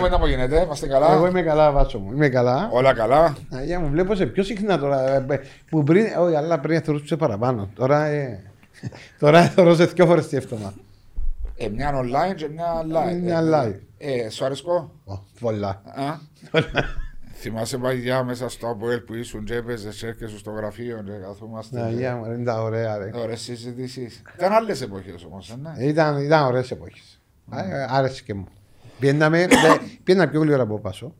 Μάριο μου, τι μου γίνεται, είμαστε καλά. Εγώ είμαι καλά, βάσο μου. Είμαι καλά. Όλα καλά. Αγία μου, βλέπω σε πιο συχνά τώρα. ε, ε, Που πριν, όχι, αλλά πριν θεωρούσε παραπάνω. Τώρα, ε, τώρα θεωρούσε δύο φορές τη εύτομα. Ε, μια online και μια live. Μια Ε, live. Ε, σου αρέσκω; Ω, Πολλά. Α; Θυμάσαι παγιά μέσα στο Αποέλ που ήσουν και έπαιζες και έρχεσαι στο γραφείο και καθόμαστε. Αγία μου, είναι τα ωραία, ρε. Ωραίες συζητήσεις. Ήταν άλλες εποχές όμως, ε, ναι. Ήταν, ήταν ωραίες εποχές. Ε, Άρεσε και μου. Πιέναμε, πιένα πιο γλυόρα από πάσο.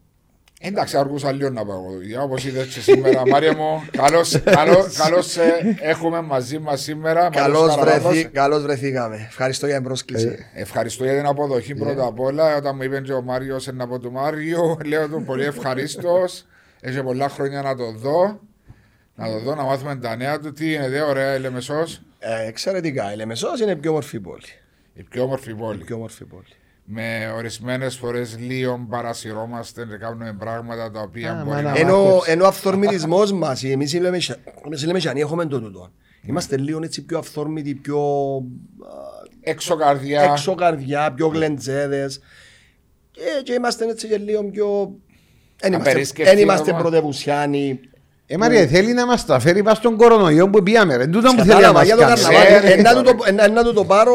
Εντάξει, αργούσα λίγο να πάω εγώ δουλειά, όπως είδες και σήμερα. Μάρια μου, καλώς, καλώς, καλώς σε έχουμε μαζί μας σήμερα. Μάριος Καλώς, Καραβάτος. βρεθή, καλώς βρεθήκαμε. Ευχαριστώ για την πρόσκληση. Ευχαριστώ για την αποδοχή πρώτα απ' όλα. Όταν μου είπε και ο Μάριος να πω του Μάριο, λέω του πολύ ευχαρίστως. Έχει πολλά χρόνια να το δω. Να το δω, να μάθουμε τα νέα του. Τι είναι, δε ωραία η Λεμεσός; Ε, εξαιρετικά. Η Λεμεσός είναι η πιο όμορφη πόλη. Η πιο όμορφη Η πόλη. Πιο όμορφη πόλη. Με ορισμένες φορές λίγο παρασυρώμαστε και κάνουμε πράγματα τα οποία Α, μπορεί μα να. να- Ενώ, μάθες. ενώ ο αυθορμητισμός μας, εμείς οι Λεμεσια- εμείς οι Λεμεσιανοί έχουμε το τούτο. Είμαστε λίγο έτσι πιο αυθόρμητοι, πιο Έξω καρδιά. έξω καρδιά, πιο γλεντζέδες. Και, και είμαστε έτσι και λίγο πιο... Εν είμαστε, Απερίσκεπτοι εν είμαστε ακόμα. πρωτευουσιάνοι. Ε, Μαρία, θέλει να μας τα φέρει πας στον κορονοϊό που πήγαμε, ρε. Τούτα μου θέλει να Κατάλαβα, μας για το κάνει. καρναβάλι. Ε, Ε, να του το- ε, να- Να του το πάρω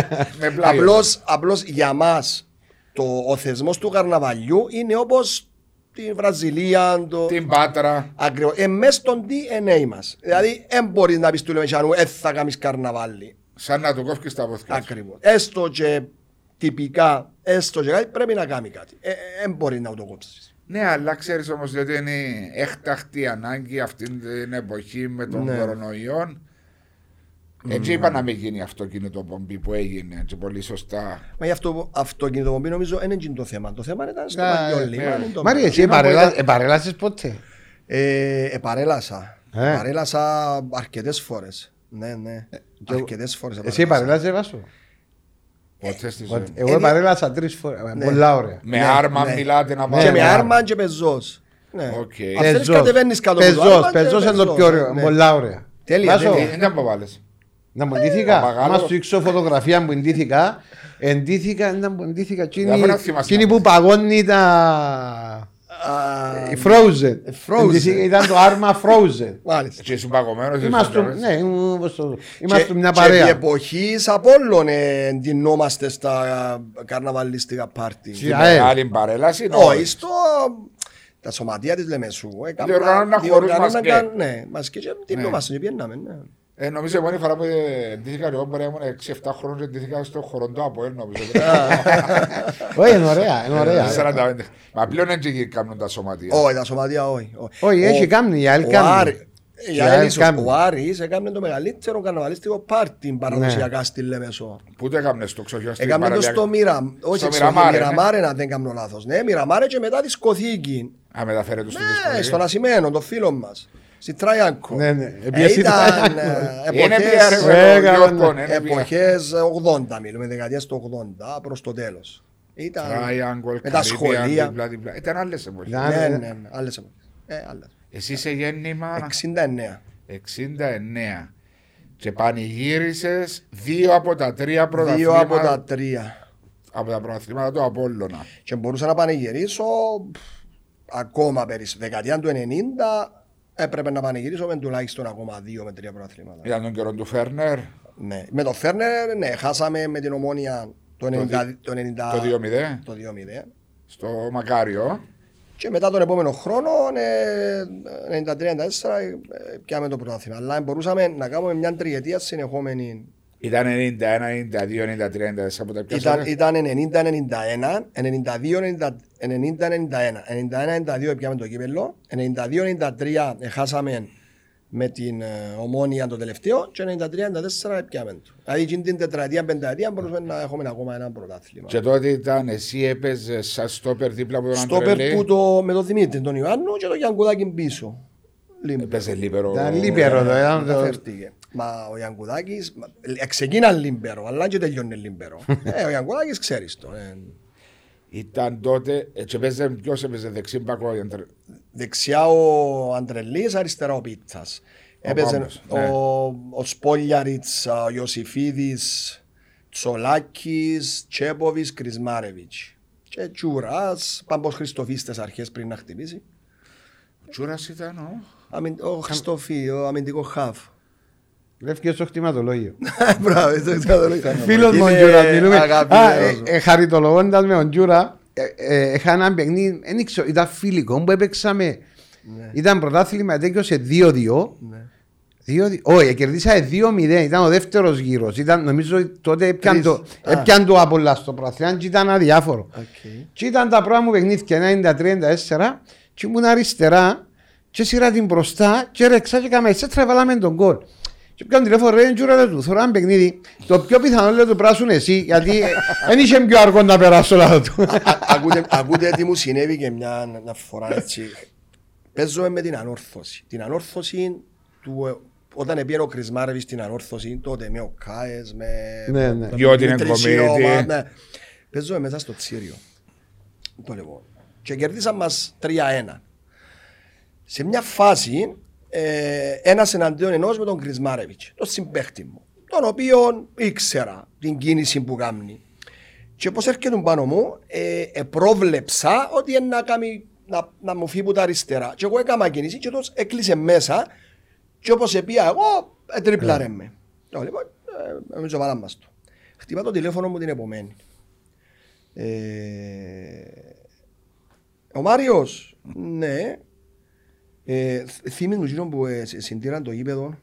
Με πλάγιο. Απλώς, απλώς για μας το, ο θεσμός του καρναβαλιού είναι όπως τη Βραζιλία, το... Την Πάτρα. Ακριβώς. Ε, μες στον DNA μας. Δηλαδή, δεν μπορείς να πεις του Λεμεσιανού, ε, θα κάνεις καρναβάλι. Σαν να του κόφει τα πόθηκια. σου. Ακριβώς. Έστω και τυπικά, έστω και κάτι, πρέπει να κάνει κάτι. Ε, Δεν μπορείς να το κόψεις. Ναι, αλλά ξέρεις όμως ότι είναι έκτακτη ανάγκη αυτή την εποχή με τον Ναι. κορονοϊό. Έτσι είπα να μην γίνει αυτοκίνητο πομπή που έγινε και πολύ σωστά. Μα γι' αυτό αυτοκινητοπομπή νομίζω δεν είναι το θέμα. Το θέμα ήταν στο Α, παλιό ε, λίμα. ναι. είναι το Μαρία, μέλλον. εσύ επαρελά- επαρελάσεις ποτέ. Ε, επαρέλασα. Ε. Επαρέλασα αρκετές φορές. Ναι, ναι. και- Αρκετές φορές Εσύ επαρελάσεις, Βάσο; Ποτέ στη ζωή. Εγώ επαρέλασα τρεις φορές. Ναι. Πολλά ωραία. Με Ναι, άρμα ναι. μιλάτε να Ναι, Και πάτε. με ναι. άρμα και πεζός. Ναι. Οκ. Αν θέλεις Πεζός. κατεβαίνεις κάτω από το Πεζός, άρμα και πεζός είναι το πεζός, πιο ωραίο. ναι. Πολλά ωραία. Τέλεια, Βάσο, τέλεια. Τι είναι που βάλες. Να μου εντύθηκα, Παπαγάλο. άμα σου δείξω φωτογραφία που εντύθηκα, εντύθηκα, να μου εντύθηκα εκείνη, Δεν μπορεί να θυμάσαι εκείνη να που πεις. παγώνει τα... Α, η Frozen. Frozen. Εντύθηκα- Ήταν το άρμα Frozen. Μάλιστα. Και ήσουν παγωμένος. Είμαστε, ήσουν ναι, ήμουν- πώς το- είμαστε Και- μια Και παρέα. εποχής Απόλλων ε, εντυνόμαστε στα καρναβαλιστικά πάρτι. Στη ΑΕΛ. Άλλη παρέλαση. Όχι, στο... Τα σωματεία της Λεμεσού. ε, έκανα- Διοργανώναν χορούς διοργανώναν μασκέ. καν- Ναι, μασκέ και ντυνόμαστε και πιέναμε. Ναι. Ε, νομίζω η μόνη φορά που εντύθηκα εγώ μπορεί να ήμουν 6-7 χρόνια και εντύθηκα στο χοροντό από ελ νομίζω. Όχι, είναι ωραία, είναι ωραία. 45. Μα πλέον δεν και κάνουν τα σωματεία. Όχι, τα σωματεία όχι. Όχι, έχει κάνει, η ΑΕΛ ο κάνει. Άρη- η Η ΑΕΛ ΑΕΛ ίσως- κάνει. Ο Άρης έκανε το μεγαλύτερο καρναβαλιστικό πάρτι Ναι. παραδοσιακά στη Λεμεσό. Πού το έκαμνες το ξοχιό στην Έκαμε το παραλία. στο Μυραμ... Όχι, Στο στο Μιραμάρε, ναι. Μιραμάρε, να δεν κάνω λάθος. Ναι, Μιραμάρε και μετά τη Σκοθήκη. Α, μεταφέρε τους Ναι, στον Ασημένο, το φίλο μας. Στη Τραϊάνκο. Ναι, ναι. Ε, Επίσης Ήταν ήταν- ε, Είναι πια εποχές... ρε Ε, Γιώργο, καλά, είναι πια. Εποχές 80 μιλούμε, δεκαετίες του 80 προς το τέλος. Ήταν... Triangle, Με τα Caribbean, σχολεία. διπλά, διπλά. Ήταν άλλες εποχές. Ήταν- Ναι, ναι. ναι, ναι, άλλες εποχές. Ε, άλλες. Εσύ είσαι γέννημα; 69. 69 και πανηγύρισες δύο από τα τρία Δύο πρωταθλήματα από τα τρία. από τα πρωταθλήματα του Απόλλωνα. Και μπορούσα να πανηγυρίσω πφ, ακόμα περισσότερο. Δεκαετία του 90 έπρεπε να πανηγυρίσω με τουλάχιστον ακόμα δύο με τρία πρωταθλήματα. Ήταν τον καιρό του Φέρνερ, Ναι. Με το Φέρνερ, ναι, χάσαμε με την ομόνια το 90. Το 90 το 2-0, το 2-0. στο Μακάριο. Και μετά τον επόμενο χρόνο, ε, 93-94, ε, πιάμε το πρωτάθλημα. Αλλά μπορούσαμε να κάνουμε μια τριετία συνεχόμενη. Ήταν 91, 92, 93, 94 που τα Ήταν, πιάσατε. ήταν 90-91, 92-90-91, 91-92 πιάμε το κύπελο, 92-93 χάσαμε με την ε, ομόνια το τελευταίο και 93-94 πιάμε το. Δηλαδή εκείνη την τετραετία, πενταετία μπορούσαμε να έχουμε ακόμα ένα πρωτάθλημα. Και τότε ήταν εσύ έπαιζε σαν στόπερ δίπλα από τον Στο Αντρελή. περ το, με τον Δημήτρη, τον Ιωάννου και τον Γιανκουδάκη πίσω. Λίμπερο. Έπαιζε λίπερο. Ήταν λίπερο το, ήταν το- Μεταφέρθηκε. Μα ο Γιανκουδάκης μα, ε, ξεκίνα λίμπερο, αλλά και τελειώνει λίμπερο. ε, ο Γιανκουδάκης ξέρεις το. Ε. Ήταν τότε, ε, και έπαιζε, ποιος έπαιζε δεξί μπακό, ο Αντρε- Δεξιά ο Αντρελής, αριστερά ο Πίτσας. Έπαιζε Πάμπος, ναι. ο, ο Σπόλιαριτς, ο Ιωσήφιδης, Τσολάκης, Τσέποβης, Κρισμάρεβιτς. Και Τσούρας, Πάμπος Χριστοφίστες αρχές πριν να χτυπήσει. Ο Τσούρα ήταν ο. Αμυν- Ο Χριστοφί, ο αμυντικός χαφ. Λεύκε στο χτιματολόγιο. Μπράβο, δεν ξέρω το λέω. Φίλος μου ο Είναι Τζούρα, μιλούμε. Α, αγαπημένος μου. ε, ε, Χαριτολογώντας με τον Τζούρα, ε, ε, είχα ένα παιχνίδι, δεν ξέρω, ήταν φιλικό που έπαιξαμε. Ήταν πρωτάθλημα, τέτοιο σε 2-2. Ναι. 2-2. Όχι, κερδίσαμε 2-0. Ήταν ο δεύτερος γύρος. Ήταν, νομίζω τότε έπιαν το, Τρεις. Α. έπιαν το Απολά στο πρωτάθλημα και ήταν αδιάφορο. Οκ. Και ήταν τα πρώτα μου παιχνίδια 93-94 και ήμουν αριστερά και σειρά την μπροστά και ρεξά και κάμε έτσι βάλαμε τον κόλ. Και πιάνε τηλέφωνο ρε τζούρα ρε του, θέλω ένα παιχνίδι. Το πιο πιθανό λέει το πράσουν εσύ γιατί δεν είχε πιο αργό να περάσω λάθος του. Α- ακούτε- Ακούτε τι μου συνέβη και μια μια φορά έτσι. Παίζω με την ανόρθωση. Την ανόρθωση του ε, όταν πήγαινε ο Κρισμάρεβης στην ανόρθωση, τότε με ο Κάες, με... Ναι, ναι. με Γιώτη Δημήτρη Νεγκομίτη. Σιώμα, ναι. Παίζω μέσα στο Τσίριο. Το λοιπόν. Και κερδίσαν μας 3-1. Σε μια φάση, ε, ένας εναντίον ενός με τον Κρισμάρεβιτς, τον συμπαίχτη μου, τον οποίο ήξερα την κίνηση που κάνει. Και όπως έρχεται πάνω μου, ε, ε, πρόβλεψα ότι είναι να, κάνει, να, να μου φύγει από τα αριστερά. Και εγώ έκανα κίνηση και τόσο έκλεισε μέσα και όπως επία εγώ, ε, τρίπλαρε με. Το λοιπόν, ε, νομίζω βάλαμε μας το. Χτυπά το τηλέφωνο μου την επομένη. Ε, ο Μάριος, ναι, ε, θ- θύμιζε μου εκείνον που ε, συ- συντήραν το γήπεδο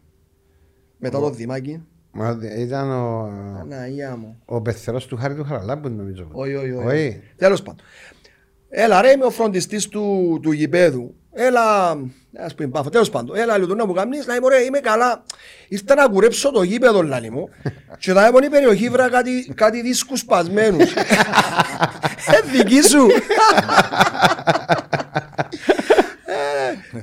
μετά το δημάκι. Μα, Ήταν ο, Αναία μου. ο πεθερός του Χάρη του Χαραλάμπου νομίζω. Όχι, όχι, όχι. Όχι. Τέλος πάντων. Έλα ρε, είμαι ο φροντιστής του, του γηπέδου. Έλα, ας πούμε πάφο, τέλος πάντων. Έλα, λειτουργώ να μου κάνεις, λέει μου ρε, είμαι καλά. Ήρθα να κουρέψω το γήπεδο, λάλη μου. και τα έμονη περιοχή βρά κάτι, κάτι δίσκους σπασμένους. ε, δική σου.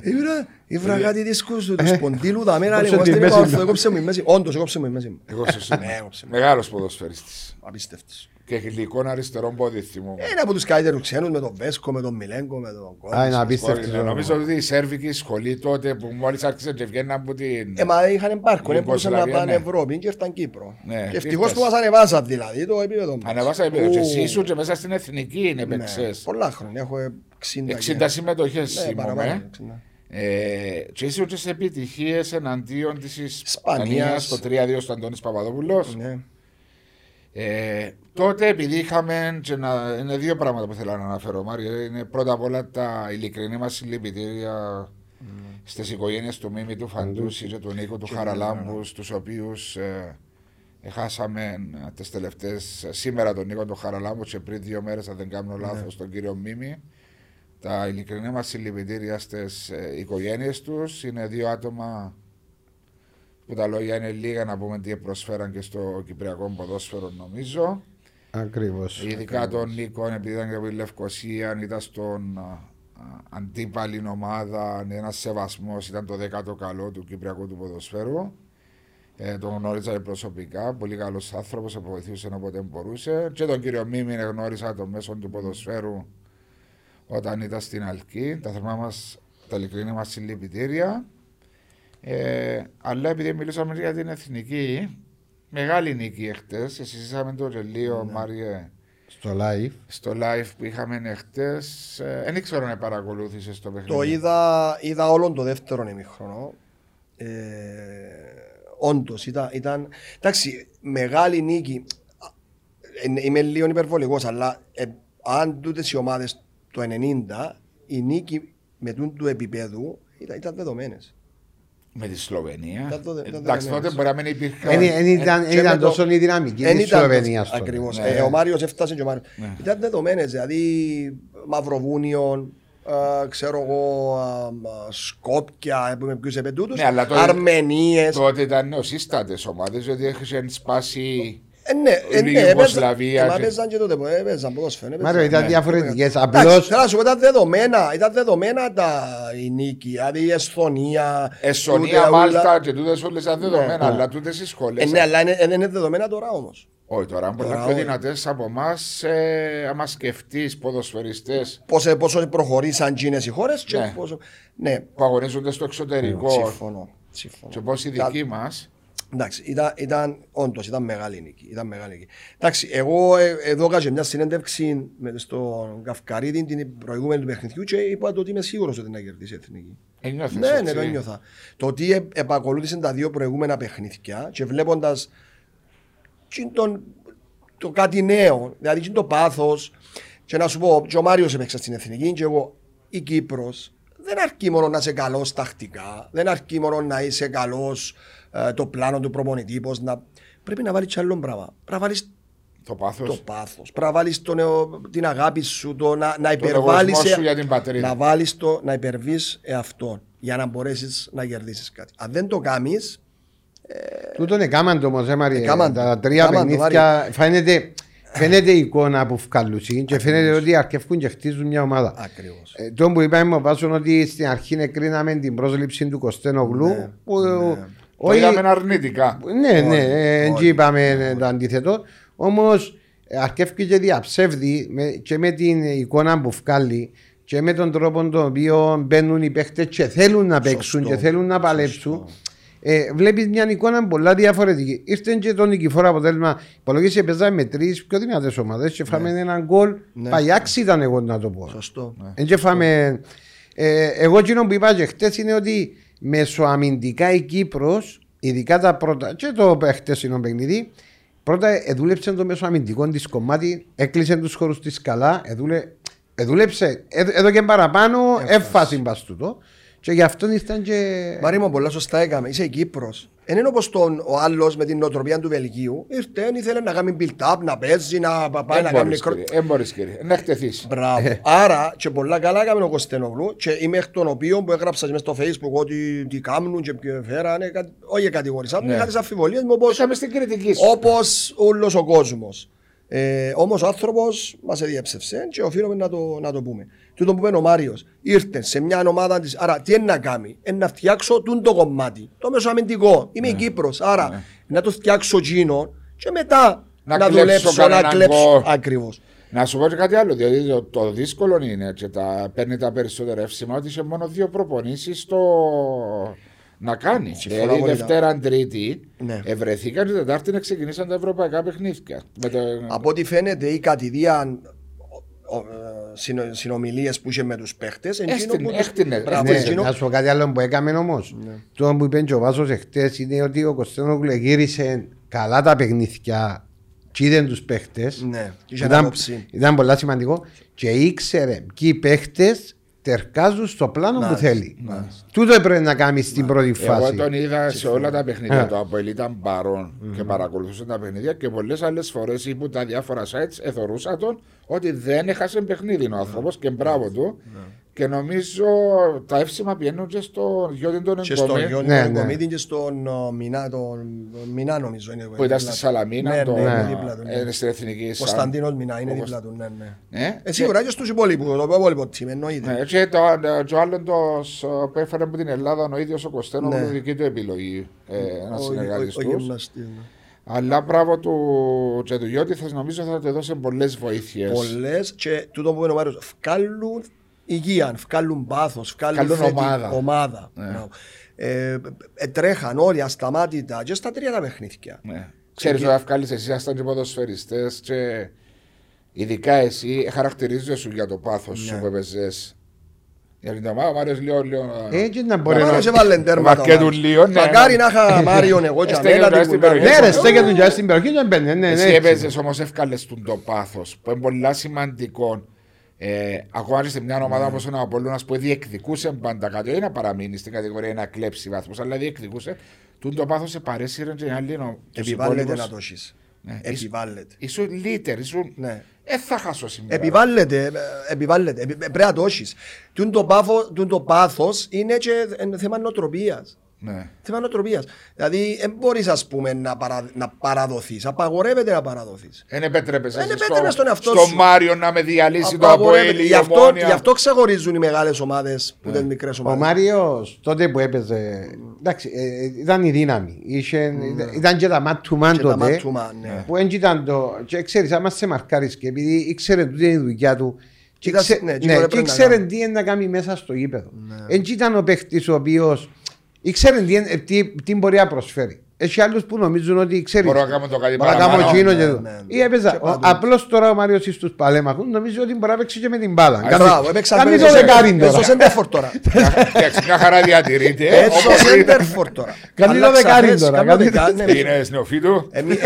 Ε, ήβρα- Ήβρα κάτι δίσκους του του σποντήλου, τα μέρα, Έκοψε λέει μου, τη «Αστέρι, μέση πάω, μου». έκοψε μου η μέση. Όντως, έκοψε μου η μέση μου. Εγώ σε Ναι, έκοψε. Μεγάλος ποδοσφαιριστής. Απίστευτος. Και γλυκό αριστερό πόδι θυμούμαι. Είναι από τους καλύτερους ξένους με τον Βέσκο, με τον Μιλέγκο, με τον Κόρτης. Α, είναι απίστευτο. Ε, Νομίζω ότι η Σέρβικη σχολή τότε που μόλις άρχισε και βγαίναν από την. Ε, μα είχαν πάρκο, δεν Την μπορούσαν να Ιουγκοσλαβία, πάνε ναι. Ευρώπη και ήρθαν Κύπρο. Ναι, Και ευτυχώς ήρθες. που μας ανεβάσαν δηλαδή το επίπεδο μας. Ανεβάσα επίπεδο. Και Ου, εσύ ήσουν και μέσα στην εθνική είναι ναι, παίξες. Πολλά χρόνια, έχω 60. 60 συμμετοχές Ναι, θυμούμαι. παραπάνω, 60. Ε, και ήσουν και σε επιτυχίες εναντίον της Ισπανίας Ισπανίας. στο 3-2 στο Αντώνης Παπαδόπουλος. Ναι. Ε, τότε επειδή είχαμε και να, είναι δύο πράγματα που θέλω να αναφέρω Μάριο. Είναι πρώτα απ' όλα τα ειλικρινή μας συλληπιτήρια στις οικογένειες του Μίμη του Φαντούση και του Νίκου του Χαραλάμπους στους οποίους ε, χάσαμε ε, τις τελευταίες ε, σήμερα τον Νίκο του Χαραλάμπου και πριν δύο μέρες αν δεν κάνω λάθος τον κύριο Μίμη. Τα ειλικρινή μας συλληπιτήρια στις ε, οικογένειες τους είναι δύο άτομα που τα λόγια είναι λίγα να πούμε τι προσφέραν και στο Κυπριακό ποδόσφαιρο νομίζω. Ακριβώς. Ειδικά τον Νίκο, επειδή ήταν και από τη Λευκοσία, ήταν στον α, α, αντίπαλη ομάδα, ένα σεβασμός, ήταν το δέκατο καλό του Κυπριακού του ποδοσφαίρου. Ε, τον γνώριζα προσωπικά, πολύ καλός άνθρωπος, βοηθούσε όποτε μπορούσε. Και τον κύριο Μίμη γνώρισα το μέσο του ποδοσφαίρου όταν ήταν στην Αλκή. Τα θερμά μας, τα ειλικρινή μας συλληπιτήρια. Ε, αλλά επειδή μιλήσαμε για την εθνική, μεγάλη νίκη εχθές. Συζήσαμε το Ρελίο, Μάριε, Στο live. στο live που είχαμε εχθές. Ε, δεν ξέρω να παρακολούθησες το παιχνίδι. Το είδα, είδα όλον το δεύτερο ημίχρονο. Ε, Όντως ήταν, ήταν. Εντάξει, μεγάλη νίκη. Ε, Είμαι λίγο υπερβολικός, αλλά ε, αν τούτες οι ομάδες το 90, η νίκη με τούν του επίπεδου ήταν, ήταν δεδομένες. Με τη Σλοβενία. Τα δω- τα Εντάξει, δω- τότε μπορεί να μην υπήρχε. Δεν δεν ήταν, και δεν ήταν με το- τόσο η δυναμική της Σλοβενίας τότε. Ακριβώς. Ναι. Ε, ο Μάριος έφτασε και ο Μάριος. Ναι. Ήταν δεδομένες, δηλαδή Μαυροβούνιο, α, ξέρω εγώ, α, α, Σκόπια, που με ποιους επαιτούτου, Ναι, αλλά τότε- Αρμενίες. Τότε ήταν νεοσύστατες ομάδες, διότι είχαν σπάσει. Ε, ναι, ε, η ναι, έπαιζαν- Ιουγκοσλαβία ε, μα και- παίζαν και τότε, ε, έπαιζαν ποδόσφαιρο. έπαιζαν. Μάριο, ήταν Ναι. διαφορετικές. Εντάξει, Απλώς θέλω να σου πω, ήταν δεδομένα, ήταν δεδομένα τα, η νίκη, δηλαδή η Εσθονία. Εσονία, τούτε, Μάλτα ούλα. και τούτες όλες ήταν δεδομένα, Ναι. αλλά τούτες οι σχολές. Ε, ναι, αλλά είναι- δεν είναι δεδομένα τώρα όμως. Όχι τώρα, είναι πολλά Τώρα, πιο όχι. δυνατές από εμάς, ε, άμα σκεφτείς ποδοσφαιριστές Πόσο, πόσο προχωρήσαν τζίνες οι χώρες και Ναι. πόσο. Ναι, που αγωνίζονται στο εξωτερικό συμφωνώ. συμφωνώ. και πώ οι Τα- δικοί μας. Εντάξει, ήταν, ήταν όντως, ήταν μεγάλη νίκη. Ήταν μεγάλη νίκη. Εντάξει, εγώ ε, εδώ έκανα μια συνέντευξη με, στον Καυκαρίδη την προηγούμενη του παιχνιδιού και είπα το ότι είμαι σίγουρος ότι να κερδίσει η Εθνική. Ένιωθες Ναι, έτσι; ναι, το ένιωθα. Το ότι ε, επακολούθησε τα δύο προηγούμενα παιχνίδια και βλέποντας το κάτι νέο, δηλαδή τι είναι το πάθος. Και να σου πω, και ο Μάριος έπαιξε στην εθνική, και εγώ η Κύπρος δεν αρκεί μόνο να είσαι καλός τακτικά, δεν αρκεί μόνο να είσαι καλός το πλάνο του προπονητή. Πώς να... Πρέπει να βάλεις κι άλλο πράγμα. Πρέπει να βάλεις Το πάθος. το πάθος. Πρέπει να βάλεις την αγάπη σου, το να, να Το υπερβάλλεις. εγωισμό σου για την πατρίδα. Να βάλεις το, να υπερβείς εαυτόν για να μπορέσεις να κερδίσεις κάτι. Αν δεν το κάνεις, Τούτον έκαναν το όμως, ε, Μαρία. Έκαναν το. Τα τρία Έκαναν το, παιχνίδια φαίνεται, φαίνεται η εικόνα που βγάλουν και φαίνεται ότι αρκεύουν και χτίζουν μια ομάδα. ακριβώς. Ε, το που είπαμε ο Βάσον ότι στην αρχή εκρίναμε την πρόσληψη του Κωστένογλου Ναι, που Το όχι- είδαμε αρνητικά. ναι, ναι, Όχι, ε, όχι, έτσι είπαμε ε, το αντίθετο. Όμως αρκεύει και διαψεύδει με, και με την εικόνα που βγάλει και με τον τρόπο τον οποίο μπαίνουν οι παίχτες και θέλουν να παίξουν Σωστό. και θέλουν να παλέψουν. Ε, Βλέπεις μια εικόνα πολλά διαφορετική. Ήρθε και το νικηφόρο αποτέλεσμα. Υπολογίσει παίζαμε με τρεις πιο δυνατές ομάδες και φάμε έναν γκολ. Ναι. Παγιάξι ήταν εγώ να το πω. Σωστό. Εν και φάμε- ε, εγώ εκείνο που είπα και χτες είναι ότι μεσοαμυντικά η Κύπρος, ειδικά τα πρώτα, και το χτεσινό παιχνίδι, πρώτα εδούλεψε το μεσοαμυντικό της κομμάτι, έκλεισε τους χώρους της καλά, εδούλε, εδούλεψε, ε, εδώ και παραπάνω, έφαση μπας τούτο. Και γι' αυτό ήρθαν και... Μάρι μου, πολλά σωστά έκαμε. Είσαι Κύπρος. Δεν είναι όπως ο άλλος με την νοοτροπία του Βελγίου. Ήρθε, ήθελε να κάνει build-up, να παίζει, να πάει να Δεν κάνει μπορείς, κρό- κύριε. Δεν μπορείς, κύριε. Να χτεθείς. Μπράβο. Άρα και πολλά καλά έκαμε ο Κωστένογλου και είμαι εκ των οποίων που έγραψα και μες στο facebook ότι τι κάνουν και ποιο φέρανε. κα- Όχι κατηγορήσα, Ναι. είχα τις αμφιβολίες μου όπως, Είχαμε στην κριτική σου. όπως όλος ο κόσμος. Ε, Όμως ο άνθρωπος μας διέψευσε και οφείλουμε να το, να το πούμε. Τούτο που είπε ο Μάριος, ήρθε σε μια ομάδα τη. Άρα, τι είναι να κάνει, είναι να φτιάξω τούν το κομμάτι. Το μεσοαμυντικό. Είμαι Ναι. η Κύπρος. Άρα, να το φτιάξω τζίνο και μετά Να να, κλέψω δουλέψω, να κανέναν κλέψω. γκολ. Ακριβώς. Να σου πω και κάτι άλλο, διότι το, το δύσκολο είναι και τα παίρνει τα περισσότερα εύσημα ότι είχε μόνο δύο προπονήσεις στο να κάνει. Συμφωνώ Δηλαδή απόλυτα. Δευτέρα, Τρίτη, Ναι. ευρεθήκαν και Τετάρτη να ξεκινήσαν τα ευρωπαϊκά παιχνίδια. Με το... Από ό,τι φαίνεται η κατηδία συνομιλίες που είχε με τους παίχτες. Έστεινε, έστεινε, Μπράβο, έστεινε. Ναι, εκείνο- να σου πω κάτι άλλο που έκαμε όμως. Το που είπε και ο Βάσος εχθές είναι ότι ο Κωστένογλου γύρισε καλά τα παιχνίδια και είδε τους παίχτες. Ναι, είχε ήταν, άποψη. ήταν πολύ σημαντικό και ήξερε ποιοι παίχτες τερκάζουν στο πλάνο που Μάλιστα, θέλει. Τούτο έπρεπε να κάνει στην πρώτη Εγώ φάση. τον είδα σε όλα τα παιχνίδια Ε. του. Από ήταν παρόν και παρακολουθούσε τα παιχνίδια και πολλές άλλες φορές ήμουν τα διάφορα sites, εθωρούσα τον ότι δεν έχασε παιχνίδι ο άνθρωπος και μπράβο του. Και νομίζω τα εύσημα πηγαίνουν και στο Γιώργο τον Και στον Εγκομή Γιώργο Ναι, τον ναι. Εγκομίτη και στον ε, Μινά, τον Μινά νομίζω είναι. που ήταν στη Σαλαμίνα, Ναι, το, ναι, ναι. είναι δίπλα του. ναι. ε, στην Εθνική. σαν- Κωνσταντίνος Μινά είναι Ο δίπλα του, ναι, ναι. Ναι. Ε, σίγουρα και στους υπόλοιπους, το υπόλοιπο team, εννοείται. Ναι, και το, το άλλο το, σ- που έφερε από την Ελλάδα ο ίδιος ο Κωστένος Ναι. με δική του επιλογή ε, να Ο- συνεργαστεί ο- ο τους. γυμναστής, ναι. Αλλά μπράβο του και του Γιώτη, θα νομίζω θα του έδωσε πολλές βοήθειες. Πολλές και τούτο που είπε ο Μάριος, βγάλουν υγεία, βγάλουν πάθος, βγάλουν Βγάλουν θετική- ομάδα. ομάδα. Ναι. Μπράβο. Ε, ε, τρέχαν όλοι ασταμάτητα και στα τρία τα παιχνίδια. Ναι. Ξέρεις ότι βγάλει εσύ, ήσασταν και ποδοσφαιριστές και ειδικά εσύ χαρακτηρίζεσαι σου για το πάθος σου Ναι. που έπαιζες. Για την ομάδα, ο Μάριος λίγο, λίγο. Έτσι να Ο μπορεί να. Μάριος έβαλε τέρματα. ο Βαρκέτου Μάριος. λίγο, ναι, Μακάρι ναι. να είχα Μάριον εγώ και Στέκεται αμένα τώρα την στην κουντάρι. περιοχή. Ναι, ρε, στέκεται και στην περιοχή δεν μπαίνει. Ναι, Εσύ ναι, έτσι. έπαιζες όμως εύκαλες του το πάθος που είναι πολύ σημαντικό. Ε, ακόμα και σε μια Ναι. ομάδα όπως ο Απόλλωνα που διεκδικούσε πάντα κάτι, όχι να παραμείνει στην κατηγορία ή να κλέψει βαθμούς, αλλά διεκδικούσε. Του το πάθος σε παρέσυρε και άλλη νο- τους Επιβάλλεται υπόλοιπους. να το έχεις. Ναι, Επιβάλλεται. Ήσουν λίτερ, ήσουν. Ναι. Ε, θα χάσω σήμερα. Επιβάλλεται, ε, επιβάλλεται. Επι- Πρέπει να το έχεις. Τούν το, πάφο, τούν το πάθος είναι και ε, θέμα νοοτροπίας. Ναι. Θέμα νοοτροπίας. Δηλαδή, δεν μπορείς ας πούμε να, παρα, να παραδοθείς. Απαγορεύεται να παραδοθείς. Δεν επέτρεπες Δεν επέτρεπες στον εαυτό στο σου. Μάριο να με διαλύσει το Απαγορεύεται. Αποέλ, η Γι' αυτό, Ομόνια. γι' αυτό ξεχωρίζουν οι μεγάλες ομάδες που δεν μικρές Ο ομάδες. Μάριος τότε που έπαιζε. Εντάξει, ε, ήταν η δύναμη. Είχε, ήταν, ήταν και τα μάτ-του-μάν Και τα τότε. μάτ-του-μάν, ναι. Που έτσι ήταν το. Και ξέρεις, άμα σε μαρκάρεις και επειδή ήξερε τούτη είναι η δουλειά του. Και, Ήταν- ξέ, ναι, ναι, και έπρεπε και να ήξερε κάνει. Ναι. τι είναι να κάνει μέσα στο γήπεδο. Έτσι ήταν ο παίχτης ο οποίος ήξερε τι, είναι- τι, τι μπορεί να προσφέρει. Έχει άλλους που νομίζουν ότι ξέρεις Μπορώ να κάνω το κάτι Μπορώ να κάνω παραπάνω. εκείνο Ναι, και ναι, το. ναι. Ή έπαιζα. Και ο- παντού. Απλώς τώρα ο Μάριος στους παλέμαχους νομίζει ότι μπορεί να παίξει και με την μπάλα. Α, Κάνει- Μπράβο, έπαιξα Κάνει παίζω το σε- δεκάρι παίζω τώρα. σέντερφορ τώρα. Εντάξει, μια χαρά διατηρείται. Παίζω όπως είναι. σέντερφορ τώρα. Κάνει το Αλλάξα δεκάρι θέση, τώρα, κάνω κάνει- δεκάρι, ναι. Είναι νεοφύτου. Ε, μη-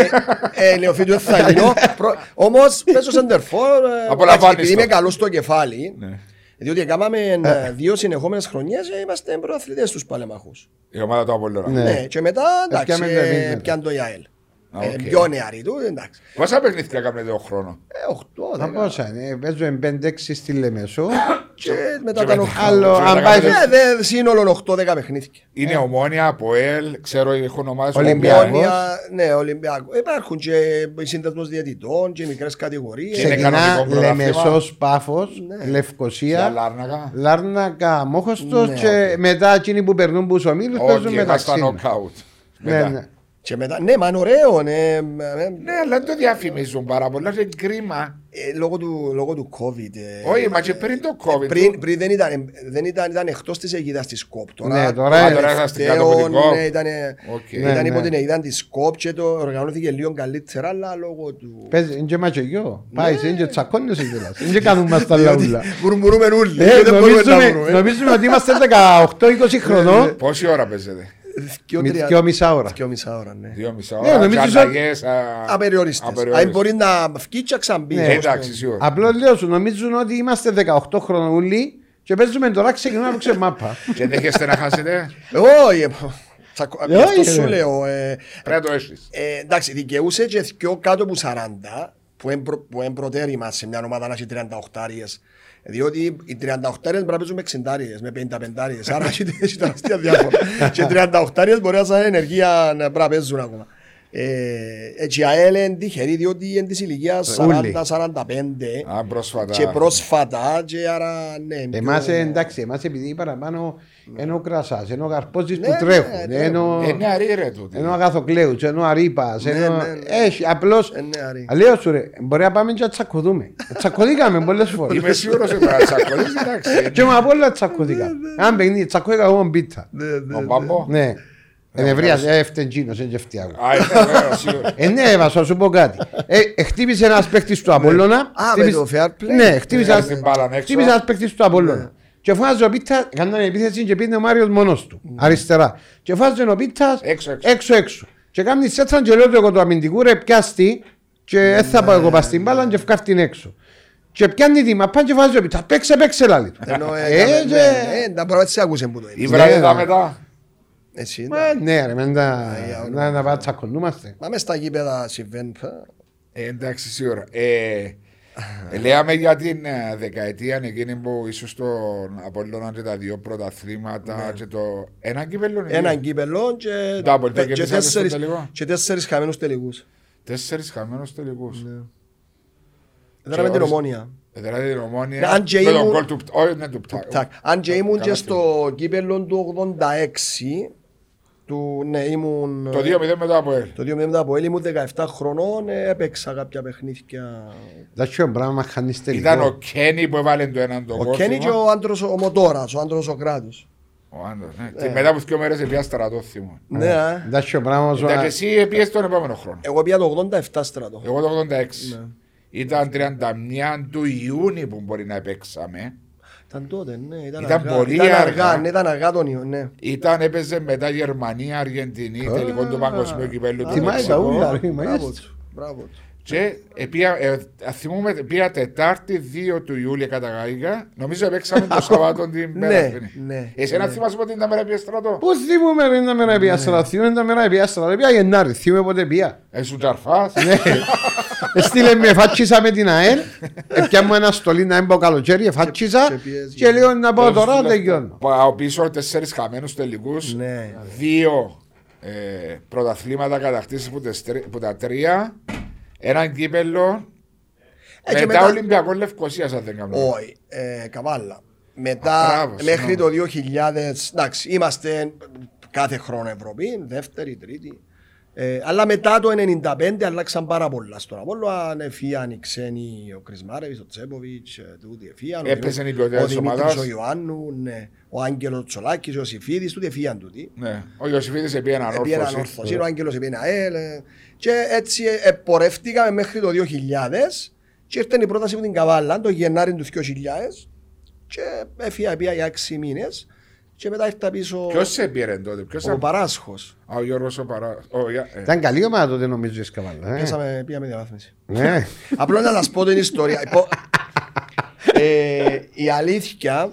ε, ε, Νεοφύτου δεν θα γίνω. Προ- Όμως παίζω σέντερφορ. ε, Απολαμβάνεις εντάξει, Επειδή το. είμαι καλός στο κεφάλι. Ναι. Διότι έκαναμε ε, δύο συνεχόμενες χρονιές ε, είμαστε πρωταθλητές στους παλεμαχούς. Η ομάδα του Απόλλωνα. Ναι. Ναι, και μετά εντάξει, Έπιαμε το εμείς ε, μετά. πιάνε το ΙΑΕΛ. Α, Ε, οκ. Πιο νεαροί του, εντάξει. Πόσα παιχνίδια έκαμε το χρόνο; Ε, οχτώ, Να δέκα. πόσα είναι. Παίζω 5-6 στη Λεμεσό. Και μετά και τα μετά- οχτώ. Άλλο, και αν μετά πάει κάνετε- Ε, δε- Σύνολο 8-10 παιχνίδια. Είναι ομόνια, αποέλ, ξέρω έχουν ομάδες Ολυμπιακός. Ομόνια, ναι, Ολυμπιακός. Υπάρχουν και οι σύνδεσμος διαιτητών και μικρές Και είναι κατηγορίες. Ξεκινά κανονικό πρωτάθλημα. Λεμεσός Πάφος, Ναι. Για Λευκοσία, Λάρνακα. Λάρνακα, Μόχωστος Ναι, και μετά εκείνοι που περνούν που ο Μήλους παίζουν Όχι, μεταξύ. στα τους. νοκάουτ. Ναι, Μετά. ναι. Και μετά, ναι, μα είναι ωραίο, ναι. ε, Ναι, αλλά δεν το διαφημίζουν πάρα πολλά, είναι κρίμα. ε, Λόγω του, λόγω του COVID. ε, Όχι, μα και πριν το COVID. Πριν, πριν δεν ήταν, δεν ήταν, ήταν εκτός της αιγίδας της ΚΟΠ. Ναι, τώρα Α, είναι. τώρα είμαστε τελευταίο, κάτω από την ΚΟΠ. ναι, ήταν, Οκ. ήταν Ναι, υπό ναι. την αιγίδα της ΚΟΠ και το οργανώθηκε λίγο καλύτερα, αλλά λόγω του... Παίζει, είναι και ματσογιό. Πάει, είναι και τσακώνεσαι κιόλας. Είναι και κάνουν μας τα λαούλα. Μουρμουρούμε όλοι. Ε, δεν μπορούμε να νομίζουμε, βρούμε. νομίζουμε ότι είμαστε 18-20 χρονών Πόση ώρα παίζετε; Δυο, με τρία- δυο μισά ώρα. δυο μισά ώρα, ναι. Δύο μισά Ναι, ώρα. νομίζω και ότι- αλλαγές, α, Απεριόριστες. απεριόριστες. Αν μπορεί να βγει και να ξανμπεί. Ναι, Ε, όπως Εντάξει, το- σίγουρα. Απλώς λέω σου, νομίζουν ότι είμαστε 18 χρονών όλοι και παίζουμε τώρα ξεκινούμε να παίξουμε μάπα. Και δέχεστε να χάσετε. Όχι, ε, τσακω- Ε, αυτό όχι, σου ρε. λέω. ε, Πρέπει να το έχεις. ε, Εντάξει, δικαιούσε και δυο κάτω από 40 που είναι προ- που είναι προτέρημα σε μια ομάδα να έχει 38 άριες. Διότι οι 38 άριες μπορεί να παίζουν με 60 άριες, με 55 άριες. Άρα έχει έχει τεράστια διάφορα. και 38 άριες μπορεί να σαν ενεργεία να πρέπει να παίζουν ακόμα. Ε, έτσι η ΑΕΛ είναι τυχερή διότι είναι της ηλικίας Ούλοι. 40-45 Α, πρόσφατα. και πρόσφατα και άρα ναι. Εμάς πιο- ε, εντάξει, εμάς επειδή παραπάνω είναι ο Κρασάς, είναι ο Καρπόζης που Ναι, τρέχουν, ναι, είναι ο- Ε, νεαρή ρε τούτη. είναι ο Αγαθοκλέους, είναι ο Αρήπας, Ναι, είναι ο- ναι, ναι. έχει απλώς... Ε, ναι, αρή. Λέω σου ρε, μπορεί να πάμε και να τσακωδούμε. Τσακωδήκαμε πολλές φορές. Είμαι σίγουρος ότι πρέπει να τσακωθείς, εντάξει. Και με απ' όλα τσακωδήκαμε. Αν παιχνίδι, τσακώδηκα εγώ με πίτα. Ναι, ναι, Ο ναι. Μπάμπο. Ναι. Ενευρίασε, έφταιγε εκείνος, δεν φτιάχνω. Α, είναι βέβαιο, σίγουρα. Ε, ναι, Εύα, σου πω κάτι. Ε, ε, χτύπησε ένας παίκτης του Απόλλωνα. Α, με χτύπησε- το fair play. Ναι, χτύπησε Βγάζει ένας- την μπάλα έξω. χτύπησε ένας παίκτης του Απόλλωνα. Και φάζει ο Πίτας, κάνανε επίθεση και πήγαινε ο Μάριος μόνος του, αριστερά. Και φάζει ο Πίτας Έξω, έξω. έξω έξω. Και κάνει σέτσαν και λέω του εγώ του αμυντικού ρε πιάστη και δεν θα πάω εγώ πας στην μπάλα και φκάρει την έξω. Και πιάνει τη μαπά και βάζει ο Πίτας, παίξε παίξε λάλη του. Ενώ Ε, έκαμε- και- ναι, ναι, τα πράγματα έτσι άκουσες που το Η είπες. βραδιά Ναι, μετά. Έτσι, Μα, ναι. Ναι ρε, μεν τα- για να να πάω τσακωνούμαστε. Μα μες στα γήπεδα συμβαίνει. πα. Ε, εντάξει, σίγουρα. Ε, ε, Λέαμε για την ε, δεκαετία εκείνη που ίσως στον Απόλλωνα και τα δύο πρωταθλήματα και το ένα κύπελλο είναι Έναν δύο. κύπελο και, Double, το και, κερδίσατε στο τέσσερις, τελικό. και τέσσερις χαμένους τελικούς. Τέσσερις χαμένους τελικούς. Δεν με την όρισε- ομόνια. Ε, Δηλαδή την ομόνια Ναι, αν και με τον ήμουν- γκολ του Πτ- όχι, ναι, του Πτά- Τάκ. Αν και ήμουν και Καλά στο κύπελο του 86, του, ναι, ήμουν... Το 2-0 μετά από ελ. Το 2 μετά από Έλλη, ήμουν 17 χρονών, ε, έπαιξα κάποια παιχνίδια. Εντάξει, ο πράγμα χάνεις τελικό. Ήταν ο Κένι που έβαλε το έναν το Ο γκολ. Κένι και θυμάμαι. ο άντρος ο Μοτόρας, ο άντρος ο κράτος. Ο άντρας, ναι. Και μετά από δύο μέρες επία στρατό θυμώ. Ναι, α. Εντάξει, ο πράγμα Εντάξει, σου... εσύ επίες τον επόμενο χρόνο. Εγώ πήγα το 87 στρατό. Εγώ το 86. Ήταν 31 του Ιούνιου που μπορεί να παίξαμε. Ήταν τότε, ναι, ήταν, Ήταν αργά. πολύ ήταν αργά. ναι, ήταν αργά τον Ιω, ναι. Ήταν, έπαιζε μετά Γερμανία, Αργεντινή, τελικό του παγκοσμίου κυπέλου του Θυμάσαι τα Μεξικού. ούλα, ρε, Μπράβο μαγες. του, μπράβο του. Και επία, ε, θυμούμε, πήγα Τετάρτη 2 του Ιούλια καταγάγηκα. Νομίζω έπαιξαμε το Σαββάτο την Ναι, μέρα. αυτή. ναι, Εσένα ναι. θυμάσαι πότε ήταν μέρα πήγε στρατό; Πώς θυμούμε ρε να μέρα πια στρατό, θυμούμε τα μέρα πια στρατό, πια Γενάρη, θυμούμε πότε πια. Έσου τζαρφάς. Ναι. Στείλε με φάτσισα με την ΑΕΛ, έπια μου ένα στολί να έμπω καλοκαίρι, και φάτσισα πιέζει. και λέω να πάω τώρα, τελειώνω. Πάω πίσω τέσσερις χαμένους τελικούς. Ναι. Δύο ε, πρωταθλήματα κατακτήσεις που, τες τρι- που τα τρία. Έναν κύπελο. Ε, και μετά, μετά- Ολυμπιακό Λευκοσίας αν δεν κάνω. λάθος. Όχι, ε, καβάλα. Μετά, Α, μπράβο, μέχρι συγγνώμη. το 2000, εντάξει, είμαστε κάθε χρόνο Ευρωπή, δεύτερη, τρίτη. Ε, αλλά μετά το 1995 αλλάξαν πάρα πολλά στον Απόλλω. Ανεφίαν οι ξένοι, ο Κρισμάρεβης, ο Τσέποβιτς, ε, τούτοι εφίαν. ο Έπαιζε η Δημήτρης- ποιότητα Ο της Δημήτρης ομάδας. ο Ιωάννου, ναι. ο Άγγελος Τσολάκης, ο Σιφίδης, τούτοι εφίαν τούτοι. Ναι. Ο Ιωσήφιδης επί έναν Επί έναν όρθωση. όρθωση, ο Άγγελος επί ένα ΑΕΛ. ε, Και έτσι ε, πορεύτηκαμε μέχρι το 2000 και ήρθε η πρόταση από την Καβάλα το Γενάρη του 2000 και έφυγα πια για 6 μήνες και μετά ήρθα πίσω Ποιος σε πήρε τότε, ποιος ο σε... Παράσχος. Α, Ο Γιώργος ο Παρά... ο Για- ε. Ήταν καλή ομάδα τότε νομίζω η Σκαβάλα. ε. Πέσαμε, πήγαμε διαβάθμιση. Ναι. Απλώς να σας πω την ιστορία. Υπό- ε, η αλήθεια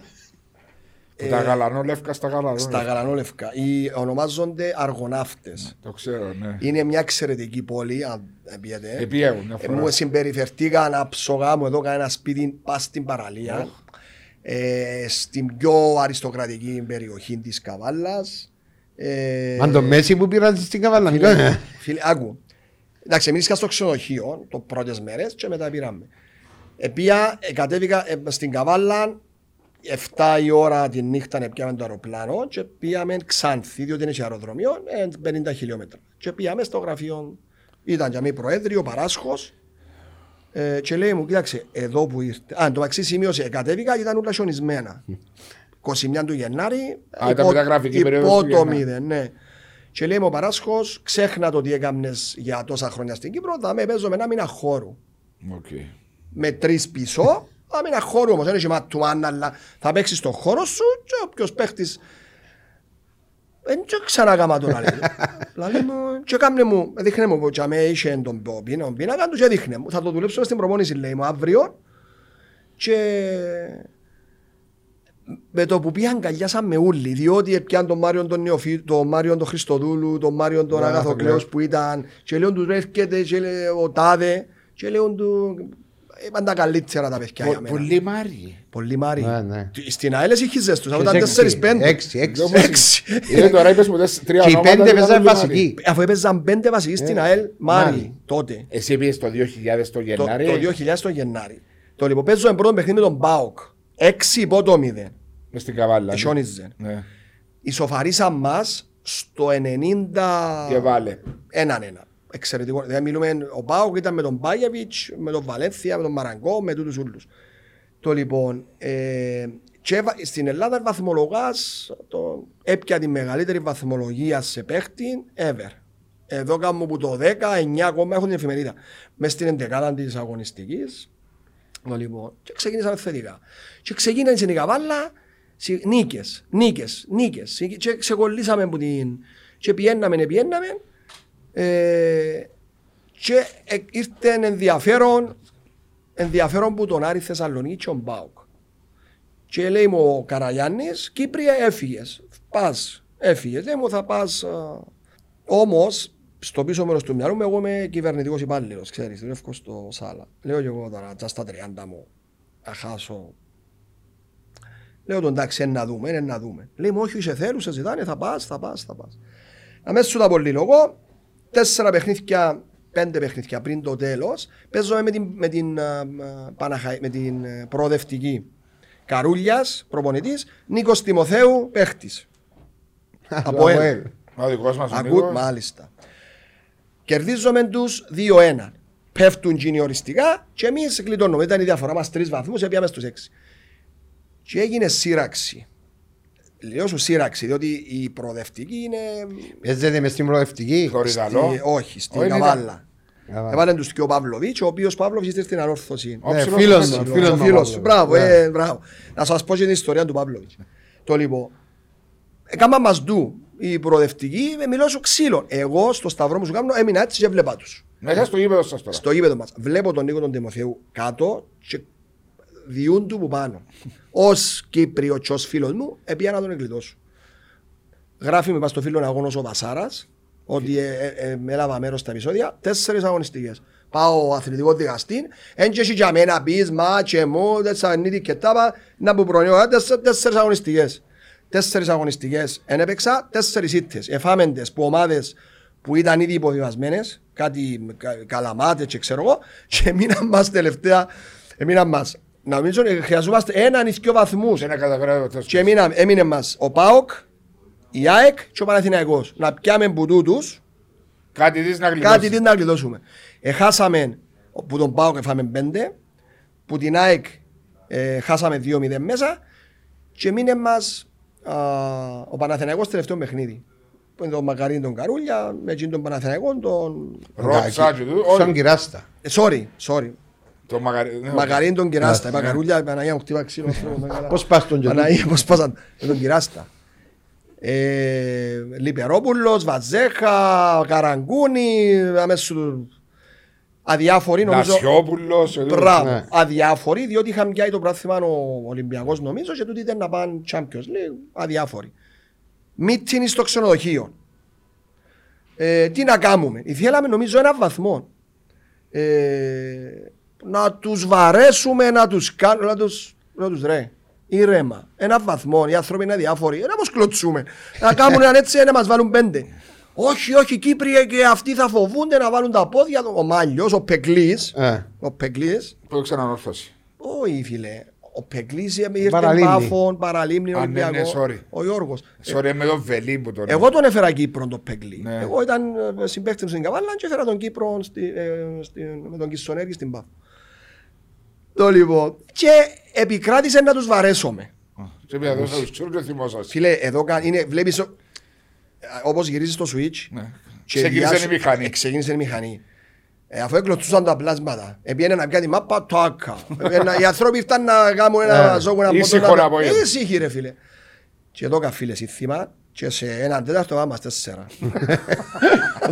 Που Τα γαλανόλευκα στα στα γαλανόλευκα. γαλανόλευκα οι, ονομάζονται αργοναύτες. Το ξέρω, ναι. Είναι μια εξαιρετική πόλη, αν πιέτε. Επίεγουν μια Ε, φορά. Μου συμπεριφερθήκα να ψογά μου εδώ κανένα σπίτι πας στην παραλία. Ε, στην πιο αριστοκρατική περιοχή της Καβάλας. Ε, Μα το Μέση που πήραν στην Καβάλα. Φίλε, ναι. φίλε, άκου. Εντάξει, εμείς είχα στο ξενοδοχείο το πρώτες μέρες και μετά πήραμε. Επία, ε, κατέβηκα ε, στην Καβάλα, 7 η ώρα τη νύχτα να πιάμε το αεροπλάνο και πήγαμε Ξάνθη, διότι είναι και αεροδρομίο, ε, 50 χιλιόμετρα. Και πήγαμε στο γραφείο, ήταν για μí προέδριο, παράσχος, ε, και λέει μου, κοίταξε, εδώ που ήρθε. Α, το μεταξύ σημείωσε, ε, κατέβηκα και ήταν όλα χιονισμένα. 21 του Γενάρη, Α, ήταν μεταγραφική περίοδος του υπό το Γενάρη. μηδέν, ναι. Και λέει μου ο Παράσχος, ξέχνα το τι έκαμνες για τόσα χρόνια στην Κύπρο, θα με παίζω με ένα μήνα χώρου. Οκ. Με τρεις πίσω, θα μήνα χώρου όμως, δεν έχει μάτου μάνα, αλλά θα παίξεις στον χώρο σου και όποιος παίχτης δεν και ξανακάμα τον άλλη. Λαλή μου, και κάμνε μου, δείχνε μου, και αμέ είχε τον πίνα, τον πίνακα τους και δείχνε μου. Θα το δουλέψουμε στην προπόνηση, λέει μου, αύριο. Και με το που πήγαν αγκαλιάσαν με ούλοι, διότι έπιαν τον Μάριον τον Νεοφύ, τον Μάριον τον Χριστοδούλου, τον Μάριον τον Ναι, Αγαθοκλέος Αγαθοκλέος. που ήταν και λέω τους έρχεται και λέει ο Τάδε και λέω του είπαν τα καλύτερα τα παιδιά για Πο- μένα. Πολύ μάρι. Πολύ Μάρι. Ναι, ναι. Στην ΑΕΛ έχει χίζες τους, από τα Έξι, 4-5. Έξι, έξι. Έξι. Είναι τώρα είπες μου τέσσερα- τρία Και οι ονόματα. πέντε ήταν παίζαν πολύ μάρι. βασικοί. Αφού έπαιζαν πέντε βασικοί στην ΑΕΛ, Μάρι. Μάρι, τότε. Εσύ πήγες το 2000 το Το, Γενάρη. το 2000 το Γενάρη. Το λοιπόν παίζω εν πρώτο παιχνίδι με τον Μπάοκ. Έξι υπό το μηδέν. Μες στην Καβάλα. ναι. Χιόνιζε. Ναι. Ισοφαρίσαν μας στο 90... Και βάλε. Έναν ένα. Εξαιρετικό. Δηλαδή μιλούμε, ο Πάοκ ήταν με τον Μπάγεβιτς, με τον Βαλένθια, με τον Μαραγκό, με τούτους ούλους. Το λοιπόν, ε, και βα- στην Ελλάδα βαθμολογάς, το, έπια τη μεγαλύτερη βαθμολογία σε παίχτη ever. Εδώ κάνουμε που το 10, 9 ακόμα έχουν την εφημερίδα. Μες στην εντεκάδα της αγωνιστικής, το λοιπόν, και ξεκίνησαμε θετικά. Και ξεκίνησε η καβάλα, σι- νίκες, νίκες, νίκες. Και ξεκολλήσαμε από την... Και πιέναμε, πιέναμε. Ε, και ε, ήρθε ενδιαφέρον, ενδιαφέρον που τον Άρη Θεσσαλονίκη και ο Μπάουκ. Και λέει μου ο Καραγιάννης, Κύπρια έφυγες, πας, έφυγες. Λέει μου θα πας, α, όμως στο πίσω μέρος του μυαλού μου εγώ είμαι κυβερνητικός υπάλληλος, ξέρεις, δουλεύω στο Σάλα. Λέω και εγώ τώρα, τσα στα 30 μου, θα χάσω. Λέω τον εντάξει, είναι να δούμε, είναι να δούμε. Λέει μου όχι, είσαι θέλου, σε ζητάνε, θα πας, θα πας, θα πας. Αμέσως σου τα πολύ λόγο, τέσσερα παιχνίδια, πέντε παιχνίδια πριν το τέλος, παίζω με την, με την, α, α, Παναχα- με την ε, προοδευτική. Καρούλιας, προπονητής, Νίκος Τιμοθέου, παίχτης. Από ελ. Ο δικός μας ο Ακού, Νίκος. μάλιστα. Κερδίζουμε τους 2-1. Πέφτουν juniοριστικά και εμείς γλιτώνουμε. Ήταν η διαφορά μας τρεις βαθμούς, έπιαμε στους έξι. Και έγινε σύραξη. Λέω σου σύραξη, διότι η προοδευτική είναι... Παίζεται μες στην προοδευτική. Χωριδαλό. στη- όχι, στην Όχι, Καβάλα. Καβάλα. Έβαλε τους και ο Παύλοβιτς, ο οποίος Παύλοβιτς ήρθε στην ανόρθωση. Ο Ναι, ψηλός φίλος του μου, Παύλου. φίλος Ο μου, φίλος σου, Παύλο. μπράβο, Ναι. ε, μπράβο. Να σας πω και την ιστορία του Παύλοβιτς. Το λοιπόν, έκανα μας ντου η προοδευτική, ε, μιλώ σου ξύλο. Εγώ στο σταυρό μου σου κάνω, έμεινα έτσι και βλέπα τους. Μέσα στο γήπεδο σας τώρα. Στο γήπεδο μας. Βλέπω τον Νίκο τον Τιμοθέου κάτω και διούν του που πάνω. Ως Κύπριο και ως φίλος μου, έπια να τον εγκλητώσω. Γράφει με πας στο φίλο αγώνος ο Βασάρας, ότι ε, ε, ε, έλαβα μέρος στα επεισόδια, τέσσερις αγωνιστικές. Πάω αθλητικό δικαστή, εν και εσύ για μένα πεις, μα και μου, τέσσερα νύτη και τάπα, να που προνοιώ, τέσσερις, τέσσερις αγωνιστικές. Τέσσερις αγωνιστικές εν έπαιξα, τέσσερις ήττες. Εφάμεντες που ομάδες που ήταν ήδη υποβιβασμένες, κάτι κα, καλαμάτες και ξέρω εγώ, και μείναν μας τελευταία, έμειναν μας. Νομίζω ότι χρειαζόμαστε έναν ή δυο βαθμούς. Σε να καταφέρατε το τεστ. Και έμεινε, έμεινε μας ο ΠΑΟΚ, η ΑΕΚ και ο Παναθηναϊκός. Να πιάμε που τούτους Κάτι της να Κάτι γλιτώσει. τι να γλιτώσουμε. Εχάσαμε που τον Πάο και φάμε πέντε, που την ΑΕΚ ε, χάσαμε 2-0 μέσα και μείνε μας α, ο Παναθηναϊκός τελευταίο παιχνίδι. Που είναι τον Μακαρίν τον Καρούλια, με εκείνον τον Παναθηναϊκό, τον... Ρώτσα και του. Σαν όχι. κυράστα. Ε, sorry, sorry. Το μαγαρί- ναι, Μακαρίν τον Κυράστα. Η Ναι. Μακαρούλια, η Παναγία μου χτύπα ξύλο. άνθρωπο, με καλά. Πώς πας τον καιρό. Παναγία, πώς πας με τον Κυράστα. Ε, Λιπερόπουλος, Βατζέχα, Καραγκούνη, αμέσως αδιάφοροι νομίζω. Νασιόπουλος. και του. Μπράβο, Ναι. αδιάφοροι, διότι είχαν πιάσει το πράθυμα ο Ολυμπιακός νομίζω και τούτοι ήταν να πάνε Champions League, αδιάφοροι. Μίτιν στο ξενοδοχείο. Ε, τι να κάνουμε, θέλαμε νομίζω ένα βαθμό. Ε, να τους βαρέσουμε, να τους κάνουμε, να τους, να τους ρε. Ήρεμα. Ένα βαθμό. Οι άνθρωποι είναι αδιάφοροι. Να μας κλωτσούμε. Να κάνουν έναν έτσι, να μας βάλουν πέντε. Όχι, όχι, οι Κύπροι και αυτοί θα φοβούνται να βάλουν τα πόδια. του. Ο Μάλιος, ο Πεκλής, Ε, ο Πεκλής, Που ξανανόρθωση. όχι φίλε. Ο Πεκλής ήρθε Παραλίμνη. πάφων, παραλίμνη, Α, ναι, ναι, Ολυμπιακό. sorry. Ο Γιώργος. Sorry, με τον Βελί που τον. Εγώ τον έφερα Κύπρο τον Πεγκλή. Ναι. Εγώ ήταν ε, συμπαίκτης μου στην Καβάλα και έφερα τον Κύπρο στη, ε, στη, με τον Κιστονέρη στην Πάφο. Το λοιπόν. Και επικράτησε να τους βαρέσουμε. Και πήγα εδώ στους τσούρ και θυμόσαστε. Φίλε, εδώ κα- είναι, βλέπεις, ο- ε, όπως γυρίζεις το switch. Ναι. και Ξεκίνησε διάσου- η μηχανή. Ε, Ξεκίνησε η μηχανή. Ε, αφού έκλωτσούσαν τα πλάσματα, έπιανε να πιάνει μάπα, τάκα. Έπιανε- Οι άνθρωποι ήρθαν να κάνουν ένα Ε, ζώγο, ένα ήσυχο πόντο, να- απόγευμα. Ήσυχοι ρε φίλε. Και εδώ φίλες σύνθημα και σε έναν τέταρτο πάμε τέσσερα.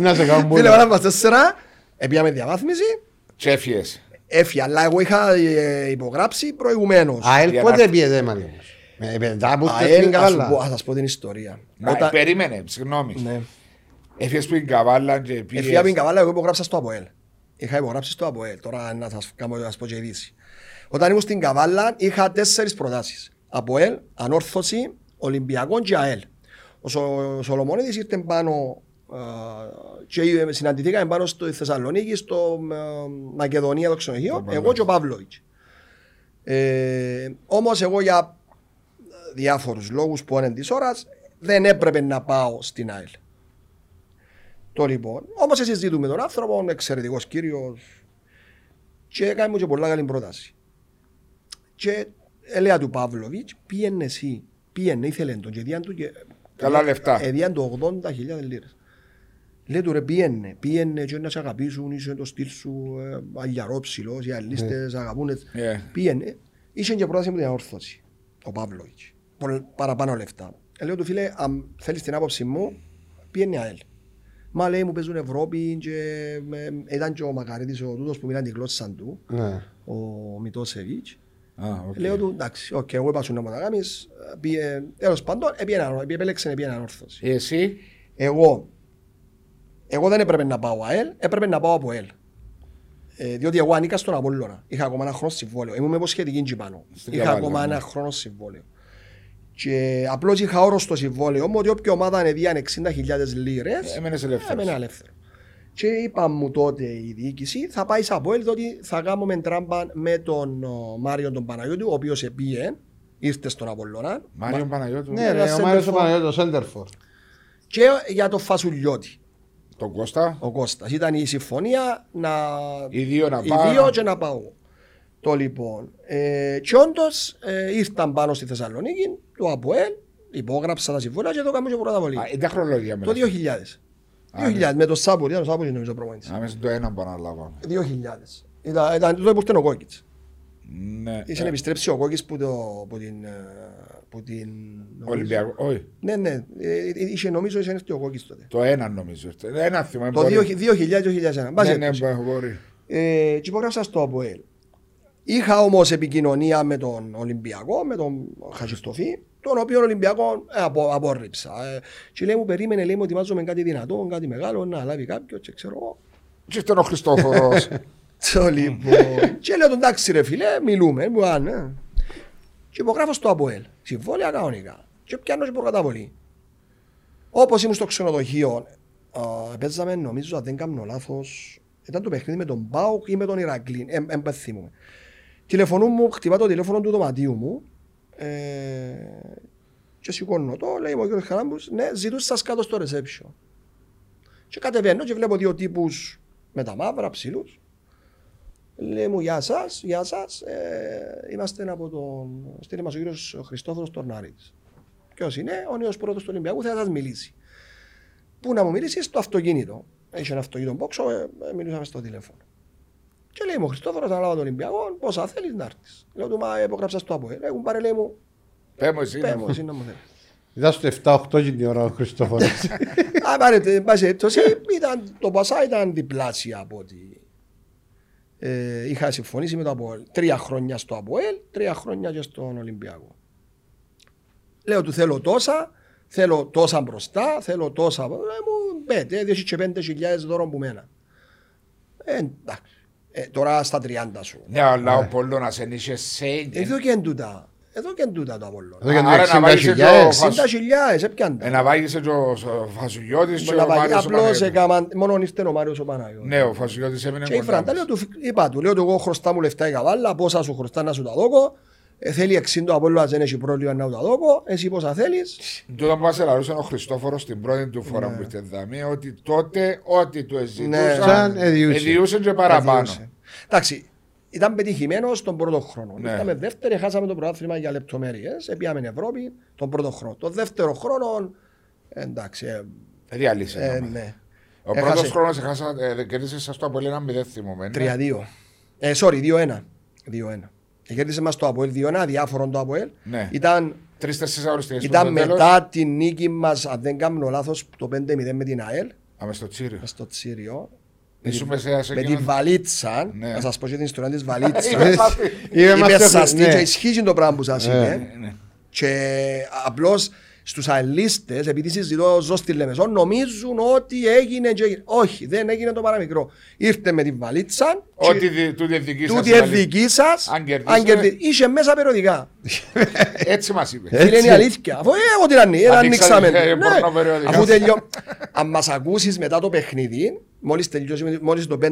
Να σε κάνουν Φίλε, πολύ. πάμε τέσσερα, έπιαμε διαβάθμιση, Και έφυγες. Έφυγε, αλλά εγώ είχα ε, υπογράψει προηγουμένως. ΑΕΛ Για πότε να- πιέζε μάλλον. Ε, Μετά που ΑΕΛ, στην ας σου Καβάλα. πω- ας σας πω την ιστορία. Να, Όταν- περίμενε, συγγνώμη. Ναι. Έφυγες που την καβάλα και Έφυγα πήγες. από την Καβάλα, εγώ υπογράψα στο ΑΠΟΕΛ. Είχα υπογράψει στο ΑΠΟΕΛ. Τώρα να σας, κάνω, να σας πω και ειδήσει. Όταν ήμουν στην Καβάλα είχα τέσσερις προτάσεις. ΑΠΟΕΛ, Ανόρθωση, Ολυμπιακό και ΑΕΛ. Ο Σο- Σολομονίδης ήρθε πάνω α, και ε, συναντηθήκαμε πάνω στο Θεσσαλονίκη, στο ε, Μακεδονία το ξενοδοχείο, εγώ και ο Παύλοβιτς. Ε, όμως εγώ για διάφορους λόγους που είναι της ώρας δεν έπρεπε να πάω στην ΑΕΛ. Το λοιπόν, όμως συζητούμε τον άνθρωπο, εξαιρετικός κύριος και έκανε μου και πολλά καλή πρόταση. Και έλεγα του Παύλοβιτς, πήγαινε εσύ, πήγαινε, ήθελε τον και διάν του και... Καλά λεφτά. Εδιάν του 80.000 λίρες. Λέει του ρε πήγαινε, πήγαινε και να σε αγαπήσουν, είσαι το στυλ σου, ε, αγιαρό ψηλός, οι αλίστες αγαπούν έτσι. Ε. Πήγαινε, είχε και πρόταση μου την αόρθωση, ο Παύλοβιτς. Πολλ- Παραπάνω λεφτά. Ε, λέω του φίλε, αν θέλεις την άποψη μου, πήγαινε ΑΕΛ. Μα λέει μου παίζουν Ευρώπη και ε, ήταν και ο Μακαρίτης ο τούτος που μιλάνε τη γλώσσα του, Ναι. ο Μητόσεβιτς. Α, οκ. Λέω του, εντάξει, οκ, εγώ είπα σου να μου τα κάνεις, ε, πήγε- τέλος πάντων, επήγαινα- επέλεξε να πήγαινε ανόρθωση. Εσύ, Εγώ, εγώ δεν έπρεπε να πάω ΑΕΛ, έπρεπε να πάω από ΑΕΛ. Ε, διότι εγώ ανήκα στον Απόλλωνα. Είχα ακόμα ένα χρόνο συμβόλαιο. Ήμουν με υποσχετική εκεί πάνω. Στην Είχα Καβάλα, ακόμα ναι. ένα χρόνο συμβόλαιο. Και απλώς είχα όρο στο συμβόλαιο μου ότι όποια ομάδα ανεβίαν 60.000 λίρες έμενες ελεύθερος. έμενε ελεύθερο. Και είπα μου τότε η διοίκηση θα πάεις σε Απόελ διότι θα κάνουμε τράμπα με τον ο, Μάριο τον Παναγιώτου ο οποίος επίε, ήρθε στον Απόλλωνα Μάριο Παναγιώτου. Ναι, Ένα ρε, ο Μάριος ο center for. Παναγιώτος, Σέντερφορ. και για τον Φασουλιώτη. Τον Κώστα. ο Κώστας. Ήταν η συμφωνία να... Οι δύο να οι πάνε. δύο και να πάω. Το λοιπόν. Ε, και όντως ε, ήρθαν πάνω στη Θεσσαλονίκη, το ΑΠΟΕΛ, υπόγραψα τα συμβόλαια και το κάνουμε και πρωταβολή. Α, Είναι χρονολογία Το 2000. 2000 με το Σάπούρ, ήταν ο Σάπούρ νομίζω προπονητής. Άμεσα το ένα που αναλάβαμε. 2000. Ήταν, ήταν τότε που ήρθε ο Κόκκιτς. Ναι. Είχε Ε, επιστρέψει ο Κόκκιτς που, το, που την... ε, Που την Ολυμπιακό. Όχι. Ναι, ναι. Ε, είχε νομίζω είχε έρθει ο Κόκκιτς τότε. Το ένα νομίζω. Το Ένα θυμάμαι. Το μπορεί. 2000-2001. Μπας Ναι, ναι, έτσι. μπορεί. Ε, και υπογράψα στο ΑΠΟΕΛ. Είχα όμως επικοινωνία με τον Ολυμπιακό, με τον Χατζηστοφή, τον οποίο Ολυμπιακό ε, απο, απόρριψα. Ε, και λέει μου, περίμενε, λέει μου, ετοιμάζομαι κάτι δυνατό, κάτι μεγάλο, να λάβει κάποιο, και ξέρω εγώ. Και ήταν ο Χριστόφορος. Το λοιπόν. και λέω, εντάξει ρε φίλε, μιλούμε, μου αν, ε. Και υπογράφω στο ΑΠΟΕΛ. Συμβόλαια κανονικά. Και πιάνω και προκαταβολή. Όπως ήμουν στο ξενοδοχείο, α, παίζαμε, νομίζω, αν δεν κάνω λάθος, ήταν το παιχνίδι με τον Μπάουκ ή με τον Ηρακλή, ε, ε, δεν θυμούμαι. Τηλεφωνούν μου, χτυπά το τηλέφωνο του δωματίου μου ε, και σηκώνω το, λέει μου ο κύριος Χαράμπους, ναι, ζητούν σας κάτω στο reception. Και κατεβαίνω και βλέπω δύο τύπους με τα μαύρα ψηλούς. Λέει μου, γεια σας, γεια σας. Ε, είμαστε από τον. Στείλει μας ο κύριος Χριστόφορος Τορνάρη. Ποιος είναι, ο νέος πρώτο του Ολυμπιακού, θα σας μιλήσει. Πού να μου μιλήσεις, στο αυτοκίνητο. Έχει ένα αυτοκίνητο μπόξο, ε, ε, μιλούσαμε στο τηλέφωνο. Και λέει μου, ο Χριστόφορος, θα λάβω τον Ολυμπιακό, πόσα θέλεις να έρθεις. Λέω του, μα υπογράψα στο ΑΠΟΕ. Έχουν πάρει, λέει μου, Πέμω εσύ. πέ μου, εσύ να μου θέλει. Ήταν στο 7-8 την ώρα ο Χριστόφορος. Α, πάρετε, εν πάση περιπτώσει, ήταν, το πασά ήταν διπλάσια από ό,τι ε, είχα συμφωνήσει με το ΑΠΟΕΛ. Τρία χρόνια στο ΑΠΟΕΛ, τρία χρόνια και στον Ολυμπιακό. Λέω του θέλω τόσα, θέλω τόσα μπροστά, θέλω τόσα. Λέει μου, πέτε, 205.000 δώρο που μένα. Ε, εντάξει. Ε, τώρα στα 30 σου. Ναι, αλλά ο Πολώνας εν είχε σε Εδώ και εν τούτα. Εδώ και εν τούτα το Απόλλωνα. Εδώ και Άρα να βάγεις και 60.000. ο Φασ- 60.000, έπιαντα. Ε, Να βάγεις και ο Φασουλιώτης και ο Μάριος ο Απλώς Παναγιώτης. έκαναν, μόνο ήρθε ο Μάριος ο Παναγιώτης. Ναι, ο Φασουλιώτης έμεινε Και η κοντά Φραντά μας. λέω του, είπα του, λέω του εγώ χρωστά μου λεφτά η καβάλα, πόσα σου χρωστά να σου τα δώκω. Ε, θέλει 60 από όλο δεν έχει πρόβλημα να σου τα δώκω. Εσύ πόσα θέλεις. Τούτο που μας ελαρούσε ο Χριστόφορος την πρώτη του φορά που ήρθε δαμή, ότι τότε ό,τι του Ναι. εζητούσαν, Σαν εδιούσε. εδιούσαν και παραπάνω. Έδιωσε. Εντάξει, ήταν πετυχημένος τον πρώτο χρόνο. Ναι. Ήρθαμε δεύτερη, χάσαμε το πρωτάθλημα για λεπτομέρειες. Επίαμε Ευρώπη τον πρώτο χρόνο. Το δεύτερο χρόνο, εντάξει, ε, Διαλύσε. ε, το. ναι. Ο Έχασε. πρώτος χρόνος έχασα, ε, κέρδισε σας το από ένα μηδέν θυμούμε. ναι. 3-2. Ε, sorry, 2-1. 2-1. Ε, Κέρδισε μας το Αποέλ 2-1, αδιάφορον το Αποέλ. Ναι. Ήταν, Τρεις-τέσσερις αγωνιστικές ήταν στο τέλος. μετά την νίκη μας, αν δεν κάνω λάθος, το 5-0 με την ΑΕΛ, Άμε στο Τσίριο. μες στο Τσίριο. Ήσουν μέσα σε Με τη εκείνον- βαλίτσα, Ναι. να σας πω και την ιστορία της βαλίτσας. Είμαι μάθη. Είμαι Είπε μας σας το- τι και ναι. ισχύει το πράγμα που σας είπε. Ναι, ναι. Και απλώς στους αελίστες, επειδή συζητώ ζω στη Λεμεσό, νομίζουν ότι έγινε και έγινε. Όχι, δεν έγινε το παραμικρό. Ήρθε με την βαλίτσα, Ό,τι δι- τούτη δική σας τούτη βαλίτσα. δική σας, Αν κερδίσετε- αν κερδί- Είχε μέσα περιοδικά. Έτσι μας είπε. Έτσι. Φίλε, είναι η αλήθεια. Αφού ε, εγώ την ανοίγει, δεν Ανοίξατε, ανοίξαμε. ε, Ναι. πορνοπεριοδικά. Αφού τελειώ. Αν μας ακούσεις μετά το παιχνίδι, μόλις τελειώσει μόλις το 5-0,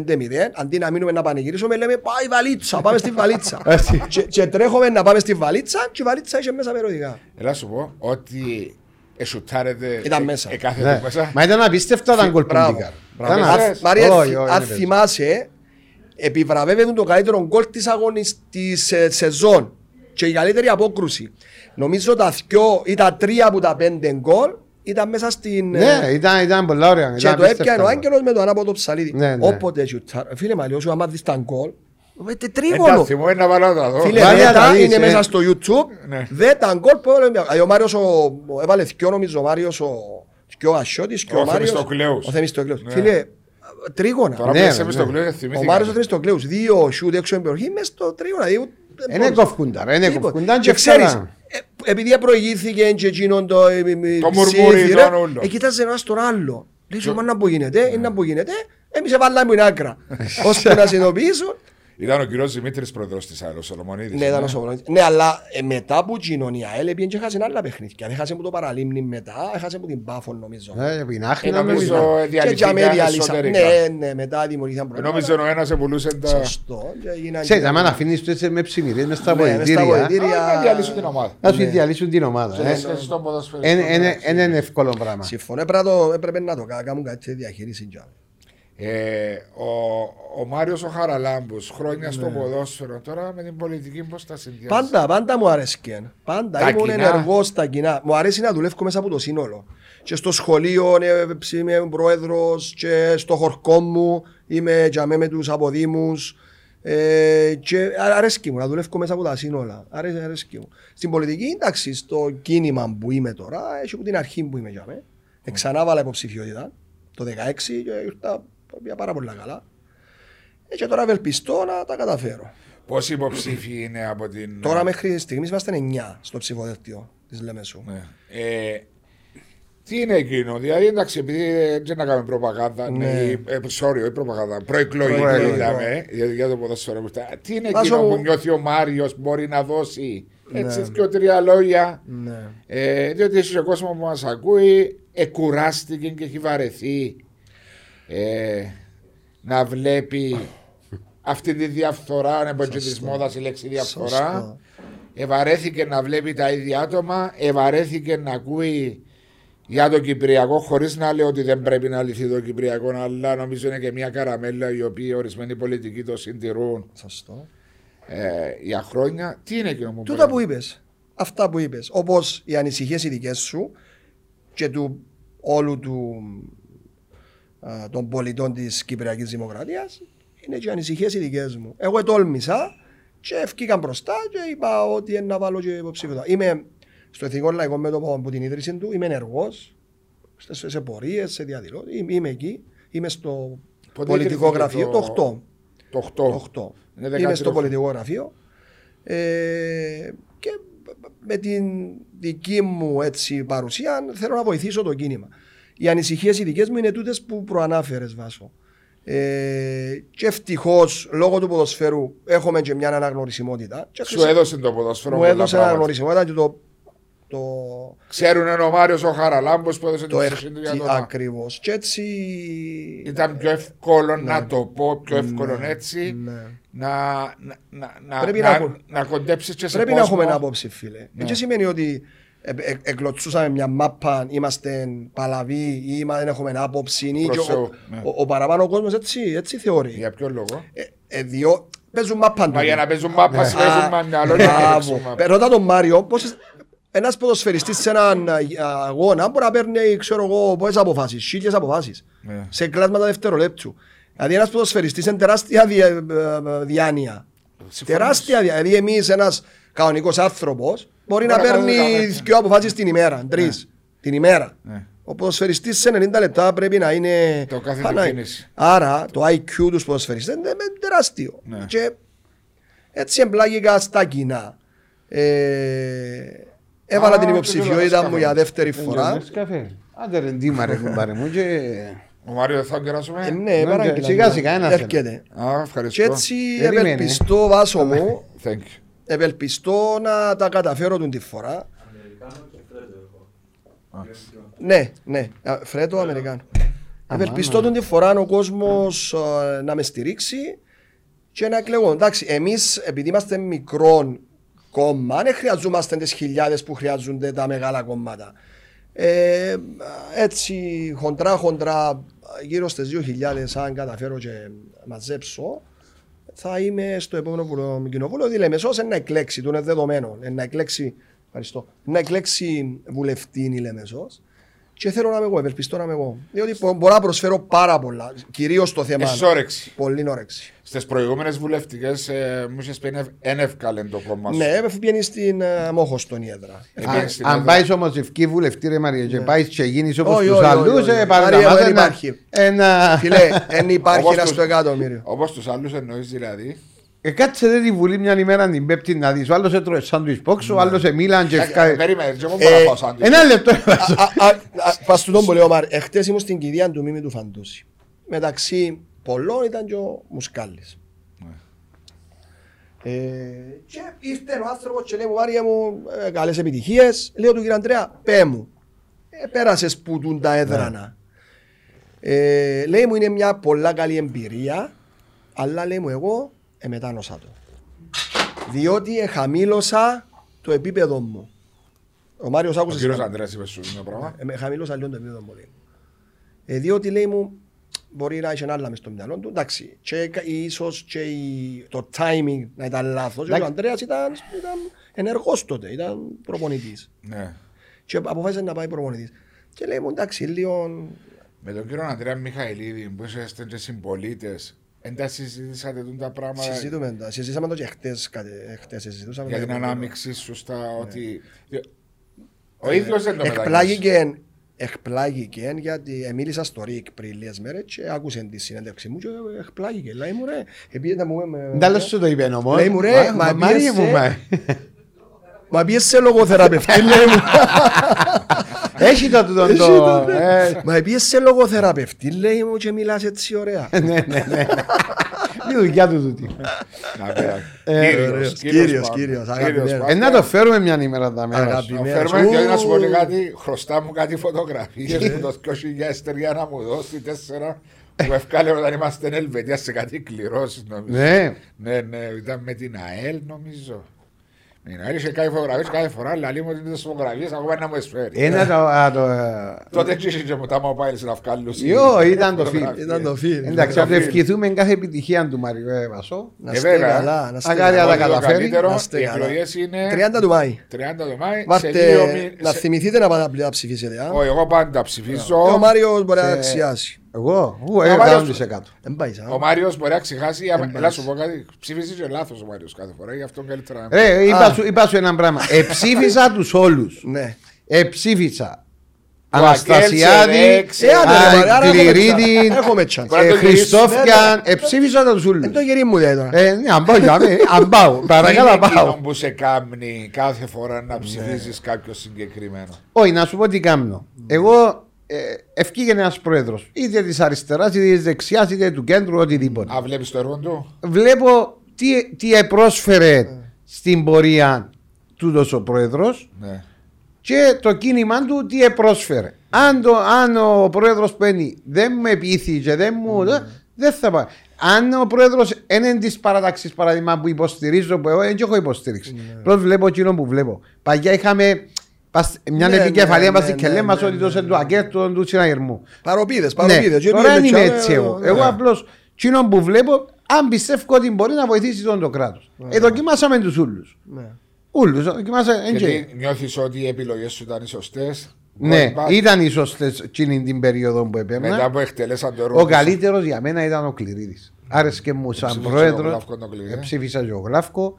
αντί να μείνουμε να πανηγυρίσουμε, λέμε πάει βαλίτσα, πάμε στη βαλίτσα. Έτσι. και, και τρέχουμε να πάμε στη βαλίτσα και η βαλίτσα είχε μέσα περιοδικά. Έλα σου πω ότι εσουτάρετε Ήταν ε- μέσα. εκάθετε Ναι. μέσα. Μα ήταν απίστευτα τα γκολ που Μπράβο. μπήκαν. Μπράβο. Ήταν Αν- απ- Μαρία, Όχι, όχι, αν δεν θυμάσαι, επιβραβεύεται το καλύτερο γκολ της αγώνης της ε, σεζόν και η καλύτερη απόκρουση. Νομίζω τα δυο ή τα τρία από τα πέντε γκολ ήταν μέσα στην... ε, Ναι, ήταν, ήταν πολλά ωραία. και ήταν το έπιανε ο απίστευτα. Άγγελος με το ανάποδο ψαλίδι. Ναι, ναι. Όποτε σιουτάρ. Φίλε Μαλιώσου, άμα δεις τα γκολ, βέτε Εντάξει, τρίγωνο. θυμώ να βάλω τα δω. Φίλε, Βάλε να τα μετά δεις, είναι ε. μέσα στο YouTube. Ναι. Δε τα γκολ που έβαλε. Δηλαδή, Ο Μάριος ο- ο- έβαλε δυο νομίζω ο Μάριος ο και ο Ασιώτης και Ο ο Μάριος Θεμιστοκλέους. Ο Θεμιστοκλέους. Ναι. Φίλε, τρίγωνα. Τώρα Ναι, που ναι. είσαι μες στο κλειό, Ο θυμήθηκα. Μάριος ο Θεμιστοκλέους. Δύο σιούτ έξω από την περιοχή μες στο τρίγωνα. δηλαδή, δεν Είναι μπορούσε. κοφκούντα, ρε, είναι Τίποτα. κοφκούντα Και και ξέρεις, φτάναν. ε, επειδή προηγήθηκε και εκείνον το ε, ε, ε, μουρμούρι ψήφι, τον ρε, όλο. ε, κοίταζε ένας τον άλλο. Λέει σου, μα να που γίνεται, είναι να που γίνεται. Εμείς εβάλαμε την άκρα. Ώσπου να συνειδητοποιήσουν. Ήταν ο κύριος Δημήτρης πρόεδρος της ΑΕΛ, ο Σολομονίδης. Ναι, ήταν ο Σοβολόνης. Ναι, αλλά ε, μετά από κοινωνία, έλεπιεν και έχασε άλλα παιχνίδια. Έχασε που το παραλίμνη μετά, έχασε που την Πάφο νομίζω. Ε, από την Άχη Ε, να νομίζω, νομίζω. ε, Και για με διαλυθήκαν διαλύσαν. εσωτερικά. Ναι, ναι, μετά δημιουργήθηκαν προβλήματα. Νόμιζε ο ένας επουλούσε τα... Σωστό. και έγιναν Ξέρεις, και- άμα αφήνεις το έτσι με ψημυρίες μες στα Ναι, μες στα βοηθήρια, βοηθήρια. Α, Να διαλύσουν την ομάδα. να σου διαλύσουν την ομάδα. Σε ε. σχέση στον ποδοσφαιριστό, Είναι- Είναι εντάξει. είναι ένα εύκολο πράγμα. Συμφωνώ, έπρεπε να το- έπρεπε να το κα- κάνουν κάτι τέτοια διαχείριση. Για. Ε, ο, ο Μάριος ο Χαραλάμπους, χρόνια Ναι. στο ποδόσφαιρο, τώρα με την πολιτική πώς τα συνδυάζει; Πάντα, πάντα μου αρέσκει. Πάντα Τα ήμουν κοινά. ενεργός στα κοινά. Μου αρέσει να δουλεύω μέσα από το σύνολο. Και στο σχολείο ε, ψ- είμαι πρόεδρος, και στο χορκό μου είμαι για με τους αποδήμους. Ε, και α- αρέσκει μου να δουλεύω μέσα από τα σύνολα. Αρέ, αρέσκει μου. Στην πολιτική, εντάξει, στο κίνημα που είμαι τώρα, έχει από την αρχή που είμαι για με. Εξανάβαλα υποψηφιότητα το 2016 και ήρθα πήγα πάρα πολύ καλά. Ε, και τώρα ευελπιστώ να τα καταφέρω. Πόσοι υποψήφοι είναι από την... Τώρα μέχρι στιγμής είμαστε 9 στο ψηφοδέλτιο της Λεμεσού. Ναι. Ε, τι είναι εκείνο, δηλαδή εντάξει, επειδή δεν να κάνουμε προπαγάνδα, Ναι. ναι. ε, sorry, όχι προπαγάνδα, προεκλογική Προεκλογικό. είδαμε για, για το ποδόσφαιρο. που está. Τι είναι Βάζω εκείνο μου- που νιώθει ο Μάριος μπορεί να δώσει; Έτσι Ναι. και τρία λόγια. Ναι. Ε, διότι έχει ο κόσμος που μας ακούει, εκουράστηκε και έχει βαρεθεί ε, να βλέπει αυτή τη διαφθορά, είναι από τη Σωστό. μόδα η λέξη διαφθορά. Σωστό. Ευαρέθηκε να βλέπει τα ίδια άτομα, ευαρέθηκε να ακούει για το Κυπριακό, χωρίς να λέω ότι δεν πρέπει να λυθεί το Κυπριακό, αλλά νομίζω είναι και μια καραμέλα η οποία ορισμένοι πολιτικοί το συντηρούν Σωστό. ε, για χρόνια. Τι είναι εκείνο που Τούτα πρέπει- που είπες. Αυτά που είπες. Όπως οι ανησυχίες οι δικές σου και του όλου του, α, των πολιτών της Κυπριακής Δημοκρατίας είναι και οι ανησυχίες οι δικέ μου. Εγώ ετόλμησα και ευκήκα μπροστά και είπα ότι είναι να βάλω και υποψήφιο. Είμαι στο Εθνικό Λαϊκό Μέτωπο από την ίδρυση του, είμαι ενεργός σε, σε πορείες, σε διαδηλώσεις. Είμαι, είμαι εκεί. Είμαι στο Πότε πολιτικό ιδρύθηκε γραφείο. το- Το 8. Το 8. Το 8. Είναι Είμαι 13 στο χρόνια. πολιτικό γραφείο ε, και με την δική μου έτσι, παρουσία θέλω να βοηθήσω το κίνημα. Οι ανησυχίες οι δικές μου είναι τούτες που προανάφερες, Βάσο. Ε, και ευτυχώς λόγω του ποδοσφαίρου έχουμε και μια αναγνωρισιμότητα. Και Σου έδωσε το ποδόσφαιρο. μου πολλά έδωσε πράγματα. αναγνωρισιμότητα και το. το Ξέρουν είναι ο Μάριος ο Χαραλάμπος που έδωσε το το εχ... σωσίν του για το να- ακριβώς. Και έτσι. Ήταν πιο εύκολο να το πω, πιο εύκολο έτσι. Ναι. Να, να, να, να, Πρέπει να, να να, έχω- κοντέψεις και σε Πρέπει να κόσμο. έχουμε άποψη, φίλε. Ναι. Δεν σημαίνει ότι ε, ε, εκλωτσούσαμε μια μάπα, είμαστε παλαβοί ή είμα- δεν έχουμε άποψη. Ή Προς και ο, Θεού, ναι. ο, ο παραπάνω κόσμος έτσι, έτσι θεωρεί. Για ποιο λόγο; Ε, ε, διό, παίζουν μάπα. Μα για να παίζουν μάπα συμμετέχουν με μυαλό και να παίξουν μάπα. Ρώτα τον Μάριο, πώς ένας ποδοσφαιριστής σε έναν α, αγώνα μπορεί να παίρνει, ξέρω εγώ, πόσες αποφάσεις, χίλιες αποφάσεις. Ναι. Σε κλάσματα δευτερολέπτου. Δηλαδή ένας ποδοσφαιριστής είναι τεράστια δια, ε, ε, διάνοια. Συμφωνείς. Τεράστια διάνοια. Δηλαδή εμείς ένας κανονικός άνθρωπος μπορεί να Μπορεί να παίρνεις κάνει δέκα δύο αποφάσεις την ημέρα, τρεις. Την ημέρα. Ναι. Ο ποδοσφαιριστής σε 90 λεπτά πρέπει να είναι... Το κάθε Άρα- κίνηση. Άρα το IQ τους ποδοσφαιριστές είναι τεράστιο. Ναι. Και έτσι εμπλάγηκα στα κοινά. Ε, έβαλα Α, την και υποψηφιότητα το μου για δεύτερη Δεν φορά. κάνεις καφέ. Άντε ρε ντύμα ρε κουμπάρε μου και... Ο Μάριο θα κεράσουμε. Ε, ναι, Ναι, παράγγειλα. σιγά σιγά, ένα θέλω. Έρχεται. Α, Και ευχαριστώ. έτσι Περίμενε. ευελπιστώ βάσο μου, Thank you. Ευελπιστώ να τα καταφέρω την τη φορά. Ναι, ναι, Α, Φρέτο Αμερικάνο. Ευελπιστώ την τη φορά ο κόσμος να με στηρίξει και να εκλεγώ. Εντάξει, εμείς επειδή είμαστε μικρό κόμμα, δεν χρειαζόμαστε τις χιλιάδες που χρειάζονται τα μεγάλα κόμματα. Ε, έτσι χοντρά χοντρά γύρω στις 2.000 αν καταφέρω και μαζέψω θα είμαι στο επόμενο βουλο- κοινοβούλιο. Δηλαδή, Λεμεσός είναι να εκλέξει, το είναι δεδομένο. Είναι να εκλέξει, ευχαριστώ, να εκλέξει βουλευτή η Λεμεσός. Και θέλω να είμαι εγώ, ευελπιστώ να είμαι εγώ. Διότι μπο- μπορώ να προσφέρω πάρα πολλά. Κυρίως το θέμα. Έχεις όρεξη. Πολύ όρεξη. Στις προηγούμενες βουλευτικές μου είχες πει είναι εύκολο το κόμμα σου. Ναι, βγαίνει στην uh, Μόχωστον η έδρα. Επειδή στην Αν έδρα- πάεις όμως ευκή βουλευτή ρε Μαρία και πάεις και γίνεις όπως Όχι, τους όχι, άλλους όχι, όχι. ε, Μαρία, παραλαμβάνω δεν ένα- υπάρχει. ένα... Φίλε, δεν υπάρχει Όπως ένα τους- στο εκατομμύριο. Όπως τους άλλους εννοείς δηλαδή. Ε, κάτσε δε τη βουλή μια ημέρα την πέπτη να δεις. Ο άλλος έτρωε σάντουις πόξ, Ναι. ο άλλος εμίλαν και Ε, ευκά... Περίμενε, δεν Ε, μπορώ να πάω σαν τη- Ένα λεπτό. Πας του τον που λέω, Μάρ, εχθές ήμουν στην κηδεία του Μίμη του Φαντούση. Μεταξύ πολλών ήταν και ο Μουσκάλης. Ε, και ήρθε ο άνθρωπος και λέει μου, Μάρια μου, ε, καλές επιτυχίες. Λέω του κύριε Αντρέα, πέ μου, ε, πέρασες που τούν τα έδρανα. Ε, λέει μου, είναι μια πολλά καλή εμπειρία, αλλά λέει μου, εγώ εμετάνωσα το. Διότι εχαμήλωσα το επίπεδο μου. Ο Μάριος Ο άκουσε κύριος σήμερα. Αντρέα είπε σου ένα πράγμα. Ε, με χαμηλώσα λίγο το επίπεδο μου. λέει. Ε, διότι λέει μου, μπορεί να έχει άλλα μες στο μυαλό του. Εντάξει, και κα- ίσως και η- το timing να ήταν λάθος. Και Ο Εντάξει. Ανδρέας ήταν, ήταν ενεργός τότε, ήταν προπονητής. Ναι. Και αποφάσισε να πάει προπονητής. Και λέει μου, εντάξει, λίγο... Με τον κύριο Αντρέα Μιχαηλίδη που είσαστε και συμπολίτες, δεν τα συζητήσατε τούν τα πράγματα Συζητούμε τα. Συζητήσαμε το και χτες, κάτι- χτες συζητούσαμε. για το- την ανάμειξή σου στα ότι. Ο ίδιος δεν το μετακίνησε. Εκπλάγηκε, εκπλάγηκε γιατί ε, μίλησα στο ΡΙΚ πριν λίγες μέρες και άκουσε τη συνέντευξη μου και εκπλάγηκε. Λέει μου ρε, επειδή να μου με... Δεν σου το είπε όμως. Λέει μου, ρε, Μα- μα Μαρία πιέσε. μου, μα. Μα πιέσαι σε λογοθεραπευτή, λέει μου. Έχει το τούτο Έχει το... το, ναι. ε, Μα πιέσαι σε λογοθεραπευτή, λέει μου και μιλάς έτσι ωραία. Ναι, ναι, ναι. Η δουλειά του τούτη. Να πεις, Ε, κύριος, ωραίος, κύριος κύριος, Παύλος, κύριος, κύριος αγαπημένος. Παύλος. Ε, να το φέρουμε μια ημέρα τα μέρας σου. Αγάπη. Να Μέρος. φέρουμε και να σου πω Ου. κάτι, χρωστά μου κάτι φωτογραφίες που το 2003 να μου δώσει τέσσερα που ευκάλε όταν είμαστε στην Ελβετία σε κάτι κληρώσεις νομίζω. Ναι. Ναι, ναι, ήταν με την ΑΕΛ νομίζω. Είναι, έρχεσαι κάθε φωτογραφίες κάθε φορά, αλλά μου τις φωτογραφίες ακόμα να μου εσφέρεις. Ένα το. α, το, Τότε έτσι είχε και μου τα mobile να βγάλουν. Ιω, ήταν το φιλ. Ήταν το φιλ. Εντάξει, το να το φιλ. ευχηθούμε κάθε επιτυχία του Μαριού ε, Βασό. Να Ε, είστε βέβαια. καλά, να είστε Αγάρια καλά. τα καταφέρει. καλύτερο, Να είστε οι καλά. εκλογές είναι 30 του Μάη. 30 το Μάη. σε Βάρτε, δύο μήνες- να σε- θυμηθείτε να πάτε να ψηφίσετε. α. Όχι, εγώ πάντα Ε, Ο ψηφίζω. Μάριος μπορεί να σε- αξιάσει. Εγώ, ου, Ο ε, Μάριος- 100%. Δεν πάει σαν. Ο Μάριος μπορεί να ξεχάσει. άμα- πάει. Έλα σου πω κάτι. Ψηφίζει και λάθος ο Μάριος κάθε φορά. Γι' αυτό καλύτερα να. Ρε, είπα Α. σου, είπα σου ένα πράγμα. Εψήφισα τους όλους. Ναι. Εψήφισα. Ο Αναστασιάδη, Αγγέλς, Ε, άντε, ρε, Α, Μάρια, άρα έχουμε Κληρίδη, chance. Έχουμε chance. Μπορεί να ε, το γυρίσουμε. Χριστόφιαν. Εψήφισα τους όλους. Δεν το γυρί μου λέει τώρα. Ε, ναι, αν πάω, για μέ- αν πάω, παρακαλώ Είναι εκείνο πάω. που σε κάνει κάθε φορά Ναι. να ψηφίζεις κάποιο συγκεκριμένο. Όχι, να σου πω τι κάνω. Εγώ ε, ευκήγε ένας πρόεδρος, είτε της αριστεράς, είτε της δεξιάς, είτε του κέντρου, οτιδήποτε. Α, βλέπεις το έργο του; Βλέπω τι, τι επρόσφερε στην πορεία τούτος ο πρόεδρος Ναι. και το κίνημά του τι επρόσφερε. Αν, το, αν ο πρόεδρος παίρνει δεν με πείθει και δεν μου. δε- Δεν θα πάει. Αν ο πρόεδρος είναι της παράταξης παράδειγμα που υποστηρίζω, που εγώ δεν έχω υποστήριξη. Πρώτα βλέπω εκείνο που βλέπω. Παγιά είχαμε πας- μια Ναι, επικεφαλία ναι, μα στην ναι, κελέ μας ναι, ότι ναι, δώσε ναι, του ναι. ακέρτου του συναγερμού. Παροπίδες, Ναι, παροπίδες. Και τώρα δεν πήγαινε είμαι και έτσι άλλο, εγώ. ναι. Εγώ απλώς εκείνο που βλέπω, αν πιστεύω ότι μπορεί να βοηθήσει τον το κράτος. Ε, δοκιμάσαμε τους ούλους. Ναι. Ούλους, δοκιμάσαμε. εν και- Γιατί νιώθεις ότι οι επιλογές σου ήταν οι σωστές; Ναι, ήταν οι σωστές εκείνη την περίοδο που Μετά έπαιρνα. που εκτελέσαν το έργο. Ο τους. καλύτερος για μένα ήταν ο Κληρίδης. Άρεσε μου σαν Ψήφισε ο πρόεδρος. Γλάφκο τον Κληρίδη. Ψήφισα και ο Γλάφκο.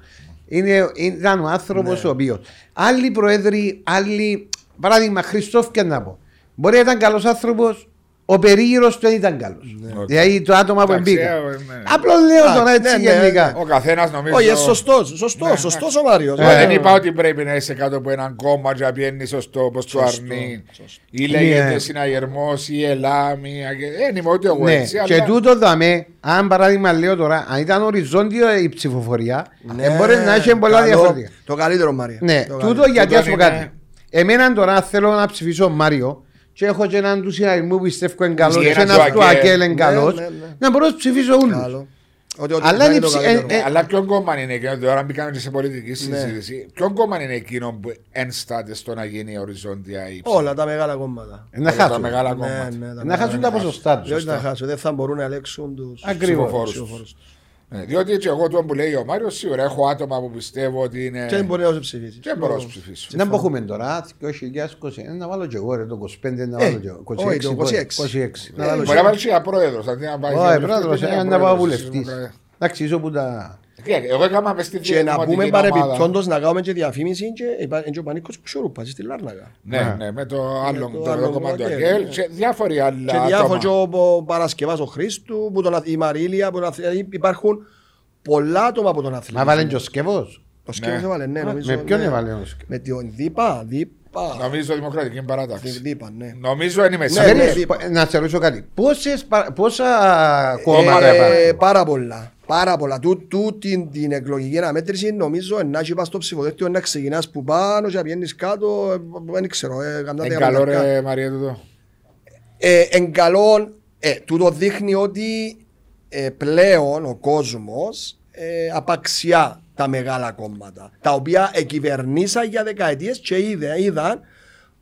Είναι, ήταν ο άνθρωπος ο οποίος. Άλλοι πρόεδροι, άλλοι. Παράδειγμα, Χριστόφ να πω. Μπορεί να ήταν καλός άνθρωπος, ο περίγυρος του δεν ήταν καλός. Οκ. Δηλαδή το άτομα που Εντάξει, μπήκα. ε, ναι. Απλώς λέω τώρα Εντάξει, έτσι ναι, ναι, γενικά. Ο καθένας νομίζω. Όχι, σωστός, σωστός, Ναι, σωστός ο Μάριος. Ε, Ναι. δεν είπα ότι πρέπει να είσαι κάτω από έναν κόμμα και να πιένεις σωστό όπως του Σωστό, αρνεί. σωστό. Ή λέγεται Ναι. συναγερμός ή ελάμη. Δεν είμαι ούτε εγώ Ναι, έτσι. και αλλά- τούτο δαμέ, αν παράδειγμα λέω τώρα, αν ήταν οριζόντιο η ψηφοφορία, Ναι, ε, μπορεί να έχει πολλά καλό. διαφορετικά. Το καλύτερο Μάρια. Ναι, Το τούτο καλύτερο. γιατί Τούτο ας πω είναι- κάτι. Εμένα τώρα θέλω να ψηφίσω Μάριο και έχω και έναν του συναγερμού που πιστεύω είναι καλό Και και έναν ένας του του Ακέλ. Ακέλ είναι Ναι, καλός ναι, ναι. να μπορώ να ψηφίσω όλους. Καλό. Ότι- ότι Αλλά θα είναι είναι το ψη- καλύτερο. ε, ε, Αλλά ποιο κόμμα είναι εκείνο, τώρα μπήκαμε και σε πολιτική Ναι. συζήτηση. Ποιο κόμμα είναι εκείνο που ένσταται στο να γίνει οριζόντια η Όλα τα μεγάλα κόμματα. Ε, Να όλα τα χάσουν. μεγάλα Ναι, κόμματα. ναι, τα Να μεγάλα χάσουν τα κόμματα. ποσοστά τους. Όχι να χάσουν, δεν θα μπορούν να ελέγξουν τους Ακριβώς. ψηφοφόρους ψηφοφόρους. Ναι, διότι και εγώ το που λέει ο Μάριος, σίγουρα έχω άτομα που πιστεύω ότι είναι. Και δεν μπορεί να τους ψηφίσεις. Και μπορώ να του ψηφίσω. Να μποχούμε τώρα, 2021, να βάλω και εγώ ρε, το 25 να Ε, βάλω και εγώ. όχι, το 26. 26. Να Ε, βάλω και Μπορεί να εγώ. βάλει για πρόεδρος. Αντί να πάει. Όχι, για πρόεδρος, βουλευτής, ε, είναι να πάω πρόεδρος, βουλευτής. είναι- Εντάξει, ίσω που τα... Και Εγώ έκανα μες στη Και να δημοτική πούμε ομάδα. παρεπιπτόντως να κάνουμε και διαφήμιση και υπά- και ο Πανίκος Κουτσορούπας στη Λάρνακα. Ναι, ναι, με το άλλο το το άλλο κόμμα του Αγγέλ, Αγγέλ ναι. και διάφοροι άλλοι Και διάφοροι και άτομα. ο ο Παρασκευάς ο Χρήστου, που τον, αθ- η Μαρίλια, που τον, αθ- δηλαδή υπάρχουν πολλά άτομα από τον αθλητισμό. Μα βάλει και ο Σκευός. Το σκεύος Ναι. έβαλε, ναι, νομίζω. Με ποιον ναι. έβαλε ο Σκευός. Με τον Δίπα, Δίπα. Νομίζω δημοκρατική παράταξη. Δίπα, ναι. Νομίζω δεν είμαι Ναι, σίγουρος. ναι. Περίμενε, Να σε ρωτήσω κάτι. Πόσες, πα- πόσα κόμματα Ε, υπάρχουν; Πάρα πολλά. Πάρα πολλά. Του, του την, την εκλογική αναμέτρηση νομίζω να έχει πάει στο ψηφοδέλτιο να ξεκινάς που πάνω και να πηγαίνεις κάτω. ε, Δεν ξέρω. Ε, καμιά Είναι δεκαετία. καλό ρε Μαρία τούτο. Ε, εν καλό, ε, τούτο δείχνει ότι ε, πλέον ο κόσμος ε, απαξιά τα μεγάλα κόμματα τα οποία εκυβερνήσαν για δεκαετίες και είδε, είδαν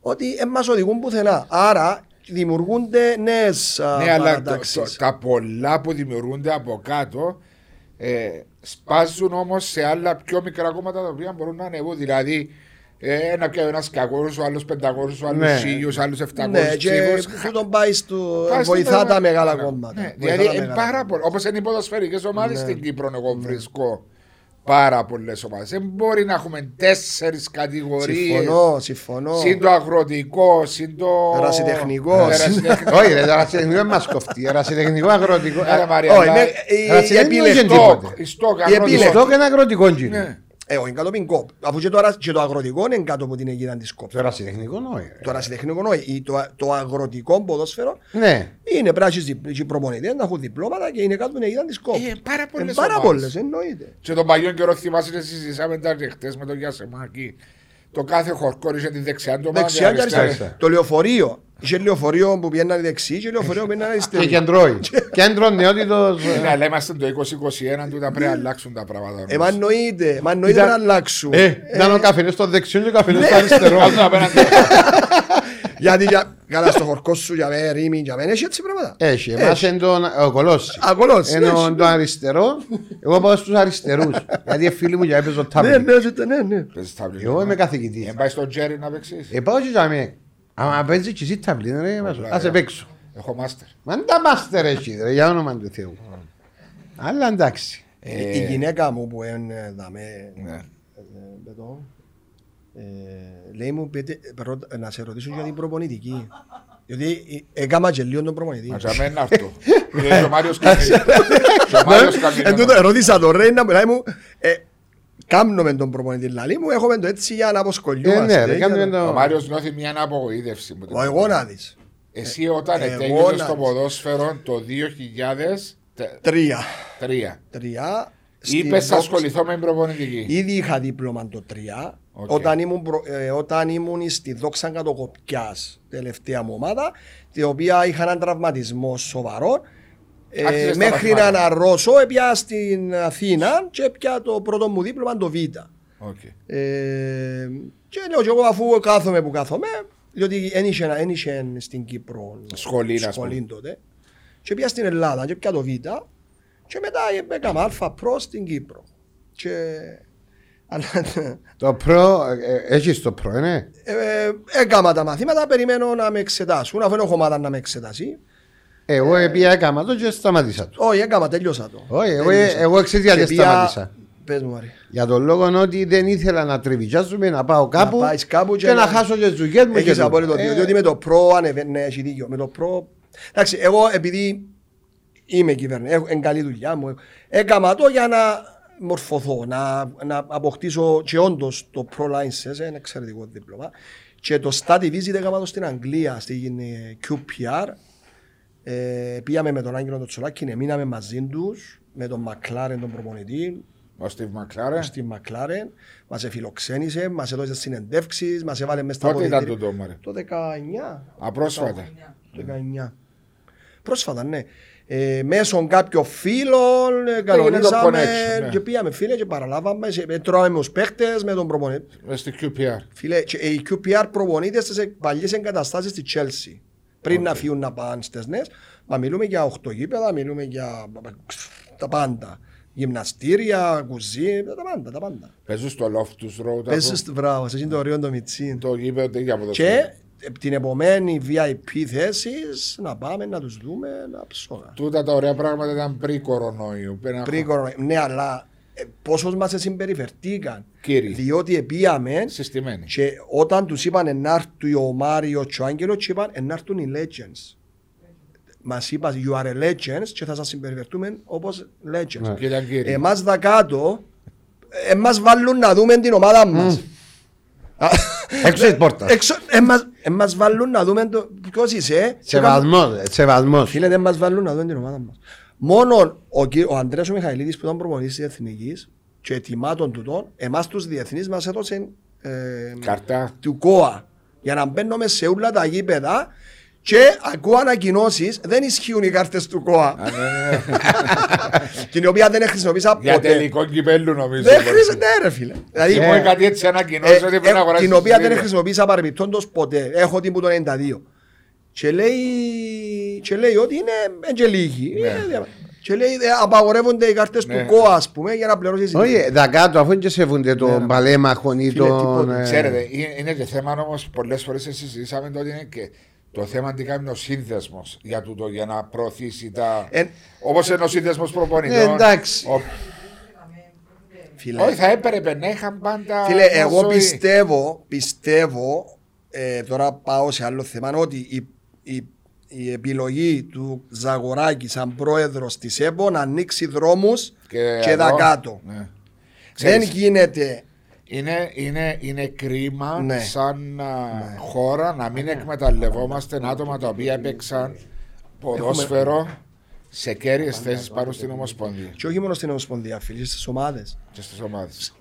ότι δεν μας οδηγούν πουθενά. Άρα δημιουργούνται νέες α, Ναι, αλλά το- παρατάξεις. το- τα πολλά που δημιουργούνται από κάτω ε, σπάζουν όμως σε άλλα πιο μικρά κόμματα τα οποία μπορούν να ανεβούν. Δηλαδή, ε, ένα και ένας κακός, ο άλλος 500, ο άλλος Ναι. 1000, ο άλλος 700 ναι, και ψήφους. που τον πάει στο, Πάει στο βοηθά τα τέλος. μεγάλα Ναι, κόμματα. Ναι, Βοηθά δηλαδή, τα είναι μεγάλα πάρα πολλά. Όπως είναι οι ποδοσφαιρικές ομάδες στην Κύπρο, εγώ βρίσκω πάρα πολλές ομάδες. Δεν μπορεί να έχουμε τέσσερις κατηγορίες. Συμφωνώ, συμφωνώ. Συν το αγροτικό, συν το. Ερασιτεχνικός. Ε, ερασιτεχνικό. Όχι, ρε, το ρασιτεχνικό δεν μας κοφτεί. Ρασιτεχνικό αγροτικό. Άρα, Μαρία, Όχι, αλλά- με- η- η Ρασιτεχνικό επιλεκτό. είναι τίποτε. Στόκ, η στόκ, Η αγροτικό. επιλεκτό. Αυτό και ένα αγροτικό γύρο. Ναι. Ε, όχι, κάτω πιν κόπ. Αφού και το, αρα- και το αγροτικό είναι κάτω από την αιγύδα της κόπ. Το ρασιτεχνικό όχι. ρε. Το ερασιτεχνικό όχι. Η- Το, το αγροτικό ποδόσφαιρο Ναι. είναι πρέπει να έχεις δι- και οι προπονητές να έχουν διπλώματα και είναι κάτω από την αιγύδα της κόπ. Ε, πάρα πολλές Ε, πάρα ομάδες. πολλές, εννοείται. Και τον παλιό καιρό θυμάσαι και συζητήσαμε τα και χτες με τον Γιάσεμάκη. Το κάθε χορκό είχε τη δεξιά του ομάδα, Δεξιά και αριστερά. αριστερά. Το λεωφορείο Είχε λεωφορείο που πιέναν δεξί και λεωφορείο που πιέναν Και αριστερή. κεντρώει. Κέντρο νεότητος. Ναι, αλλά είμαστε το 2021 του, τα πρέπει να αλλάξουν τα πράγματα. Ε, μα εννοείται, μα εννοείται Ήταν- να αλλάξουν. Ε, ήταν ο καφενές στο δεξιό και ο καφενές στο αριστερό. Κάτω απέναντι. Γιατί για- καλά στο χορκό σου για μένα, ρήμη, για μένα, έχει έτσι πράγματα. Έχει, εμάς είναι τον ο Κολώσης. Α, Κολώσης, Ενώ έχει. το αριστερό, εγώ πάω στους αριστερούς. Γιατί φίλοι μου για έπαιζω Ναι, τάμπλετ. ναι, ναι, ναι, ναι. Παίζεις τάμπλετ. Εγώ είμαι καθηγητής. Ε, πάει στο Τζέρι να παίξεις. Ε, πάω και για μέ. Άμα παίζεις και εσύ τάμπλετ, ρε, βάζω. ας σε παίξω. Έχω μάστερ. Μα είναι τα μάστερ έχει, ρε, για όνομα του Θεού. Αλλά εντάξει. Ε, Η γυναίκα μου που είναι δαμέ, Ναι. ε, εδώ, ε, λέει μου πείτε, πρώτα- να σε ρωτήσω για την προπονητική. Διότι ε, έκαμα και λίγο τον προπονητή. Μα για μένα αυτό. Είναι ο Μάριος Καμίνο. Και ο Μάριος Εν Καμίνο. τούτο ερώτησα τον Ρέι να μιλάει μου, ε, κάμνω με τον προπονητή λαλή μου, έχουμε το έτσι για να Ε, αποσκολιόμαστε. ναι, ρε, για κάμε να- Ο το... Μάριος νιώθει μια απογοήτευση. που Μα εγώ να δεις. Εσύ όταν Εγώ τέλειωσες να στο δεις. ποδόσφαιρο το 2003 Τρία. Τρία. είπες Στην θα ασχοληθώ με την προπονητική. Ήδη είχα δίπλωμα το 3. Οκ. Όταν, ήμουν, προ- ε, όταν ήμουν στη Δόξα Κατοκοπιάς, τελευταία μου ομάδα, την οποία είχα έναν τραυματισμό σοβαρό. Ε, Άρχισες τα μέχρι να μαθήματα. αναρρώσω, επήα στην Αθήνα και έπιασα το πρώτο μου δίπλωμα το Β. Οκ. Ε, και λέω και εγώ αφού κάθομαι που κάθομαι, διότι δεν είχε, εν είχε στην Κύπρο Σχολή, ας πούμε. σχολή τότε. Και πήα στην Ελλάδα και πήρα το Β. Και μετά έκανα άλφα, pro στην Κύπρο. Και... Αλλά Το pro, ε, ε, έχεις το pro, ναι. ε, έκανα τα μαθήματα, περιμένω να με εξετάσουν, αφού έχω ομάδα να με εξετάσει. Εγώ επήα έκαμα το και σταματήσα το. Όχι, έκανα, τελειώσα το. Όχι, εγώ- Τελειώσα. εγώ ξέρεις γιατί Και πήα- σταμάτησα. Πες μου, Άρη. Για τον λόγο ότι δεν ήθελα να τριβιζάζουμε, να πάω κάπου, πάεις κάπου και, και να να- χάσω και τις δουλειές μου. Έχεις και τούτο. απόλυτο Ε, δίκιο, διότι με το προ ανεβαίνει, ναι, έχει δίκιο. Με το προ... Εντάξει, εγώ επειδή είμαι κυβέρνηση, έχω εν καλή δουλειά μου, έκανα το για να μορφωθώ, να, να αποκτήσω και όντως το Pro License, ένα εξαιρετικό δίπλωμα. Και το Study Visit έκανα το στην Αγγλία, στην ε, QPR. Ε, πήγαμε με τον Άγγελο τον Τσολάκη, μείναμε μαζί τους, με τον Μακλάρεν τον προπονητή, Ο Στίβ Μακλάρε. στη Μακλάρεν, μας εφιλοξένησε, μας έδωσε συνεντεύξεις, μας έβαλε μέσα στα Πότε ήταν αποδητήρια. τούτο, μωρέ. Το 19. Απρόσφατα. Το 19. Πρόσφατα, ναι. Ε, μέσω κάποιων φίλων ε, κανονίσαμε connection, ναι. και πήγαμε φίλε και παραλάβαμε. σε- ε, Τρώμε με τους παίχτες, με τον προπονητή. Μες στη QPR. Φίλε, και, ε, οι QPR προπονείτες στις παλιές εγκαταστάσεις στη Chelsea. Πριν να φύγουν να πάνε στις νέες. Μα μιλούμε για 8 γήπεδα, μιλούμε για τα πάντα. Γυμναστήρια, κουζί, τα πάντα, τα πάντα. Παίζουν στο loft τους road. Πες αυτό. στο βράδυ, σε εκείνο το ωραίο το μιτσίν. Το γήπεδο τι για ποδοσφαίρο. Και ε, την επομένη VIP θέσεις να πάμε να τους δούμε να ψώνα. Τούτα τα ωραία πράγματα ήταν πριν κορονοϊού. πριν ένα Πριν κορονοϊό. Ναι, αλλά ε, πόσος μας συμπεριφερθήκαν. Κύριοι. Διότι επίαμε Συστημένοι. και όταν τους είπαν να έρθει ο Μάριος και ο Άγγελος και είπαν να έρθουν οι legends. Μας είπαν you are a legends και θα σας συμπεριφερθούμε όπως legends. Και ήταν κύριοι. Εμάς δα κάτω, εμάς βάλουν να δούμε την ομάδα μας. Α, Έξω της πόρτας. Έξω, εμάς, εμάς βάλουν να δούμε το, ποιος είσαι. Σεβασμός, ε, σεβασμός. Φίλε, δεν μας βάλουν να δούμε την ομάδα μας. Μόνο ο, κυ- ο Ανδρέας ο Μιχαηλίδης που ήταν προπονητής της Εθνικής και ετοιμάτων τούτων, εμάς τους διεθνείς μας έδωσε ε, Καρτά. του ΚΟΑ για να μπαίνουμε σε όλα τα γήπεδα και ακούω ανακοινώσεις, δεν ισχύουν οι κάρτες του ΚΟΑ. Α, ναι, ναι, ναι. την οποία δεν χρησιμοποίησα Για ποτέ. τελικό κυπέλου νομίζω. Δεν χρησιμοποίησα, ναι ρε φίλε. Δηλαδή, Και μου κάτι έτσι ανακοινώσει ότι πρέπει να ε, αγοράσεις την οποία δεν εισιτήρια. χρησιμοποίησα παρεμπιπτόντως ποτέ. Έχω την που το 92. Και λέει, και λέει ότι είναι εγγελίγη. Ναι. Και λέει ε, απαγορεύονται οι κάρτες Ναι. του ΚΟΑ ας πούμε για να πληρώσεις Όχι, εισιτήριο. δα κάτω, αφού και σέβονται τον παλέμαχον ή Φίλε, τον... τίποτα. ε, Ξέρετε, είναι- είναι και θέμα όμως πολλές φορές συζητήσαμε το ότι είναι και το θέμα τι κάνει ο σύνδεσμος για τούτο, για να προωθήσει τα. Ε, Όπως είναι ο σύνδεσμος προπονητών. Ε, εντάξει. Ο- Φίλε, Όχι, θα έπρεπε να είχαν πάντα. Φίλε, μια εγώ ζωή. πιστεύω, πιστεύω, ε, τώρα πάω σε άλλο θέμα, ότι η, η, η επιλογή του Ζαγοράκη σαν πρόεδρος της ΕΠΟ να ανοίξει δρόμους και, εδώ, δα κάτω. ναι. Δεν Ξέρεις, γίνεται. είναι, είναι, είναι κρίμα Ναι. σαν α, χώρα να μην εκμεταλλευόμαστε άτομα τα οποία έπαιξαν ποδόσφαιρο σε κέρυες θέσεις πάνω στην Ομοσπονδία Και όχι μόνο στην Ομοσπονδία, φίλοι, στις ομάδες. και στις ομάδες.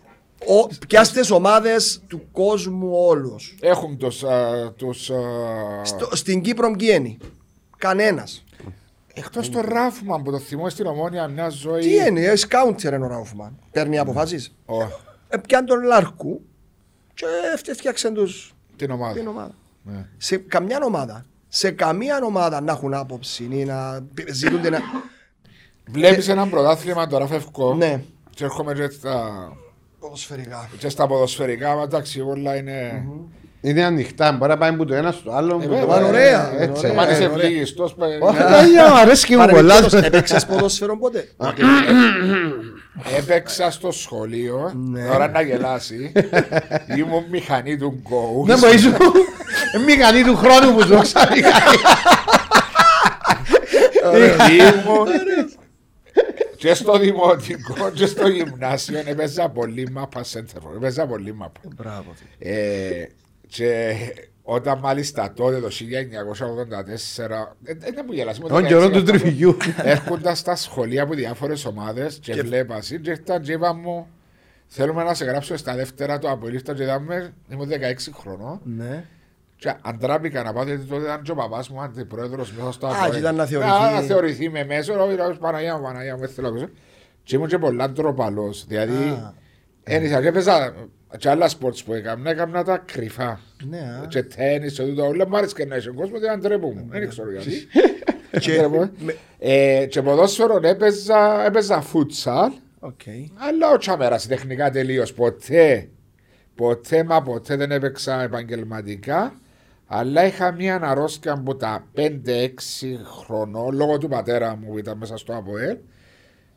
Ο, πιάστε ομάδες του κόσμου όλους. Έχουν τους, α, τους α, Στην Κύπρο γκένει. Κανένας. εκτός το Ράφμαν που το θυμώ στην Ομόνια μια ζωή. Τι είναι, ε, σκάουντσερ είναι ο Ράουφμαν. Παίρνει αποφάσεις. Ω, Ε, πιάνει τον Λάρκου και έφτιαξαν τους την ομάδα. την ομάδα. Ναι. Σε καμιά ομάδα. Σε καμία ομάδα να έχουν άποψη ή να ζητούνται να. Βλέπεις έναν πρωτάθλημα τώρα φεύγω ναι. και έρχομαι και στα, Ποδοσφαιρικά. και στα ποδοσφαιρικά, μα εντάξει όλα είναι... Είναι ανοιχτά, μπορεί να πάει από το ένα στο άλλο. που βέβαια, το άλλο- ωραία, ε, Έτσι. ωραία. Μα είσαι ε, ωραία. ευλίγιστος, παι- Όχι, παιδιά, μου αρέσει μου πολλά. Έπαιξες ποδόσφαιρο ποτέ. Έπαιξα στο σχολείο, Ναι. τώρα να γελάσει, ήμουν μηχανή του γκοου. Δεν μπορεί σου. Μηχανή του χρόνου που σου ξαφνικά. Ήμουν και στο δημοτικό και στο γυμνάσιο έπαιζα πολύ μάπα σέντερφορ, έπαιζα πολύ μάπα. Μπράβο. Ε, και όταν μάλιστα τότε το 1984, ε, ε, δεν μου γελάσει, ήμουν Τον καιρό 16 του τριφυγιού. έρχονταν στα σχολεία από διάφορες ομάδες και, Και- βλέπα εσύ και ήρθαν και είπαν μου θέλουμε να σε γράψω στα δεύτερα του απολύφτα και είδαμε ήμουν 16 χρονών Ναι. Και αντράπηκα να πάω γιατί τότε ήταν και ο παπάς μου αντιπρόεδρος μέσα στο Α, Αποέλ. και ήταν να θεωρηθεί. Α, να θεωρηθεί με μέσο, όχι λέω Παναγία μου, Παναγία μου, δεν θέλω να ακούσω. Και ήμουν και πολλά ντροπαλός, δηλαδή Α. ένισα και έπαιζα και άλλα σπορτς που έκανα, έκανα τα κρυφά. Ναι, α. Και τέννις και τούτα όλα μου άρεσε και να είσαι κόσμος, δεν ντρέπομαι, δεν ξέρω γιατί. Και- Ντρέπομαι. με- Ε, Και ποδόσφαιρο έπαιζα, έπαιζα φούτσαλ, Οκ. αλλά ο Τσαμέρας τεχνικά τελείως. Ποτέ, ποτέ μα ποτέ δεν έπαιξα επαγγελματικά. Αλλά είχα μια αρρώστια από τα 5-6 χρονών λόγω του πατέρα μου που ήταν μέσα στο ΑΠΟΕΛ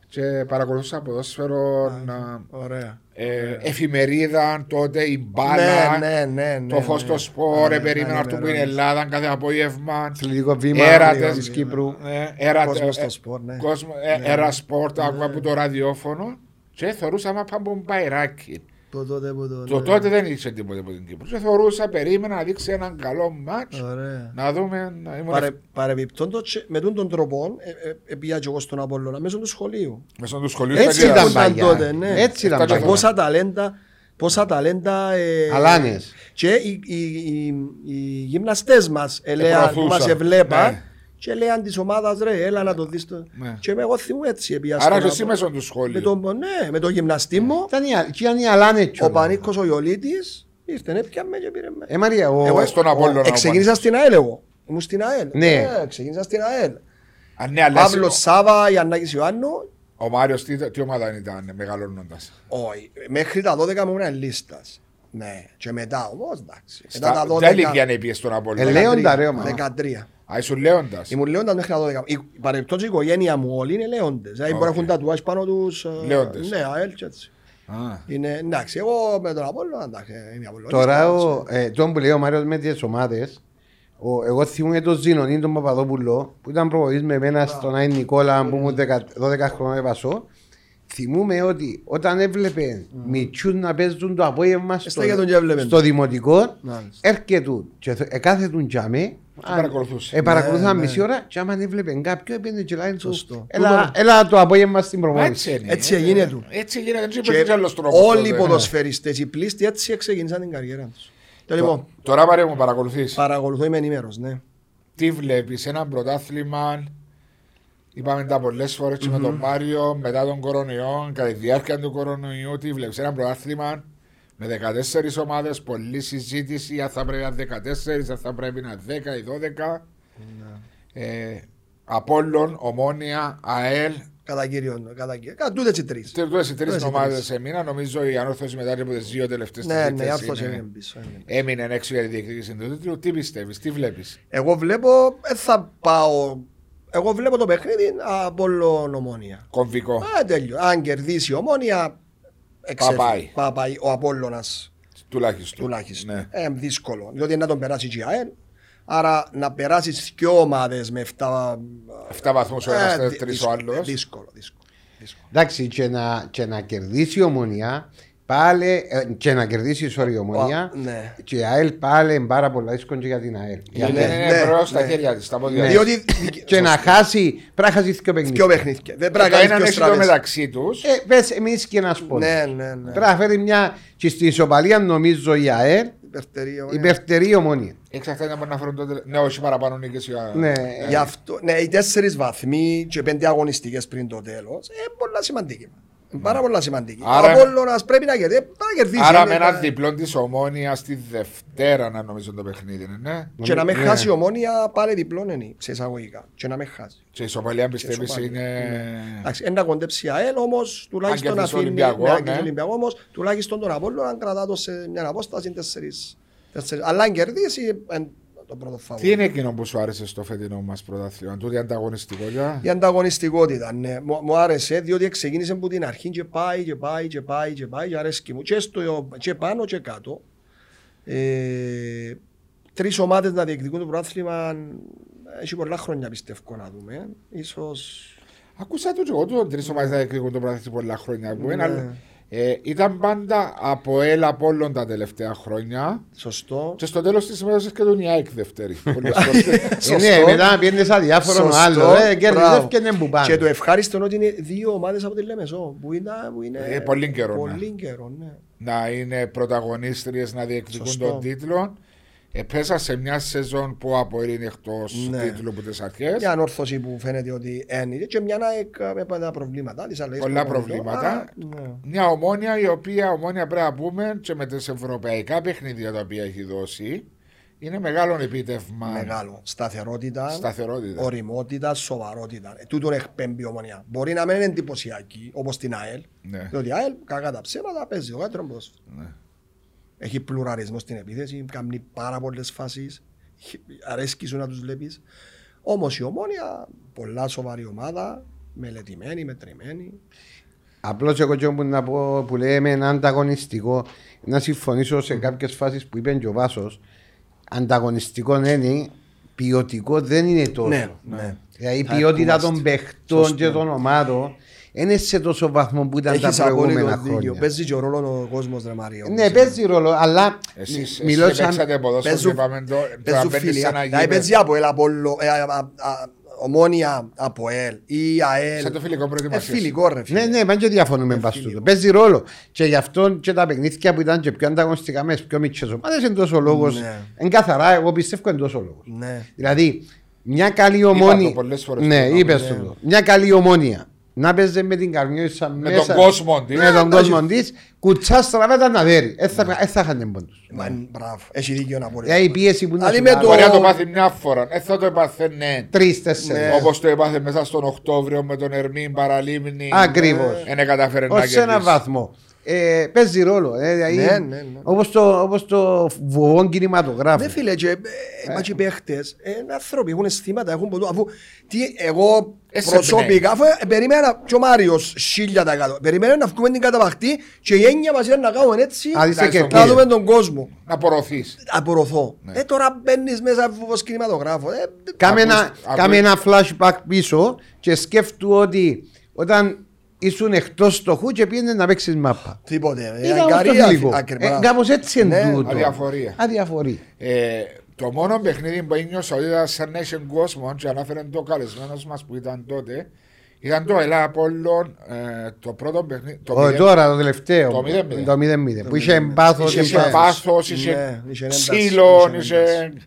και παρακολουθούσα ποδόσφαιρο να, Ωραία. ε, εφημερίδα τότε η μπάλα Ναι, ναι, ναι, ναι. το φως ναι. στο σπορ Ναι, ε, περίμενα ναι, να έρθουν ναι, που είναι ναι. Ελλάδα κάθε απόγευμα Αθλητικό βήμα Έρατες. της Κύπρου. ε, έρα- Κόσμος ε, στο σπορ, ναι. κόσμος, ε, Έρα σπορ, το άκουγα από το ραδιόφωνο και θεωρούσα μα πάμε από μπαϊράκι. Το τότε που το. Το ναι. τότε δεν ήξερε τίποτε από την Κύπρο. Και θεωρούσα, περίμενα να δείξει έναν καλό μάτς, Ωραία. να δούμε. να ήμουν Παρε, ευ- παρεμπιπτόντως, με τον τρόπο, ε, ε, ε, πήγα και εγώ στον Απόλλωνα μέσω του σχολείου. Μέσω του σχολείου. Έτσι στα ήταν γυράσια. ήταν παλιά. τότε, ναι. Έτσι ήταν Αυτά και Και παλιά. πόσα ταλέντα, πόσα ταλέντα. Ε, Αλάνες. Και οι, οι, οι, οι γυμναστές μας ελέαν, που Επροωθούσαν. μας εβλέπαν Ναι. Και έλεγαν της ομάδας ρε, έλα να το δεις το. Ναι. Και με εγώ θυμούμαι έτσι. επήγα Άρα στον και εσύ Απο- μέσω του με σχολείου. το, ναι, με το γυμναστή μου, Ήταν οι α- και ήταν οι αλάνες ο κιόλας. Πανίκος ο Ιωλίτης, ήρθε, έπια με και πήρε με. Ε, Μαρία, ο- Εγώ στον Απόλλωνα, ο Εξεκίνησα στην ΑΕΛ εγώ. Ήμουν στην ΑΕΛ. Ναι. Ε, Ξεκίνησα στην ΑΕΛ. Α, ναι, αλλά Παύλος εσύ- Σάβα, Ιαννάκης Ιωάννου. Ο Μάριος τι, τι ομάδα ήταν μεγαλώνοντας; Όχι, μέχρι τα 12 ήμουν λίστας. Ναι, και μετά όμως, εντάξει. Μετά Στα τα τα 12. ηλικία να πήγες στον Απόλλωνα. Ε, λέω- Λέοντα, ρε, μα. 13. Α, ήσουν λέοντας. Ήμουν λέοντας μέχρι τα 12. Η παρεμπιπτόντως η οικογένεια μου όλοι είναι λέοντες. Δηλαδή μπορεί να έχουν τατουάζ πάνω τους. ε, Λέοντες. Ναι, ΑΕΛ και έτσι. Α, Είναι, εντάξει, εγώ με τον Απόλλωνα, εντάξει, είμαι Απολλωνιστής, Τώρα, εντάξει. ο, ε, τον που λέει ο Μάριος με τις ομάδες, ο, εγώ θυμούμαι τον Ζήνονι, τον Παπαδόπουλο, που ήταν προπονητής με εμένα στον Άιν Νικόλα, που ήμουν 10 12 χρόνια έπασο. Θυμούμαι ότι όταν έβλεπε μητσούς να παίζουν το απόγευμα στο, Έσταγε τον και έβλεπε. στο δημοτικό, Μάλιστα. έρχεται και θε- εκάθετουν τζαμί, παρακολουθούσε. Ε, παρακολουθούσαν Ναι, ναι. μισή ώρα και άμα έβλεπε κάποιο έπαιρνε και λέει του Σωστό. έλα, έλα το απόγευμα στην Μα προμόνηση. Έτσι είναι. Έτσι έγινε του. Έτσι έγινε. Δεν Και υπάρχει άλλος τρόπος. όλοι οι τότε. ποδοσφαιριστές, οι πλήστοι έτσι ξεκίνησαν την καριέρα τους. Τέλο, Λοιπόν, Τώρα Μαρία μου παρακολουθείς; παρακολουθώ είμαι ενημέρος, ναι. Τι βλέπεις, ένα πρωτάθλημα. Είπαμε τα πολλές φορές και με τον Μάριο μετά τον κορονοϊό, κατά τη διάρκεια του κορονοϊού, τι βλέπεις, ένα πρωτάθλημα με 14 ομάδες, πολλή συζήτηση, αν θα πρέπει να είναι 14, αν θα πρέπει να είναι 10 ή 12. Ε, Απόλλων, Ομόνια, ΑΕΛ, Κατά κύριο, κατά κύριο. Κατά τούτες οι τρεις. Τούτες οι τρεις Τούτες οι ομάδες έμειναν. Νομίζω η ανόρθωση μετά από τις δύο τελευταίες Ναι, τρίτες ναι, αυτός είναι- έμεινε πίσω. έμεινε. Έμεινε έξω για τη διεκδίκηση του τίτλου. Τι πιστεύεις, τι βλέπεις; Εγώ βλέπω, δεν θα πάω. Εγώ βλέπω το παιχνίδι από ομόνια. Κομβικό. Α, τέλειο. Αν κερδίσει η ομόνια, εξέφυγε. Παπάει. Παπάει ο Απόλλωνας Τουλάχιστον. τουλάχιστον. Ναι. Ε, δύσκολο. Διότι να τον περάσει και η ΑΕΛ. Άρα να περάσεις δύο ομάδες με 7 7 βαθμούς ο ένας, τρεις ο άλλος. Δύσκολο, δύσκολο. δύσκολο. Εντάξει, και να, και να κερδίσει η ομονία πάλι ε, και να κερδίσεις sorry, η ομονία. Α, ναι. Και η ΑΕΛ πάλι είναι πάρα πολλά δύσκολο και για την ΑΕΛ. Γιατί Ναι, δεν είναι ναι, μπρος στα ναι. χέρια της, στα πόδια Ναι. της. Διότι. Και να χάσει, πρέπει να χάσει δύο παιχνίδια. Πιο παιχνίδια. Δεν Το πρέπει να έναν κάνει έχει πιο το στραβές. μεταξύ τους. Ε, πες εμείς και ένας πόντος. Ναι, ναι, ναι. Πρέπει να φέρει μια και στη ισοπαλία νομίζω η ΑΕΛ Υπερτερία, ναι. υπερτερή ομόνια. Εξαρτάται να μπορεί να φέρουν τότε. Ναι, όχι παραπάνω νίκες για... Ναι. Γι' αυτό, ναι, οι τέσσερις βαθμοί και πέντε αγωνιστικές πριν το τέλος είναι πολλά σημαντικοί. Είναι Πάρα πολλά σημαντικοί. Άρα- Ο Απόλλωνας πρέπει να κερδίσει. Πρέπει να κερδίσει. Άρα είναι με ένα τα- διπλό της ομόνιας στη Δευτέρα να νομίζω το παιχνίδι είναι, ναι. Και να με Ναι. χάσει η ομόνια πάλι διπλό είναι σε εισαγωγικά. Και να με χάσει. Και η ισοπαλία πιστεύεις ισοπαλία, είναι... Εντάξει, ένα κοντέψει η ΑΕΛ όμως τουλάχιστον Αν κερδίσει αφήνει Ολυμπιακός, ναι, αν ναι. κερδίσει Ολυμπιακός όμως τουλάχιστον τον Απόλλωνα αν κρατά το σε μια απόσταση τέσσερις. τέσσερις. Αλλά αν κερδίσει εν, το πρώτο φαβό. Τι είναι εκείνο που σου άρεσε στο φετινό μας πρωτάθλημα, τούτη ανταγωνιστικότητα; Η ανταγωνιστικότητα, ναι. Μου, μου άρεσε διότι ξεκίνησε από την αρχή και πάει και πάει και πάει και πάει και αρέσκει μου. Και, στο, και πάνω και κάτω. Ε, τρεις ομάδες να διεκδικούν το πρωτάθλημα έχει πολλά χρόνια πιστεύω να δούμε. Ίσως... Ακούσα το και εγώ του τρεις ομάδες να εκδικούν το πρωτάθλημα πολλά χρόνια που είναι, Ναι. αλλά, ε, ήταν πάντα από έλα από όλων τα τελευταία χρόνια Σωστό. και στο τέλος της ημέρας και τον ΑΕΚ δεύτερη. Πολλές φορές. Ε, Ναι, μετά πιέντε σαν διάφορο Σωστό, άλλο. Ε, κέρδισε μπράβο. και δεν που πάνε. Και το ευχάριστο είναι ότι είναι δύο ομάδες από τη Λέμεσο που είναι, που είναι Ε, πολύ καιρό, ναι. Πολύ καιρό, ναι. να είναι πρωταγωνίστριες να διεκδικούν Σωστό. τον τίτλο. Επέσα σε μια σεζόν που από είναι εκτός Ναι. τίτλου από τις αρχές. Μια ανόρθωση που φαίνεται ότι είναι και μια ΑΕΚ με πάντα προβλήματα. Τις αλλαγές Πολλά που κάνουν, προβλήματα. άρα, ναι. Μια ομόνια η οποία ομόνια πρέπει να πούμε και με τις ευρωπαϊκά παιχνίδια τα οποία έχει δώσει είναι μεγάλο επίτευγμα. Μεγάλο. Σταθερότητα, Σταθερότητα. οριμότητα, σοβαρότητα. Ε, τούτον εκπέμπει η ομονία. Μπορεί να μην είναι εντυπωσιακή όπως την ΑΕΛ. Ναι. Διότι η ΑΕΛ, κακά τα ψέματα, παίζει το καλύτερο ποδόσφαιρο. Ναι. Έχει πλουραλισμό στην επίθεση, κάνει πάρα πολλές φάσεις. Αρέσκει σου να τους βλέπεις. Όμως η ομόνια, πολλά σοβαρή ομάδα, μελετημένη, μετρημένη. Απλώς εγώ και που να πω που λέμε ένα ανταγωνιστικό, να συμφωνήσω σε κάποιες φάσεις που είπε και ο Βάσος. Ανταγωνιστικό είναι, ποιοτικό δεν είναι τόσο. Ναι, ναι. Δηλαδή η Θα ποιότητα ερχόμαστε. των παιχτών Σωστό. και των ομάδων δεν είναι σε τόσο βαθμό που ήταν τα Έχει προηγούμενα απόλυτο δίκιο. χρόνια. Παίζει και ο ρόλος ο κόσμος, Ρε Μαρία. Ναι, παίζει ρόλο, αλλά Εσείς, μιλώ εσείς σαν. παίξατε ποδόσφαιρο και Παίζουν- είπαμε το, τώρα Παίζουν μπαίνεις φίλοι. σε ένα Δηλαδή παίζει γήπεδο. από ελ, Απόλλω, ε, α, α, α, ομόνια από ελ ή ΑΕΛ. Σαν το φιλικό Ε, προετοιμασίας. φιλικό ρε φίλε. Ναι, ναι, πάνε και διαφωνούμε πας τούτο. Παίζει ρόλο. Και γι' αυτό και τα παιχνίδια που ήταν και πιο ανταγωνιστικά μες τις πιο μικρές ομάδες είναι τόσο λόγος. Ναι. Εν καθαρά, εγώ πιστεύω είναι τόσο λόγος. Ναι. Δηλαδή, μια καλή το ομόνια. πολλές φορές Ναι, το είπες ναι. το. Μια καλή ομόνια. Να παίζει με την καρμιόσα Με μέσα. τον κόσμο της. Με τον Ναι, κόσμο της. Κουτσά στραβέτα να δέρει. Δεν θα- δεν θα είχαν πόντους. Μα, Μπράβο. Έχει δίκιο να μπορεί. Δηλαδή η πίεση που είναι Ali σου με βάλει. το- Μπορεί να το πάθει μια φορά. Ε, θα το έπαθε Τρεις, τέσσερις. Ναι. Όπως το έπαθε μέσα στον Οκτώβριο με τον Ερμήν Παραλίμνη. Ακριβώς. Δεν κατάφερε να Ως σε ένα κερδίσει. βαθμό. Ε, παίζει ρόλο. Ε, δηλαδή, Ναι, ναι, ναι. Όπως το, όπως το βουβόν κινηματογράφο. Ναι φίλε, και, ε, μα και οι παίχτες, ε, είναι άνθρωποι, έχουν αισθήματα, έχουν ποτέ, αφού τι, εγώ Εσύ προσωπικά, αφού ε, περίμενα και ο Μάριος χίλια τα κάτω, περίμενα να βγούμε την καταπαχτή και η έννοια μας ήταν να κάνουμε έτσι, Α, είσαι Εντάξει, και να να κύριε. δούμε τον κόσμο. Να απορροφείς. Απορροφώ. Ναι. Ε, τώρα μπαίνεις μέσα από κινηματογράφο. Ε, Κάμε ένα, Ακούς- κάμε ακούς- ένα flashback πίσω και σκέφτου ότι όταν ήσουν εκτός στοχού και πήγαινε να παίξεις μάπα. Τίποτε. Ε, Ήταν όμως το αγκαρία, φιλικό. ακριβά. Ε, Κάπως έτσι είναι Ναι, τούτο. αδιαφορία. Αδιαφορία. Ε, το μόνο παιχνίδι που ένιωσα ότι ήταν σαν να είχε κόσμο και ανάφερε το καλεσμένος μας που ήταν τότε ήταν το Ελλά Απόλλων ε, το πρώτο παιχνίδι. Το Ο, μηδέν- τώρα το τελευταίο. Το 0-0. Το 0-0. Που είχε πάθος. Είχε είχε- πάθος, Ναι, είχε είχε ένταση, ξύλο, είχε είχε... ένταση.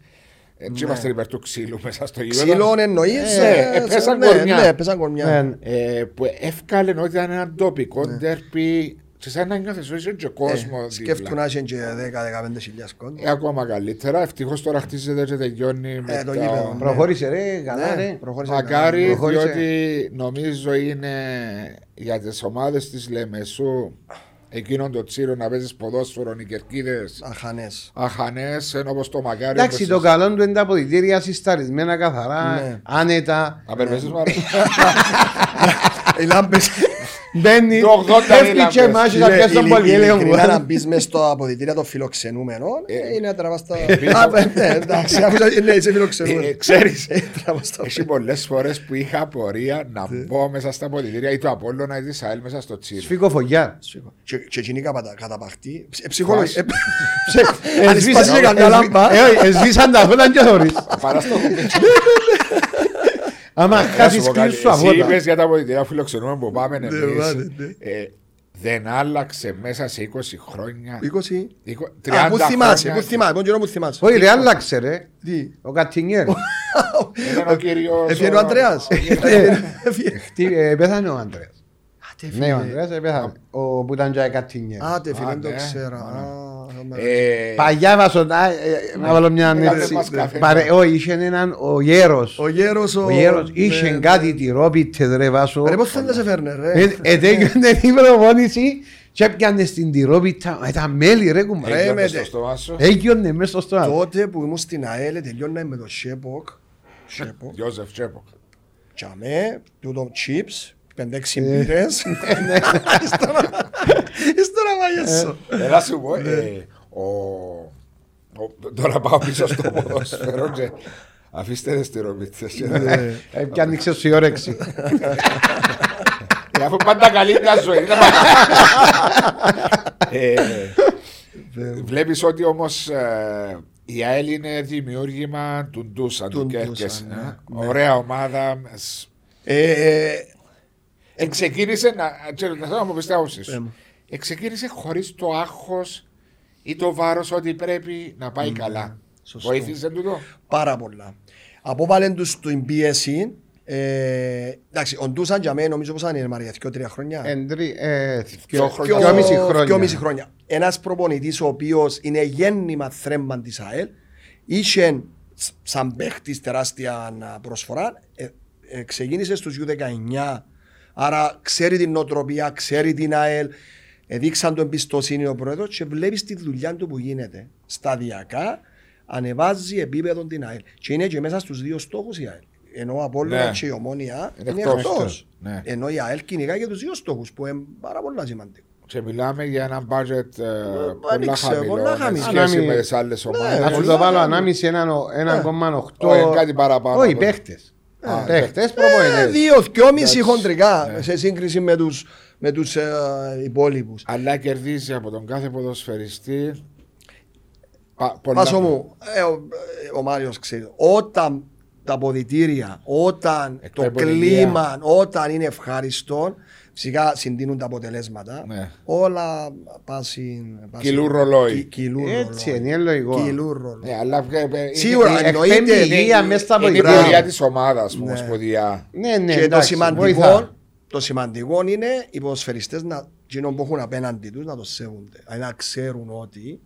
Έτσι είμαστε υπέρ του ξύλου μέσα στο γήπεδο. Ξύλων εννοείς. Ε, ε, ε, πέσαν ναι, κορμιά. Ναι, πέσαν κορμιά. Ναι. Ε, που εύκαλε ότι ήταν ένα τοπικό Ναι. ντέρπι και σαν να νιώθεις ότι είσαι και κόσμος Ε, Σκέφτομαι να έχει και 10-15 χιλιάς κόσμο. Ε, ακόμα καλύτερα. Ευτυχώς τώρα χτίζεται και τελειώνει με Ε, το τα- γήπεδο. Προχώρησε ρε, καλά Ναι, ρε. προχώρησε Μακάρι, καλά. Προχώρησε. διότι νομίζω είναι για τις ομάδες της Λεμεσού εκείνον το τσίρο να παίζεις ποδόσφαιρο, οι κερκίδε, Αχανές. αχανές, ενώ όπως το μακάρι. Εντάξει, το καλό του είναι τα αποδητήρια συσταρισμένα καθαρά, Ναι. άνετα. Να περπέσεις μάλλον. Οι λάμπες. Μπαίνει, Το 80 πέφτει είναι και λαμπές. μάχη να πιάσει τον πολύ. Ειλικρινά να μπεις μες στο αποδητήριο των φιλοξενούμενων ε, είναι να τραβάς τα... Α, ναι, εντάξει, αφού είσαι- ναι, είσαι Ε, φιλοξενούμενο. Ξέρεις, Ε, τραβάς τα- έχει πολλές φορές που είχα απορία να μπω μέσα στα ποδητήρια ή του Απόλλωνα ή της ΑΕΛ μέσα στο τσίρ. Σφίγγω φωγιά. Και- Και εκείνη κατα- καταπαχτεί. Ε, ψυχολογία. Ε, Αν σπάσει καμιά λάμπα. Εσβήσαν τα φώτα και θωρείς. Παρά στο κουμπί. Άμα Να σου χάσεις πω κάτι, κλείσου σου Εσύ αφώτα. είπες για τα αποδητήρια φιλοξενούμε που πάμε Ναι, εμείς. βάλε, ναι. Ε, Δεν άλλαξε μέσα σε 20 χρόνια. 20. Είκο- Α, 30 πού θυμάσαι, χρόνια. πού θυμάσαι, πόν καιρό που θυμάσαι. Όχι ρε, άλλαξε ρε. Τι; Ο Κατσινιέρ. Ήταν ο κύριος... Έφυγε ο Ανδρέας. Έφυγε. Χτύ- ε, Πέθανε ο Άντρεας. Άτε, Ναι, ο φίλε. Άντρεας ε, πέθανε. Ο που ήταν και Κατσινιέρ. Άτε φίλε, Α, δεν το ναι. ξέρω. Α, Α, Ε, Παλιά βασοντά, ε, ε, να βάλω μια Κάνε έτσι. μας καφέ. Παρε- Όχι, είχε έναν ο γέρος. Ο γέρος ο... Ο γέρος είχε ναι, κάτι ναι. τυρόπιτες ρε βάσο. Ρε πώς θέλει να σε φέρνε ρε; Ε, ε, τέλειωνε η προπόνηση και έπιανε στην τυρόπιτα. Ε, τα μέλη ρε κουμπά. Ρε, Έγινε με στο τε- στόμα σου. Έγινε μέσα στο στόμα. Τότε που ήμουν στην ΑΕΛ τελειώνα με το Σέποκ. Σέποκ. Γιώζεφ Τσέποκ. Τσαμέ, τούτο chips, πέντε-έξι Ε. μπύρες. Ύστερα μάγεσαι. Έλα Ε, σου πω, ε, ο- ο- τώρα πάω πίσω στο ποδόσφαιρο και αφήστε τις τυροπίτσες. Ε, Και άνοιξε σου η όρεξη. Ε, Αφού πάντα καλή μια ζωή. δεν πάντα. Ε, Βλέπεις ότι όμως ε, η ΑΕΛ είναι δημιούργημα του Ντούσα, του Του Κέρκες. Ντούσα, ε. ναι. Ωραία ομάδα. Σ- Ε, Εξεκίνησε να. ξέρω, Θέλω να μου πεις την άποψή Πες σου. μου. Εξεκίνησε χωρίς το άγχος ή το βάρος ότι πρέπει να πάει καλά. σωστό. Βοήθησε τούτο; Πάρα πολλά. Απόβαλεν τους στην πίεση. ε, Εντάξει, ο Ντούσαν για μένα νομίζω πως αν είναι Μαρία, δυο τρία χρόνια. Εντρι- ε, Δυο δυο- χρόνια. δυόμιση χρόνια. Δυόμιση χρόνια. Ένας προπονητής ο οποίος είναι γέννημα θρέμμα της ΑΕΛ, είχε σ- σαν παίχτης τεράστια προσφορά, ε, ε, ξεκίνησε στους U19, άρα ξέρει την νοοτροπία, ξέρει την ΑΕΛ, δείξαν το εμπιστοσύνη ο πρόεδρος και βλέπεις τη δουλειά του που γίνεται. Σταδιακά ανεβάζει επίπεδο την ΑΕΛ. Και είναι και μέσα στους δύο στόχους η ΑΕΛ. Ενώ ο Απόλλωνα Ναι. και η Ομόνια Είναι είναι εκτός. εκτός. Ναι. Ενώ η ΑΕΛ κυνηγά και τους δύο στόχους που είναι πάρα πολύ σημαντικό. Και μιλάμε για ένα budget ε, δεν πολλά ξέρω, χαμηλό πολλά με χαμηλό. σχέση Ανάμι- με τις άλλες Να σου ομάδε. το βάλω ανάμιση έναν ο- 1,8. Όχι, κάτι παραπάνω Όχι, από- παίχτες. Α, Παίχτες Ε, προπονητές. δύο, δυόμιση Εντάξει, χοντρικά ναι. σε σύγκριση με τους, με τους ε, υπόλοιπους. Αλλά κερδίζει από τον κάθε ποδοσφαιριστή. πα- πολλά- Πάσο μου, ε, ο, ε, ο Μάριος ξέρει, όταν τα ποδητήρια, όταν το Εκπέμπουν κλίμα, όταν είναι ευχάριστο, φυσικά συντείνουν τα αποτελέσματα. Ναι. Όλα πάσουν... Κυλούν ρολόι. Κυλούν Έτσι ρολόι. είναι λογικό. Κυλούν ρολόι. Ναι, αλλά ε, ε, Σίγουρα, είναι- εννοείται, εκπέμπει είναι- υγεία μέσα στα Είναι η βοηθά. πορεία τη ομάδα μου, Ναι. σπουδιά. Ναι, ναι, και το εντάξει, σημαντικό, βοηθά. το σημαντικό είναι οι ποδοσφαιριστές να, εκείνο που έχουν απέναντι τους να το σέβονται. Δηλαδή να ξέρουν ότι είναι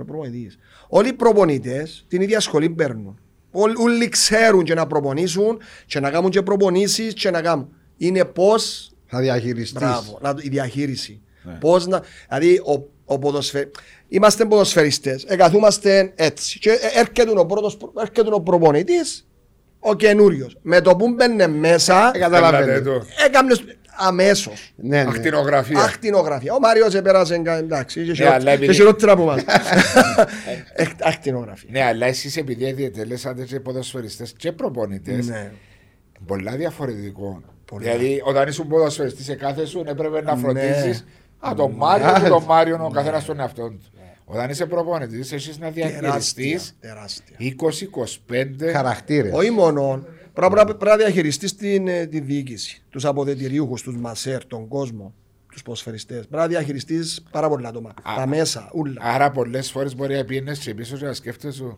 ο προπονητής. Όλοι οι προπονητές την ίδια σχολή παίρνουν. Όλοι, όλοι ξέρουν και να προπονήσουν και να κάνουν και προπονήσεις και να κάνουν. Είναι πώς, Θα διαχειριστείς. μπράβο, να, το- η διαχείριση. Ναι. Πώς να, δηλαδή ο, ο ποδοσφαι... Είμαστε ποδοσφαιριστές, εγκαθούμαστε έτσι και ε, έρχεται ο, πρώτος, προ- έρχεται ο προπονητής, ο καινούριος. Με το που μπαίνε μέσα, Ε, καταλαβαίνω. Θέλατε το. Έκαμνε αμέσως. Ναι, ναι. Ακτινογραφία. Ακτινογραφία. Ο Μάριος επέρασε κα- εντάξει. είχε Ναι, χειρο- αλλά επειδή- είχε χειρότερα από εμάς. Εκ- Ακτινογραφία. Ναι, αλλά εσείς επειδή διατελέσατε και ποδοσφαιριστές και προπονητές, Ναι. πολλά διαφορετικό. Πολλά. Δηλαδή, όταν ήσουν ποδοσφαιριστής σε κάθε σου, έπρεπε να Ναι. φροντίσει. Α, τον Μάριο και τον Μάριο, ο καθένας τον εαυτό του. Όταν είσαι προπονητής, εσύ να διαχειριστείς Τεράστια. τεράστια. 20-25. Χαρακτήρες. Όχι μόνο. Πρέπει να- πρέπει να διαχειριστείς την, ε, τη διοίκηση. Τους αποδετηριούχους, τους μασέρ, τον κόσμο, τους ποσφαιριστέ. Πρέπει να διαχειριστείς πάρα πολλά άτομα. Α. Τα μέσα, ούλα. Άρα, πολλές φορές μπορεί να πιένες και πίσω και να σκέφτεσαι.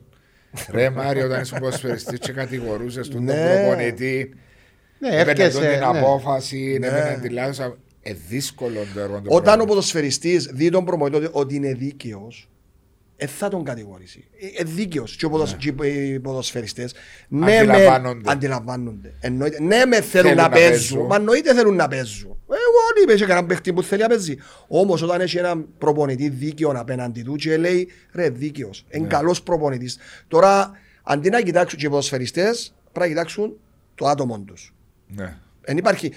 Ρε Μάριο, όταν ήσουν ποδοσφαιριστής και κατηγορούσες τον Ναι. προπονητή. Ναι, Έπαιρνε έρχεσαι. την ναι. απόφαση, Ναι. έπαιρνε τη λάθος. Ε, δύσκολο το έργο του Όταν ο πράγμα. ποδοσφαιριστής δει τον προμονητή ότι είναι δίκαιος, ε, θα τον κατηγορήσει. Ε, ε, δίκαιος. Και, ο ποδοσ... και οι ποδοσφαιριστές ναι, Αντιλαμβάνονται. με... αντιλαμβάνονται. Εννοείται, ναι, με θέλουν, Θέλουν να, να παίζουν. παίζουν. Μα εννοείται θέλουν να παίζουν. Εγώ δεν είπε, κανέναν παίχτη που θέλει να παίζει. Όμως όταν έχει έναν προπονητή δίκαιο απέναντι του και λέει ρε δίκαιος, είναι Ναι. καλός προπονητής. Τώρα αντί να κοιτάξουν και οι ποδοσφαιριστές, πρέπει να κοιτάξουν το άτομο τους. Ναι. Δεν υπάρχει.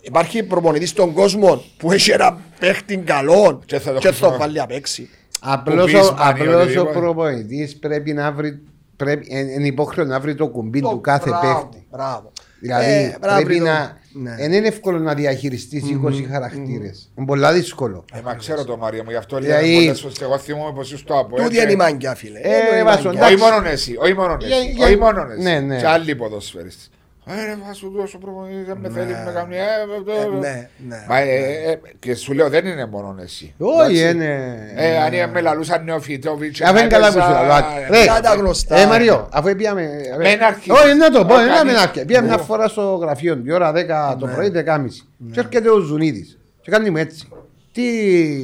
Υπάρχει προπονητής στον κόσμο που έχει ένα παίχτη καλό Και θα το και θα το χρησιμο- βάλει απ' έξι. Απλώς Κουμπί, ο, σπάνιο, απλώς ο οτιδήποτε. προπονητής πρέπει να βρει πρέπει, ε, είναι υποχρέο να βρει το κουμπί Το- του κάθε μπράβο, παίχτη. Μπράβο. Δηλαδή Ε, μπράβο, πρέπει το- να. ναι. Δεν είναι εύκολο να διαχειριστείς 20 χαρακτήρες. Είναι πολλά δύσκολο. Ε, μα ξέρω το Μάριο μου, γι' αυτό λέω Δηλαδή- πολλές φορές και εγώ θυμούμαι πως είσαι στο από. Τούτη είναι η μάγκια, φίλε. Ε, Είναι η βάσο, μάγκια. Όχι εντάξει. μόνο εσύ, όχι μόνο Για- εσύ, για- όχι μόνο εσύ. Ναι, ναι. Και άλλοι ποδοσφαιριστές. Ε, ρε, θα σου δώσω προπονητή, δεν με θέλεις με κάνεις. ε, ε, Ε, ε, Ναι, ναι. Μα, ε, ε, Και σου λέω δεν είναι μόνο εσύ. Όχι, Εντάξει. είναι. Ε, αν είναι με λαλούσαν νεοφιτόβιτς. Αφού είναι καλά που σου έπαιζα, λέω. ε, Ρε, Ποια τα γνωστά. Ε, Μαριό, αφού πήγαμε. Μην αρχίσεις. Όχι, να το πω, Όχι, δεν κανείς. να αρχίσει. Πήγαμε μια Εγώ. φορά στο γραφείο του, η ώρα 10 το πρωί, 10.30. Και έρχεται ο Ζουνίδης. Και κάνει μου έτσι. Τι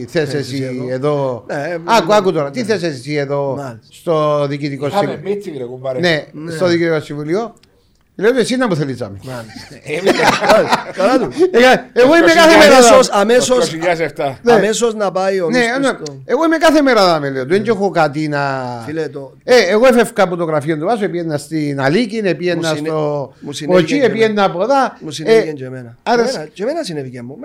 θες εσύ εδώ; Ναι, Άκου, άκου τώρα. Τι θες εσύ εδώ Μάλιστα. στο διοικητικό Είχαμε συμβούλιο; meeting, ρε κουμπάρε. Ναι, στο διοικητικό συμβούλιο. Λέω εσύ να μου θελήσαμε. Καλά του. Εγώ είμαι κάθε μέρα. Αμέσως, δα- αμέσως, 2007. Ναι. αμέσως να πάει ο Ναι, νους του ναι, στο- εγώ είμαι κάθε μέρα να με λέω. Δεν έχω κάτι να. Φίλε, το- Ε, εγώ έφευκα από το γραφείο του Βάσου, πήγαινα στην Αλίκη, πήγαινα Μου συνέ- στο μου συνέβη Κοτσί, και πήγαινα από εδώ. Μου Ε, συνέβη και εμένα. άρα- Και εμένα- Και εμένα συνέβη και μου.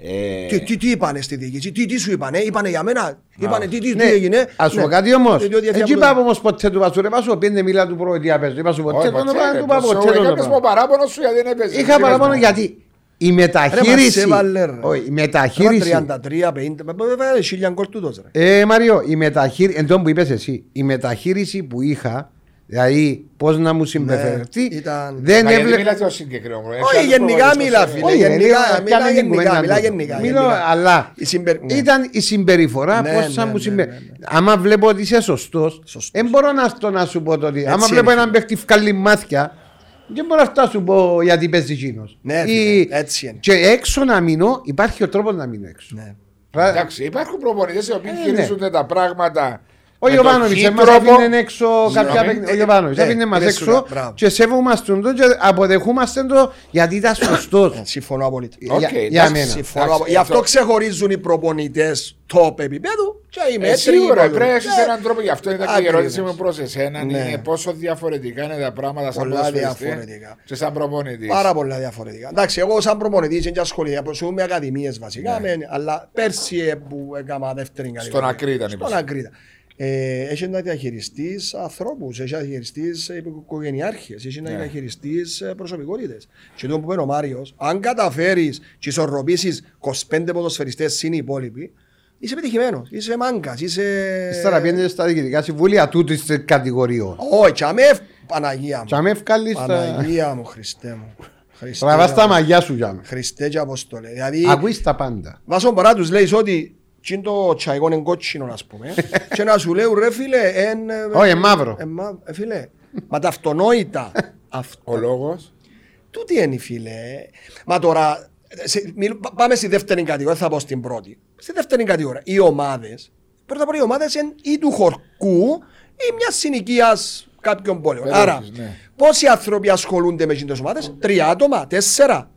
Εμένα και- Ε, Τι, τι, τι είπανε στη διοίκηση, τι, τι σου είπανε, είπανε για μένα, είπανε τι, τι, τι Ναι, έγινε. ας σου πω Ναι. κάτι όμως. Διότι διαφύγα Έτσι από το- είπα όμως ποτέ του Βάσου, ρε Βάσου, πήγαινε μιλά του πρώτη απέζω. Είπα σου ποτέ όχι, το ποτέ, πράγμα, ρε, του είπα πόσο ποτέ το έκανες μου πράγμα. παράπονο σου γιατί δεν έπαιζες. Είχα Τι παραπάνω είπες μου. γιατί η Ρε, μας μεταχείριση. έβαλε, ρε. Όχι, η Τώρα μεταχείριση. 33, 50, μα, μα, μα, χίλιαν κορτούτος, ρε. Ε, Μαριό, η μεταχείριση, εν τω που είπες εσύ, η μεταχείριση που είχα, δηλαδή πώς να μου συμπεριφερθεί, ήταν- δεν Μα γιατί έβλεπε. μιλάτε ως συγκεκριμένο. Έχει Όχι, άλλους γενικά προπονητές μιλά, που- φίλε. Όχι, γενικά, γενικά, μιλά πιάμε την γενικά, κουβέντα μιλά του. γενικά, Μιλώ, γενικά. αλλά Η συμπερι- ναι. ήταν η συμπεριφορά Ναι, πώς ναι, θα μου ναι, συμπε... ναι, ναι. Άμα βλέπω ότι είσαι σωστός, Σωστός. δεν μπορώ να, στο να σου πω το ότι. Άμα είναι, βλέπω έναν φίλε. παίχτη βγάλει μάτια, δεν μπορώ αυτό να σου πω γιατί παίζει εκείνος. Ναι, φίλε, έτσι είναι. Και έξω να μείνω, υπάρχει ο τρόπος να μείνω έξω. Ναι. Πρα- Εντάξει, υπάρχουν προπονητές οι οποίοι Ε, χειρίζονται τα πράγματα. Ο με τον Ιωβάνοβιτς, χι εμάς τρόπο. αφήνε έξω κάποια Συγγνώμη. παιχνίδια. Ο Ιωβάνοβιτς Ναι, αφήνε μας ναι, σου έξω λέω, μπράβο. και σέβομαστε τον και αποδεχούμαστε το γιατί ήταν σωστός. Ε, Συμφωνώ απολύτως. Οκ, Για- εντάξει, Για μένα. Συμφωνώ. εντάξει, απο- Γι' αυτό αυτό- ξεχωρίζουν οι προπονητές top επίπεδου και οι Ε, μέτροι. σίγουρα υπόλοιποι. πρέπει να έχεις Ε, έναν τρόπο. Γι' αυτό ήταν και η Ακριβώς. ερώτηση μου προς εσένα. Ναι. Είναι πόσο διαφορετικά είναι τα πράγματα σαν Πολλά ποδοσφαιριστή διαφορετικά. και σαν προπονητής. Πάρα πολλά διαφορετικά. Εντάξει, εγώ σαν προπονητής δεν ασχολήθηκα, προσφυγούμε με ακαδημίες βασικά, με- αλλά πέρσι ε, που έκανα δεύτερη κατηγορία. Ναι. Στον Ακρί ήταν η Στον ποσή. Ακρί ήταν. Ε, έχει να διαχειριστείς ανθρώπους, έχει να διαχειριστείς οικογενειάρχες, έχει Ναι. να διαχειριστεί προσωπικότητες. Και το που είπε ο Μάριος, αν καταφέρεις και ισορροπήσεις 25 ποδοσφαιριστές συν οι υπόλοιποι, είσαι επιτυχημένος. Είσαι μάγκας. Είσαι. Ύστερα πιέντε στα διοικητικά συμβούλια τούτη της κατηγοριών. Όχι, τσαμέ, Παναγία Και μου. με ευκάλεις στα. Παναγία μου, Χριστέ μου. Χριστέ Τραβάς και τα Απο- μαγιά σου για με. Χριστέ και Αποστολέ. Δηλαδή, Ακούεις τα πάντα. βάσο παρά τους λέει ότι τι είναι το τσαϊκό είναι κότσινο, ας πούμε. και να σου λέω ρε φίλε, εν... ε, Όχι, εν μαύρο. εν μα- ε, Φίλε, μα τα αυτονόητα. Αυτό. Ο λόγος; Τούτη είναι φίλε. Μα τώρα, σε- μιλ- πά- πάμε στη δεύτερη κατηγορία, θα πω στην πρώτη. Στη δεύτερη κατηγορία, οι ομάδες, πρώτα απ' όλα οι ομάδες είναι ή του χορκού ή μιας συνοικίας κάποιων πόλεων. Περιοχής, Άρα, ναι. πόσοι άνθρωποι ασχολούνται με τις ομάδες, τρία άτομα, τέσσερα.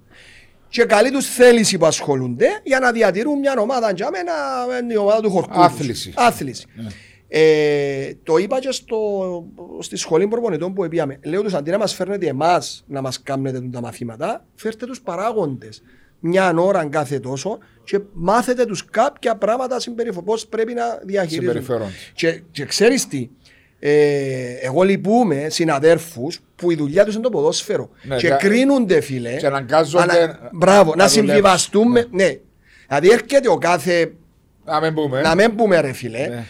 Και καλή τους θέληση που ασχολούνται για να διατηρούν μια ομάδα για μένα είναι η ομάδα του χορκού. τους. Άθληση. Άθληση. Ε, το είπα και στο, στη σχολή προπονητών που πήγαμε. Λέω τους αντί να μας φέρνετε εμάς να μας κάνετε τα μαθήματα, φέρτε τους παράγοντες μια ώρα κάθε τόσο και μάθετε τους κάποια πράγματα συμπεριφο... πώς πρέπει να διαχειρίζονται. Συμπεριφέρονται. Και, και ξέρεις τι, ε, εγώ λυπούμαι συναδέρφους που η δουλειά τους είναι το ποδόσφαιρο Ναι, και και- κρίνονται φίλε και αναγκάζονται ανα- μπράβο, να να δουλέψουν. συμβιβαστούμε ναι. Δηλαδή έρχεται ο κάθε Να μην πούμε. να μην πούμε ρε φίλε Ναι.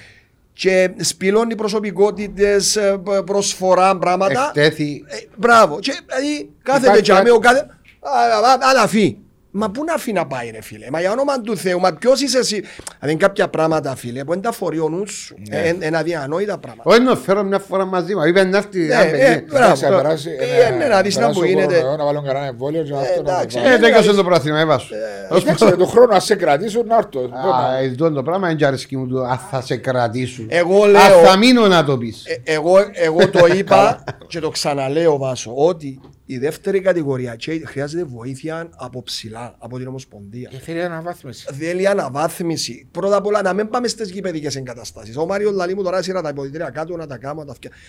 και σπηλώνει προσωπικότητες, ε, π- προσφορά, πράγματα. Εκτέθη. Ε, μπράβο. Και δηλαδή κάθεται Υπάρχει τζαμί, κάτι- ο κάθε... Α, α, α, Αλλά φύ. Μα πού να φύγει να πάει ρε φίλε; Μα για όνομα του Θεού. Μα ποιος είσαι εσύ; Δηλαδή κάποια πράγματα φίλε που είναι τα φορεί ο νους σου. Ναι. Ε, Είναι αδιανόητα πράγματα. Όχι να φέρω μια φορά μαζί μου. Είπε να έρθει. Ναι, ένα ε, παιδί. μπράβο. Εντάξει, να περάσει- Πήγαινε να δεις να περάσει που ο γίνεται. κορονοϊό, Να βάλουν κανένα εμβόλιο και αυτό να εντάξει, το Ε, βάλουν. δέκασε το πρόθυμα, έβασου. Εντάξει, ρε, του χρόνου ας σε κρατήσουν να έρθω. Α, εδώ το πράγμα είναι αρέσκει μου το αν θα σε κρατήσουν. Εγώ Αν λέω- θα μείνω να το πεις. Ε, εγώ, εγώ το είπα και το ξαναλέω Βάσο ότι η δεύτερη κατηγορία και χρειάζεται βοήθεια από ψηλά, από την Ομοσπονδία. Και θέλει αναβάθμιση. Θέλει αναβάθμιση. Πρώτα απ' όλα να μην πάμε στις γηπαιδικές εγκαταστάσεις. Ο Μάριο Λαλή μου τώρα σειρά τα υποδητήρια κάτω να τα κάνω, να τα φτιάξω.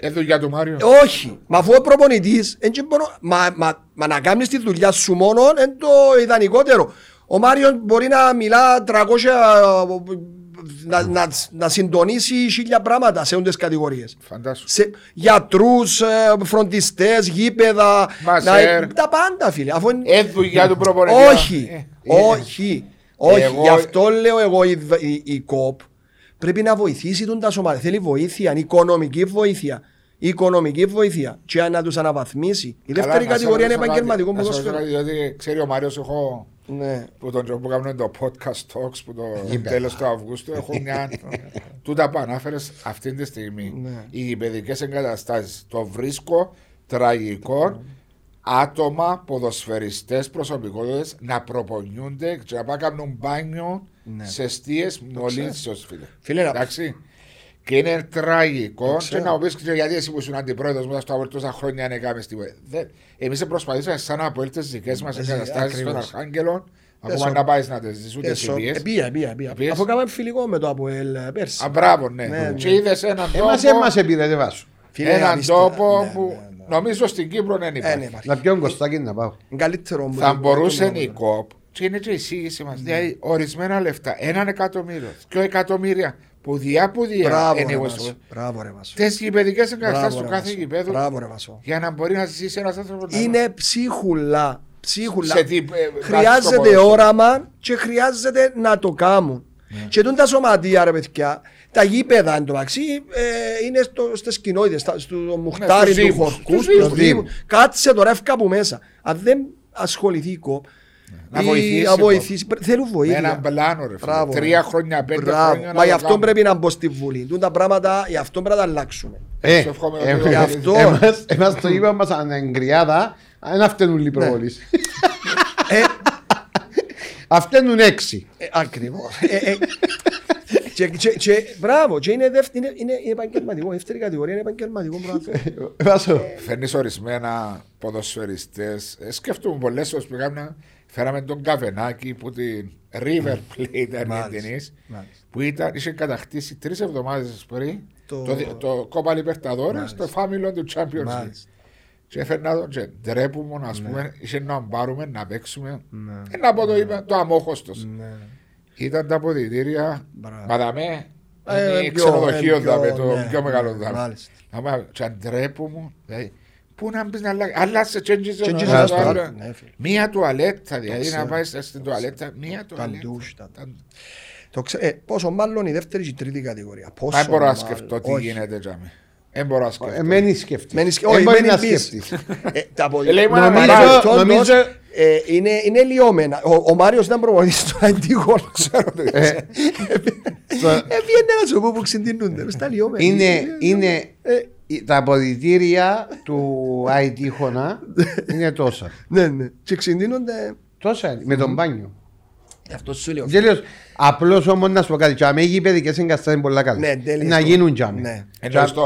Ε, δουλειά του Μάριο. Όχι. Μα αφού ο προπονητής, μα, μα, μα να κάνεις τη δουλειά σου μόνο είναι το ιδανικότερο. Ο Μάριο μπορεί να μιλά 300 να, να, να συντονίσει χίλια πράγματα σε όλες τις κατηγορίες. Φαντάσου. Σε γιατρούς, ε, φροντιστές, γήπεδα, Μασέρ. τα πάντα φίλε. Αφού... Ε, δουλειά του προπονητή. Όχι, Ε, όχι, όχι. Εγώ- Γι' αυτό λέω εγώ η, η, η ΚΟΠ πρέπει να βοηθήσει τον τα σωμάτια. Θέλει βοήθεια, οικονομική βοήθεια. Οικονομική βοήθεια και να τους αναβαθμίσει. Η Καλά, δεύτερη να σε κατηγορία είναι ρωτήσω επαγγελματικό κάτι, να σε ποδόσφαιρο. ρωτήσω κάτι, Διότι ξέρει ο Μάριος έχω Ναι. που τον που κάνουμε το podcast talks που το τέλος του Αυγούστου έχω μια τούτα που ανάφερες αυτή τη στιγμή Ναι. οι γηπαιδικές εγκαταστάσεις το βρίσκω τραγικό άτομα, ποδοσφαιριστές, προσωπικότητες να προπονιούνται και να πάνε να κάνουν μπάνιο σε αιστείες μολύνσεως φίλες. Φίλε, να- Εντάξει. Και είναι τραγικό. Και ξέρω. να μου πεις και γιατί εσύ που ήσουν αντιπρόεδρος μετά στο Αβέρ τόσα χρόνια δεν έκαμε τίποτα. Εμείς προσπαθήσαμε σαν να από τι δικές μας εγκαταστάσει στον ακριβώς. Αρχάγγελο. Ακόμα Έσω. να πάεις να τις ζήσει ούτε Έσω. σημείε. Ε, Πήγα, πήγα, πήγα. Πήγες. Αφού κάναμε φιλικό με το Αποέλ ε, πέρσι. Α, μπράβο, ναι. Ναι, ναι. Και είδες έναν Εμάς τόπο, έμας επήρε, δεν βάσου. Φίλε, έναν αριστεία. τόπο Ναι, που ναι, ναι. νομίζω στην Κύπρο δεν Ε, ναι, υπάρχει. υπάρχει. Να πιω κοστάκι να πάω. Καλύτερο μου. Θα το- μπορούσε το- η ΚΟΠ και είναι και η εισήγηση μα. Δηλαδή, ορισμένα λεφτά, έναν εκατομμύριο, δύο εκατομμύρια, που διά που διά Μπράβο, είναι ρε, εγώ Βάσο. στο- Μπράβο, ρε, Βάσο. Τις γηπαιδικές εγκαταστάσεις Μπράβο, του ρε, κάθε Βάσο. γηπέδου Μπράβο, ρε, Βάσο. για να μπορεί να ζήσει ένας άνθρωπος. να- Είναι ψίχουλα. Ψίχουλα. Σε τι, ε, Χρειάζεται στο ποδόσφαιρο. όραμα και χρειάζεται να το κάνουν. Και τούν τα σωματεία, ρε παιδιά, τα γήπεδα εν τω μεταξύ ε, είναι στο, στις κοινότητες, στα- στο μουχτάρι στους του δήμους, χορκού, στους στους δήμους. δήμους. Κάτσε τώρα εύκα από μέσα. Αν δεν ασχοληθεί η ΚΟΠ, Να ή βοηθήσει, να πω. βοηθήσει, πρέ- θέλουν Με βοήθεια. έναν πλάνο, ρε φίλε. Μπράβο, Τρία ρε. χρόνια, πέντε Μπράβο. χρόνια. Μα γι' αυτό πρέπει να μπω στη Βουλή. Τούν τα πράγματα, γι' αυτό πρέπει να τα αλλάξουμε. Ε, Σου εύχομαι ε, ότι- ε, Γι' αυτό. εμάς- Εμάς το είπα μας ανεγκριάδα, ένα φταίνουν Ναι. οι προβολείς. Ε, Αυταίνουν έξι. Ε, Ακριβώς. Ε, ε, και, και, και, μπράβο, και είναι, δεύτερη, είναι, είναι, είναι επαγγελματικό. Η δεύτερη κατηγορία είναι επαγγελματικό πράγμα. Βάσο. Φέρνεις ορισμένα ποδοσφαιριστές. Ε, σκέφτομαι πολλές ώρες που έκανα. Φέραμε τον Καβενάκη που την River Plate Αργεντινής που ήταν, είχε κατακτήσει τρεις εβδομάδες πριν Το- το, το, το Copa Libertadores στο φάμιλο του Champions League. Μάλιστα. Και έφερνα τον και ντρέπουμε, ας πούμε, είχε να πάρουμε, να παίξουμε. Ναι. Ε, να πω το, είπε, το αμόχωστος. Ναι. Ήταν τα αποδητήρια, Μπράβο. μα δαμέ, Ε, είναι πιο- ξενοδοχείο ε, πιο- δαμέ, το ναι, πιο μεγάλο ναι, δαμέ. μάλιστα. Να πω, και αντρέπουμε, δηλαδή, Πού να μπεις να αλλάξεις, αλλάσσε τσέντζιζε Τσέντζιζε το το άλλο. άλλο, ναι, φίλε. Μία τουαλέτα, δηλαδή να ξέρω. πάει στην τουαλέτα, μία τουαλέτα. ντους, τα- Τα- Το ξέ- ε, πόσο μάλλον η δεύτερη και η τρίτη κατηγορία. Πόσο Μα δεν μπορώ να μάλλον. σκεφτώ τι Όχι. γίνεται τζάμι. Δεν μπορώ να σκεφτώ. Ε, Μένει σκέφτης. Μένεις και- Ε, όχι, μπορεί μένεις να πίσω. σκέφτης. Ε, τα απο- Ε, λέει, μα, Νομίζω- Μάριο, όντως, νομίζω- ε, είναι, είναι λιώμενα. Ο, ο Μάριος ήταν προπονητής του Αντίγολ, ξέρω το Ε, το- Έβγαινε να σου πω που ξεντινούνται. Στα λιώμενα. Είναι, είναι Ε, τα αποδητήρια του IT χωνά είναι τόσα. Ναι, ναι. Και ξεντίνονται. Τόσα είναι, με τον μπάνιο. Αυτό σου λέω. Τέλος, απλώς όμως να σου πω κάτι, τζάμε οι γήπεδικές εγκαστάσεις είναι πολλά καλά. Ναι, τέλειος Να το- γίνουν τζάμε. Ναι. Ενώ στο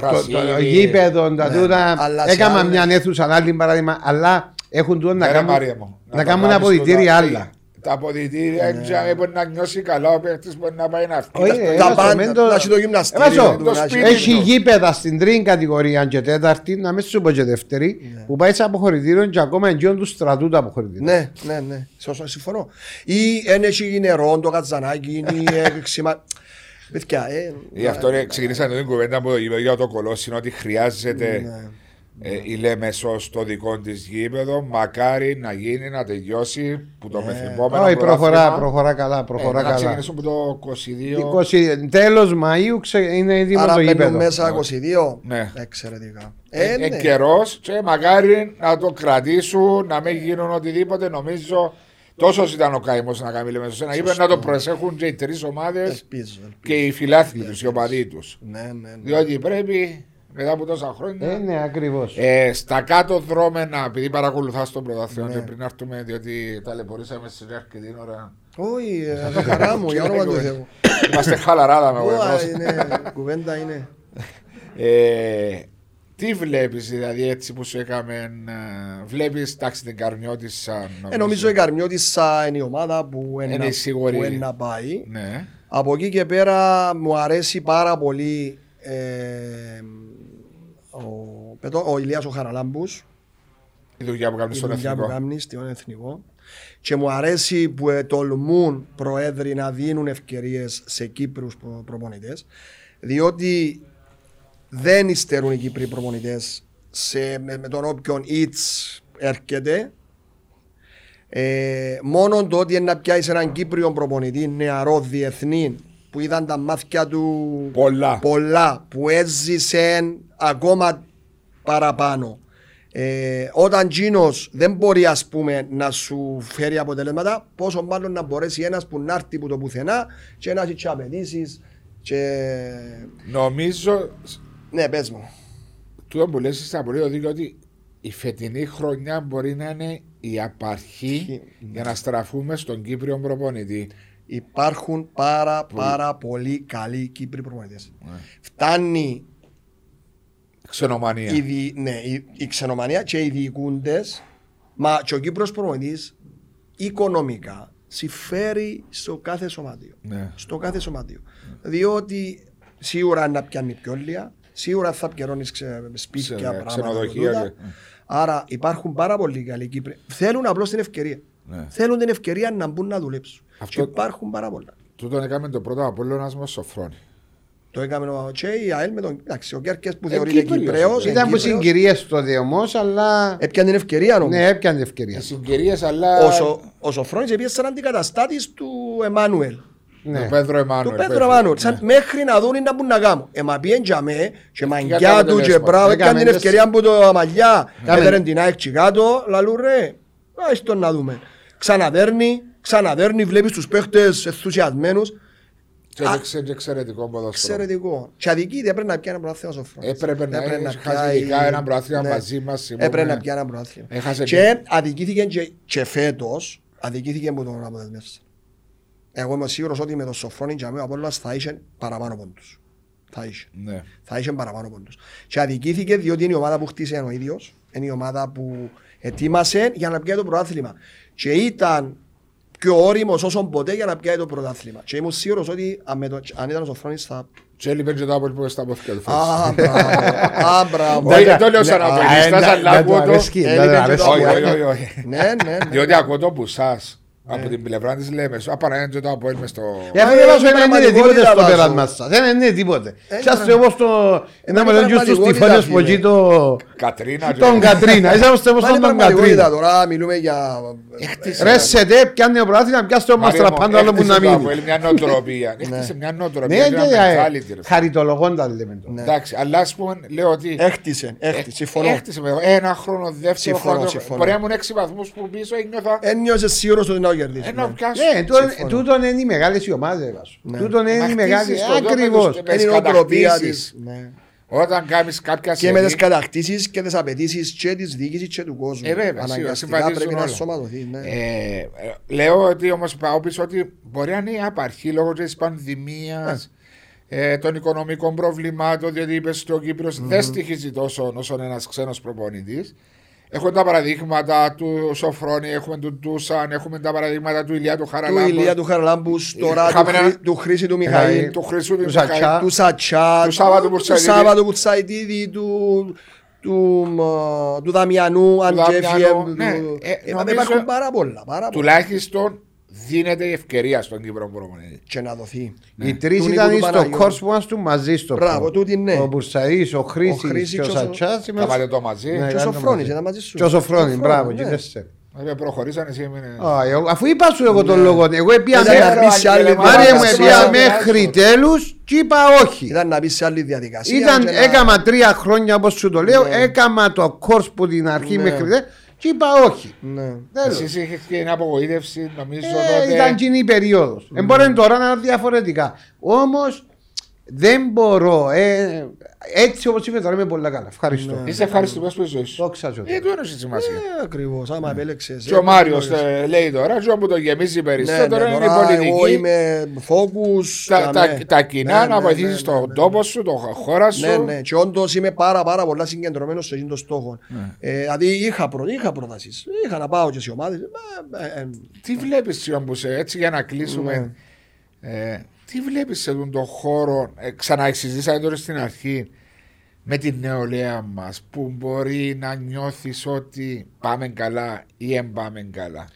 Το, το, το γρασίδι. γήπεδο, τα Ναι. τούτα, Αλλά σε έκανα άλλες- μια αίθουσα άλλη παράδειγμα, αλλά έχουν τούτα να Ναι, ρε, κάνουν, Μαρία μου. να το κάνουν κάνεις αποδητήρια το- άλλα. Τα αποδητήρια είναι τζάμι, μπορεί να νιώσει καλά, ο παίκτης μπορεί να πάει να φύγει. Όχι, Τα- ε, Τα έμασο, πάντα, μεν το- να έχει το γυμναστήριο, Έμασο, του, το να έχει- σπίτι. Έχει του. γήπεδα στην τρίτη κατηγορία και τέταρτη, να μην σου πω και δεύτερη, Ναι. που πάει σε αποχωρητήριο και ακόμα εντιόν του στρατού το αποχωρητήριο. Ναι, ναι, ναι. Σωστό, συμφωνώ. Ή ένα έχει νερό, το κατζανάκι, ή έξιμα. Παιδιά, ε. Γι' αυτό ρε, ξεκινήσαμε την κουβέντα που είπε για το κολόσινο ότι χρειάζεται Ναι. Ε, η Λέμεσο στο δικό της γήπεδο. Μακάρι να γίνει, να τελειώσει που το μεθεπόμενο. Όχι, προχωρά, πρωτάθλημα, προχωρά καλά, ε, προχωρά Να καλά. ξεκινήσουμε από το 22. 20, τέλος Μαΐου ξε, είναι έτοιμο Άρα το μπαίνουν γήπεδο. μέσα 22. Ναι. Εξαιρετικά. Ε, Ε, ναι. ε, καιρός και μακάρι να το κρατήσουν, να μην γίνουν οτιδήποτε. Νομίζω τόσος ήταν ο καημός να κάνει Λέμεσο σε ένα γήπεδο να το προσέχουν και οι τρεις ομάδες Ελπίζω. ελπίζω. και οι φιλάθλοι τους, οι οπαδοί τους. Ναι, ναι, ναι. Διότι πρέπει μετά από τόσα χρόνια. Ε, ναι, ακριβώς. Ε, στα κάτω δρόμενα, επειδή παρακολουθάς τον πρωταθλήμα Ναι. και πριν να έρθουμε, διότι ταλαιπωρήσαμε σε αρκετή ώρα. Όχι, ε, το χαρά μου, για όνομα του Θεού. Είμαστε χαλαράδα με Ω, εγώ. είναι, κουβέντα είναι. Ε, Τι βλέπεις, δηλαδή, έτσι που σου έκαμε. Βλέπεις, εντάξει, την Καρμιώτησα. Ε, νομίζω η Καρμιώτησα είναι η ομάδα που Είναι είναι, σίγουρη. που είναι να πάει. Ναι. Από εκεί και πέρα μου αρέσει πάρα πολύ ε, ο, πετώ, ο Ηλίας ο Χαραλάμπους. Η δουλειά που κάνεις η στον δουλειά που εθνικό. κάνεις στον εθνικό. Και μου αρέσει που ε, τολμούν προέδροι να δίνουν ευκαιρίες σε Κύπρους προ, προπονητές διότι δεν υστερούν οι Κύπροι προπονητές σε, με, με τον όποιον its έρχεται. Ε, μόνο το ότι είναι να πιάσεις έναν Κύπριο προπονητή νεαρό διεθνή που είδαν τα μάτια του Πολλά. πολλά που έζησε ακόμα παραπάνω. Ε, όταν Τζίνο δεν μπορεί ας πούμε να σου φέρει αποτελέσματα, πόσο μάλλον να μπορέσει ένας που να έρθει που το πουθενά και να έχει και απαιτήσεις και... Νομίζω, Ναι, πες μου. τούτο που λες είσαι απολύτως δίκιο ότι η φετινή χρονιά μπορεί να είναι η απαρχή για να στραφούμε στον Κύπριο προπονητή. Υπάρχουν πάρα πάρα πολύ καλοί Κύπροι προπονητές. Ναι. Φτάνει Ξενομανία. η, δι- ναι, η, η ξενομανία και οι διοικούντες μα και ο Κύπρος προπονητής οικονομικά συμφέρει στο κάθε σωματείο. Ναι. Στο κάθε σωματείο. Διότι σίγουρα να πιάνει πιόλια, σίγουρα θα πιερώνεις ξε, σπίτια, Ξε- πράγματα. ξενοδοχεία τούτα. και- Άρα υπάρχουν πάρα πολλοί καλοί Κύπροι. Θέλουν απλώς την ευκαιρία. Ναι. Θέλουν την ευκαιρία να μπουν να δουλέψουν. Αυτό- Και υπάρχουν πάρα πολλά. Τούτον έκαμε το πρώτο Απόλλωνας μας Σοφρόνη. Το έκαμε ο και η ΑΕΛ με τον. Εντάξει, ο Κέρκες που Ε, θεωρείται Κύπριος, Κυπρέος. ε, Ήταν που Κύπριος, συγκυρίες τότε όμως, αλλά Έπιανε την ευκαιρία όμως. ναι, έπιανε ευκαιρία. Οι συγκυρίες αλλά... Ο, Σο, ο Σοφρόνης επίσης σαν αντικαταστάτης του Εμμάνουελ. Ναι. Το Πέδρο Εμμάνουελ. Του Πέτρο πέφτει. Εμμάνουελ. Σαν Ναι. μέχρι να δουν να μπουν να κάνουν. Ε, μα πιέν για με και μαγκιά τα του και αποτελέσματα. μπράβο. Έκανε Έκαμε την ευκαιρία που το αμαλιά. Κάμε- Έδερε την ΑΕΚ και κάτω. Λαλού ρε. Ας τον να δούμε. Ξαναδέρνει. Ξαναδέρνει. Βλέπεις τους παίχτες ενθουσιασμένους. Και έδειξε και εξαιρετικό ποδόσφαιρο. Εξαιρετικό. Και αδικείται πρέπει να πιάνει ένα πρωτάθλημα ο Σοφρόνης. Έπρεπε να Έπρεπε έχει πιάει- χαζηλικά ένα πρωτάθλημα Ναι. μαζί μας. θυμούμαι. Έπρεπε να πιάνει ένα πρωτάθλημα. Έχασε Και αδικήθηκε και, και φέτος, αδικήθηκε που τον αποδεσμεύσε. Εγώ είμαι σίγουρος ότι με τον Σοφρόνη και με ο Απόλλωνας θα είχε παραπάνω πόντους. Θα είχε. Ναι. Θα είχε παραπάνω πόντους. Και αδικήθηκε διότι είναι η ομάδα που χτίσε ο ίδιος, είναι η ομάδα που ετοίμασε για να πιάει το πρωτάθλημα. Και ήταν πιο όριμος όσο ποτέ για να πιάει το πρωτάθλημα. Και ήμουν σίγουρος ότι αν, με το- αν ήταν ο Σοφρόνης θα... Και έλειπε και το Απόλλη που στα πόθηκα του. Α, μπράβο. Α, μπράβο. Όχι, δεν το λέω σαν Ναι, ανατολιστάς, α, αλλά να- να ακούω του το... αρέσκει, Ε, να του είπε και αρέσκει. το- Όχι, όχι, όχι, όχι. Ναι, ναι, ναι. Διότι ακούω το που σας από την πλευρά της λέμε σου απαραγέντζε το Απόλλη μες στο... Για Μα φίλε είναι μας δεν είναι πραγματικότητα, τίποτε στο Βάσο. πέρασμα σας. Δεν είναι τίποτε. Ε, Σας είναι όπως το... Να με είναι τον στους πραγματικότητα, τυφώνες που φίλε. εκεί το... Κατρίνα. και- Τον Κατρίνα. Είσαστε όπως Μα είναι τον πραγματικότητα Κατρίνα. τώρα, μιλούμε για... Έχτισε. Ρε σε δε, πιάνε ο πρωτάθλημα, πιάστε ο Μάριο μας μου, τραπάντο άλλο που έχτισε να το μείνει. Απόλλη μια νοοτροπία. Έχτισε μια Ναι, νοοτροπία, και μια mentality. ρε. χαριτολογώντα λέμε το. Ναι. Εντάξει, αλλά ας πούμε λέω ότι... Έχτισε, έχτισε, συμφωνώ. Έχτισε με ένα χρόνο, δεύτερο Συμφωνώ, χρόνο. συμφωνώ. Μπορεί να ήμουν έξι βαθμούς που πίσω ένιωθα... Ένιωσε σίγουρος ότι να το κερδίσει. Ένα ναι. πιάσω. Ναι, τούτο- συμφωνώ. τούτον είναι οι μεγάλες οι ομάδες Βάσο. Ναι. Τούτον είναι Μα οι μεγάλες, χτίζεις το δώμενο ακριβώς. στο- Είναι η τις νοοτροπία κατακτήσεις. της. Ναι. Όταν κάνεις κάποια Και με σειρή, τις κατακτήσεις και τις απαιτήσεις και της διοίκησης και του κόσμου. Ε, βέβαια, σίγουρα, Αναγκαστικά συμβαδίζουν πρέπει να όλα. σωματωθεί. ναι. Ε, ε, λέω ότι όμως πάω πίσω ότι μπορεί να είναι η απαρχή λόγω της πανδημίας, ε, των οικονομικών προβλημάτων, διότι είπες ότι ο κυπριος δεν στοιχίζει τόσο όσο ένας ξένος προπονητής. Έχουμε τα παραδείγματα του Σοφρόνη, έχουμε του Τούσαν, έχουμε τα παραδείγματα του Ηλία του Του Χαραλάμπου, Ηλία του Χαραλάμπους, τώρα του Είχαμε Χρή- ένα- του Χρήση του Μιχαήλ, του Χρυσού του του Σατσά. Μιχαήλ, του Σατσά, του Σάββατου του Μπουρσαϊδίδη. Σάββατου Μπουρσαϊδίδη, του του, μ, του Δαμιανού, αν Δαμιανού, Τζέφιεμ. ναι. του- Ε, Ε, νομίζω- Υπάρχουν πάρα πολλά. πάρα πολλά. τουλάχιστον δίνεται η ευκαιρία στον Κύπρο προπονητή. Και να δοθεί. Οι τρεις Του Νίκου ήταν του στο Παναγιώτη. κόρς που ήμασταν μαζί στο Μπράβο, προ. τούτη ναι. Ο Μπουρσαής, ο Χρήσης Χρήσης και ο και ο Σατσάς. είμαστε- Κάματε το μαζί. Ναι. Και ο κάνουμε Σοφρόνης μαζί. ήταν μαζί σου. Και ο Σοφρόνης, μπράβο, ναι. και τέσσερα. Ρε, προχωρήσαν εσύ έμεινε. Α, εγώ- Αφού είπα σου εγώ τον λόγο, εγώ έπια Ήταν μέχρι- να μπει σε άλλη Μάρια Μάρια μου διαδικασία. έπια Μάρια, μέχρι Μάρια. τέλους και είπα όχι. Ήταν να μπει σε άλλη διαδικασία. Ήταν, και να- έκαμα τρία χρόνια όπως σου το λέω, Ναι. έκαμα το κόρς που την αρχή Ναι. μέχρι τέλους και είπα όχι. Ναι. Τέλος. Εσείς είχες και μια απογοήτευση, νομίζω Ε, τότε. ήταν κοινή η περίοδος. Ε, μπορεί τώρα να είναι διαφορετικά. Όμως Δεν μπορώ. Ε, έτσι όπως είπες τώρα είμαι πολύ καλά. Ευχαριστώ. Ναι. Είσαι ευχαριστημένος που ζωή σου. Δόξα σου. Ε, του ένωσες σημασία. Ε, ακριβώς, άμα επέλεξες. Και ο Μάριος λέει τώρα, και όπου το γεμίζει Ναι, περισσότερο ναι, είναι η τώρα εγώ πολιτική. είμαι focus. Τα, ναι. τα, τα κοινά Ναι, να ναι, βοηθήσεις ναι, τον ναι, τόπο σου, τον χώρα σου. Ναι, ναι. Και όντως είμαι πάρα, πάρα πολλά συγκεντρωμένος σε εκείνο το στόχο. Ναι. Ε, δηλαδή είχα, προ, είχα προτάσεις. Είχα να πάω και σε ομάδες. Ε, ε, Τι βλέπεις, Τσιόμπουσε, έτσι για να κλείσουμε. Ναι. Ε, τι βλέπεις σε αυτόν τον χώρο, ε, ξαναεξηγήσατε τώρα στην αρχή, με την νεολαία μας που μπορεί να νιώθεις ότι πάμε καλά ή δεν πάμε καλά.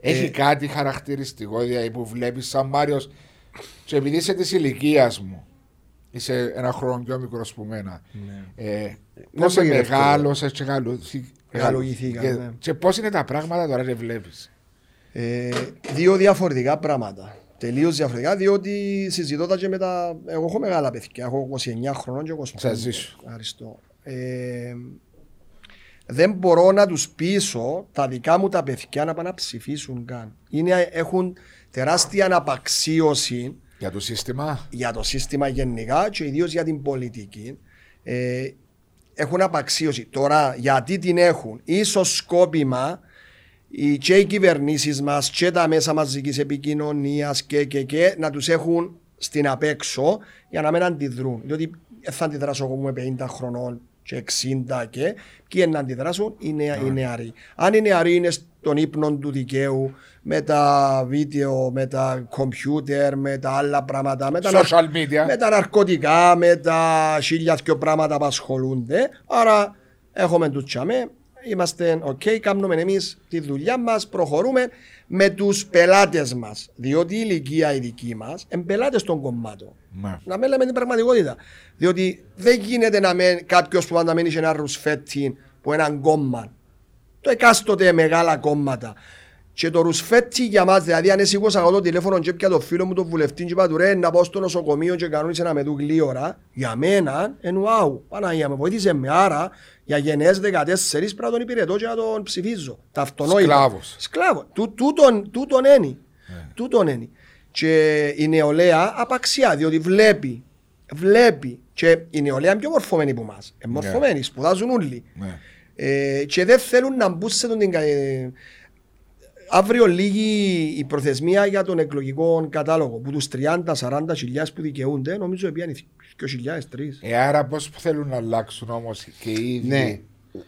Έχει κάτι χαρακτηριστικό δηλαδή που βλέπεις σαν Μάριος, και επειδή είσαι της ηλικίας μου, είσαι ένα χρόνο πιο μικρός που μένα. Ε, Να Πόσο μην είναι εύκολο. μεγάλωσες και γαλούθη- Μεγαλογηθήκα, και, ναι. και πώς είναι τα πράγματα τώρα και βλέπεις; Ε, δύο διαφορετικά πράγματα. Τελείως διαφορετικά, διότι συζητώ τα και με τα. Εγώ έχω μεγάλα παιδιά. Έχω 29 χρονών και 25. Θα ζήσω. Ευχαριστώ. Ε, δεν μπορώ να τους πείσω τα δικά μου τα παιδιά να πάνε να ψηφίσουν καν. Είναι, έχουν τεράστια αναπαξίωση Για το σύστημα. για το σύστημα γενικά και ιδίως για την πολιτική. Ε, έχουν απαξίωση. Τώρα, γιατί την έχουν, ίσως σκόπιμα οι, και οι κυβερνήσεις μας και τα μέσα μαζικής επικοινωνίας και, και, και να τους έχουν στην απέξω για να μην αντιδρούν. Διότι δεν θα αντιδράσω εγώ που είμαι 50 χρονών και 60 και ποιοι να αντιδράσουν; Οι, νεα, οι νεαροί. Αν οι νεαροί είναι στον ύπνο του δικαίου με τα βίντεο, με τα κομπιούτερ, με τα άλλα πράγματα, με τα, Social media. με τα ναρκωτικά, με τα χίλια δυο πράγματα που ασχολούνται. Άρα έχουμε του τσάμε, είμαστε οκ, κάνουμε εμείς τη δουλειά μας, προχωρούμε με τους πελάτες μας. Διότι η ηλικία η δική μας είναι πελάτες των κομμάτων. Ναι. Να μην λέμε την πραγματικότητα. Διότι δεν γίνεται να μένει κάποιος που πάντα μένει σε ένα ρουσφέτσι που έναν κόμμα. Το εκάστοτε μεγάλα κόμματα. Και το ρουσφέτσι για μας, δηλαδή αν σήκωσα εγώ το τηλέφωνο και πια το φίλο μου τον βουλευτή και είπα του ρε να πάω στο νοσοκομείο και κανόνισε να με δουν γλύωρα, για μένα είναι wow, Παναγία με βοήθησε με άρα για γενναίες 14 πρέπει να τον υπηρετώ και να τον ψηφίζω. Τα αυτονόητα. Σκλάβος. Σκλάβος. Του, τούτον, τούτον είναι. Τούτον είναι. Και η νεολαία απαξιά, διότι βλέπει, βλέπει. Και η νεολαία είναι πιο μορφωμένη από εμάς. Είναι μορφωμένη, σπουδάζουν όλοι. Ναι. Ε, και δεν θέλουν να μπουν σε τον την... κα- ε, Αύριο λίγη η προθεσμία για τον εκλογικό κατάλογο. Που τους 30-40 χιλιάδες που δικαιούνται, νομίζω επιάνε 2.000, 3. Ε, άρα πώς θέλουν να αλλάξουν όμως και οι ίδιοι Ναι.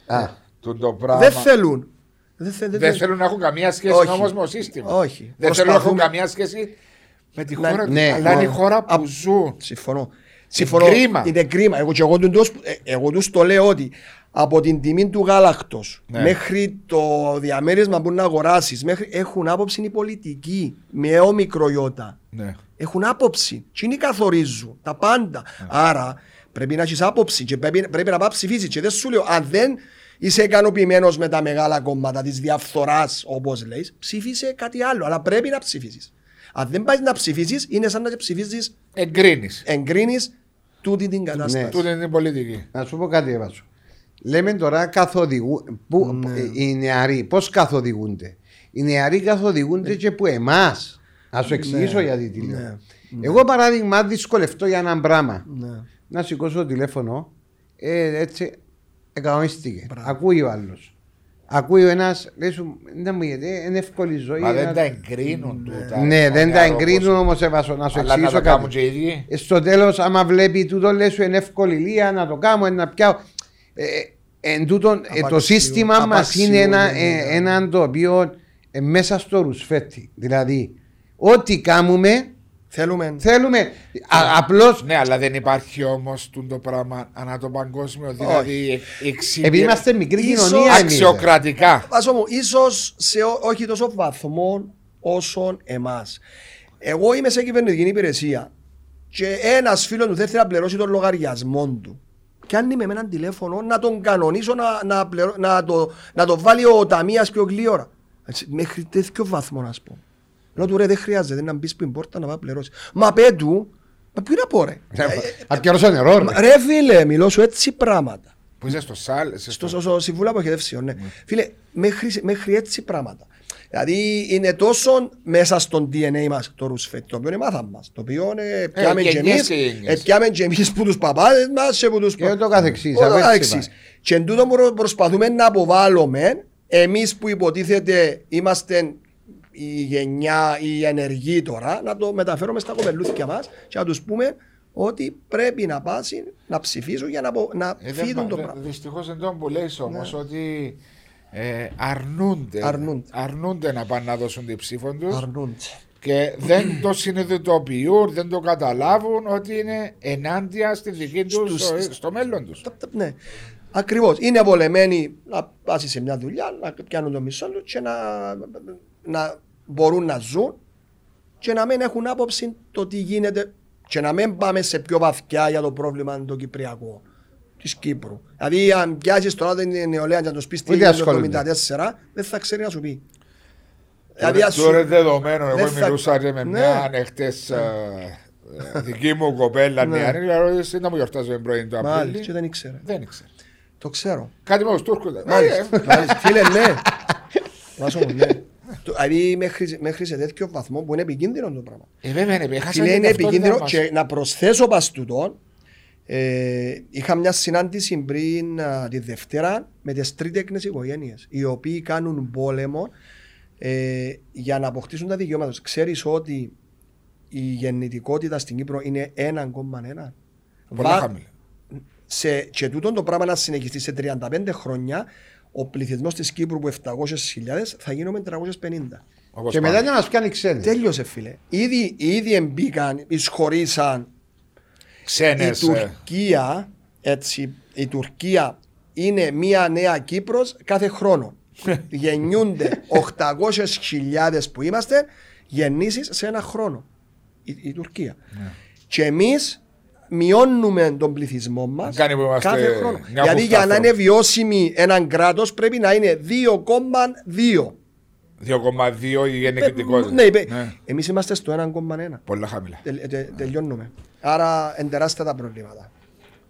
Α, το, το πράγμα. Δεν θέλουν. Δεν, θε- Δεν δεν θέλουν να έχουν καμία σχέση Όχι. όμως με το σύστημα. Όχι. Δεν θέλουν να έχουν Προσπαθούμε- καμία σχέση με τη Να- χώρα. ναι, αλλά είναι η ναι. χώρα που Α- ζουν. Συμφωνώ. Συμφωνώ. κρίμα. Είναι κρίμα. Εγώ, και εγώ, τους, ε, εγώ τους το λέω ότι από την τιμή του γάλακτος Ναι. μέχρι το διαμέρισμα που να αγοράσεις μέχρι, έχουν άποψη οι πολιτικοί με όμικρο ιώτα. Ναι. Έχουν άποψη. Και είναι καθορίζουν τα πάντα. Άρα πρέπει να έχεις άποψη και πρέπει, πρέπει να πάει ψηφίσει. Και δεν σου λέω, αν δεν είσαι ικανοποιημένος με τα μεγάλα κόμματα της διαφθοράς, όπως λέει, ψήφισε κάτι άλλο. Αλλά πρέπει να ψηφίσεις. Αν δεν πάεις να ψηφίσεις, είναι σαν να ψηφίζεις, Εγκρίνεις. εγκρίνεις τούτη την κατάσταση. Ναι. Τούτη είναι η πολιτική. να σου πω κάτι, Εύασο. Λέμε τώρα καθοδηγούν. Που, Ναι. ε, Οι νεαροί, πώς καθοδηγούνται; Οι νεαροί καθοδηγούνται και που εμάς. Να σου εξηγήσω Ναι. γιατί τι λέω. Ναι. Εγώ παράδειγμα δυσκολευτώ για ένα πράγμα. Ναι. Να σηκώσω το τηλέφωνο, ε, έτσι εκαγωνίστηκε. Μπράβο. Ακούει ο άλλος. Ακούει ο ένας, λέει σου, δεν μου γιατί είναι εύκολη ζωή. Μα δεν να- τα εγκρίνουν τούτα. Ναι, δεν τα νεαρό εγκρίνουν κόσμο. όμως, Εύασο, να σου Αλλά να εξηγήσω τα κάνουν κάτι. και οι ίδιοι. Ε, Στο τέλος, άμα βλέπει τούτο, λες σου είναι εύκολη λία να το κάνω, να πιάω. Ε, ε, εν τούτον, ε, το Απαξιο- σύστημα μας απαξιο- είναι ένα, ναι, ε, ναι. έναν το οποίο ε, μέσα στο ρουσφέτη. Δηλαδή, ό,τι κάνουμε, Θέλουμε. θέλουμε. Απλώ Ναι, αλλά δεν υπάρχει όμως το πράγμα ανά το παγκόσμιο. Δηλαδή, εξυπηρε- επειδή είμαστε μικρή Ίσως κοινωνία, εμείς, ε. αξιοκρατικά. Βάζω μου, ίσως σε ό- όχι τόσο βαθμό όσον εμάς. Εγώ είμαι σε κυβερνητική υπηρεσία και ένας φίλος του δεν θέλει να πληρώσει τον λογαριασμό του. Και αν είμαι με έναν τηλέφωνο να τον κανονίσω να, να, πληρω- να, το, να το βάλει ο ταμείας πιο γλύωρα. Έτσι, Μέχρι τέτοιο βαθμό να πω. Λέω του ρε δεν χρειάζεται να μπεις στην πόρτα να πάει να πληρώσεις. Μα πέ του, μα πού να πω ρε; Θα πιερώσω νερός. ρε. Μα, Ρε φίλε, μιλώ σου έτσι πράγματα. Που είσαι στο σάλ. είσαι Στο, στο, στο Συμβούλιο Αποχαιρεύσεων, ναι. Φίλε, μέχρι, μέχρι έτσι πράγματα. Δηλαδή είναι τόσο μέσα στο DNA μας το ρουσφέτ, το οποίο είναι μάθαμε μας. Το οποίο ε, πιάμε και γενιές εμείς, και γενιές. ε, πιάμε και εμείς που τους παπάδες μας και που τους... Και το καθεξής, Ούτω αφού έτσι καθεξής. Και εν τούτο προ- προσπαθούμε να αποβάλλουμε εμείς που υποτίθεται είμαστε η γενιά, η ενεργή τώρα, να το μεταφέρουμε στα κοπελούθια μας και να τους πούμε ότι πρέπει να πάσει να ψηφίσουν για να, απο- να Ε, δεν φύγουν πα- το δεν- πράγμα. Ναι. Δυστυχώς δεν τον που λες όμως ότι ε, αρνούνται, Αρνούνται. αρνούνται να πάνε να δώσουν την ψήφο τους Αρνούνται. και δεν το συνειδητοποιούν, δεν το καταλάβουν ότι είναι ενάντια στη δική τους, Στους- στο, στο μέλλον τους. Ταπ, ταπ, Ναι. Ακριβώς. Είναι βολεμένοι να πάσει σε μια δουλειά, να πιάνουν το μισό τους και να, να μπορούν να ζουν και να μην έχουν άποψη το τι γίνεται και να μην πάμε σε πιο βαθιά για το πρόβλημα το κυπριακό της Κύπρου. Δηλαδή, αν πιάσεις τώρα την νεολαία και να τους πεις τι Ούτε έγινε το ασχολούνται. 1974, δεν θα ξέρει να σου πει. Τώρα, Δηλαδή, ας σου- τώρα είναι δεδομένο, εγώ δεν θα- μιλούσα και με Ναι. μια ανεχτές ε, ε, δική μου κοπέλα Ναι. νεαρή, λέω εσύ να μου γιορτάζουμε πρώην του Μάλιστα, Απρίλη. και δεν ήξερε. Δεν ήξερα. Το ξέρω. Κάτι με τους Τούρκους. δεν- Μάλιστα. Ε, Μάλιστα. Φίλε, ναι. Βάσο μου, ναι. Το- Δηλαδή μέχρι, μέχρι σε τέτοιο βαθμό που είναι επικίνδυνο το πράγμα. Ε, βέβαια είναι, έχασαν Φίλε, την είναι ταυτότητα επικίνδυνο μας. και να προσθέσω πας τούτο, ε, είχα μια συνάντηση πριν α, τη Δευτέρα με τις τρίτεκνες οικογένειες οι οποίοι κάνουν πόλεμο ε, για να αποκτήσουν τα δικαιώματα τους. Ξέρεις ότι η γεννητικότητα στην Κύπρο είναι 1,1. Πολλά Βα- χαμηλά. σε, και τούτο το πράγμα να συνεχιστεί σε 35 χρόνια, ο πληθυσμός της Κύπρου που 700.000 θα γίνουμε 350. Όπως Και πάμε. μετά να μας πιάνει ξένοι. Τέλειωσε, φίλε. Ήδη, ήδη εμπήκαν, εισχωρήσαν Ξένες, η ε, Τουρκία, έτσι, η Τουρκία είναι μία νέα Κύπρος κάθε χρόνο. Γεννιούνται 800.000 που είμαστε γεννήσεις σε ένα χρόνο. Η, η Τουρκία. Ναι. Και εμείς μειώνουμε τον πληθυσμό μας Κάνει που είμαστε κάθε χρόνο. μια Γιατί για να χουφτάφρο. είναι βιώσιμη έναν κράτος πρέπει να είναι 2,2. 2,2 η γεννητικότητα. Ναι, είπε, Ναι. εμείς είμαστε στο 1,1. Πολλά χαμηλά. Τελ- τε- τελειώνουμε. Άρα είναι τεράστια τα προβλήματα.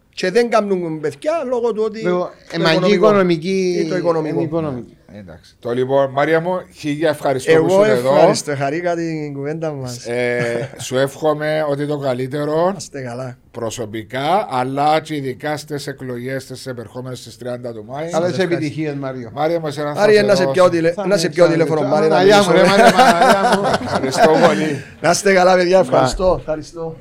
Και δεν κάνουν παιδιά λόγω του ότι. Λίγο, το ε, μαγική οικονομικό. οικονομική. Ή το οικονομικό. ε, οικονομική. Εντάξει. Το λοιπόν, Μάρια μου, χίλια ευχαριστώ που Εγώ ήσουν εδώ. ευχαριστώ. Χαρήκα την κουβέντα μα. Ε, σου εύχομαι ότι το καλύτερο Είστε καλά. προσωπικά, αλλά και ειδικά στι εκλογέ τι επερχόμενε στι 30 του Μάη. Άλλες επιτυχίες Μάριο. Μάρια μου, εσένα θα Άρη, σε να σε δώσω. πιω τηλε- Θα να σε με πιω ξαναδεί. τηλέφωνο. Α, Μάρια, να Παναγιά μου, ρε, μιλήσουμε. Μάρια, Παναγιά μου. Ευχαριστώ πολύ. Να είστε καλά, παιδιά. Ευχαριστώ. Ευχαριστώ.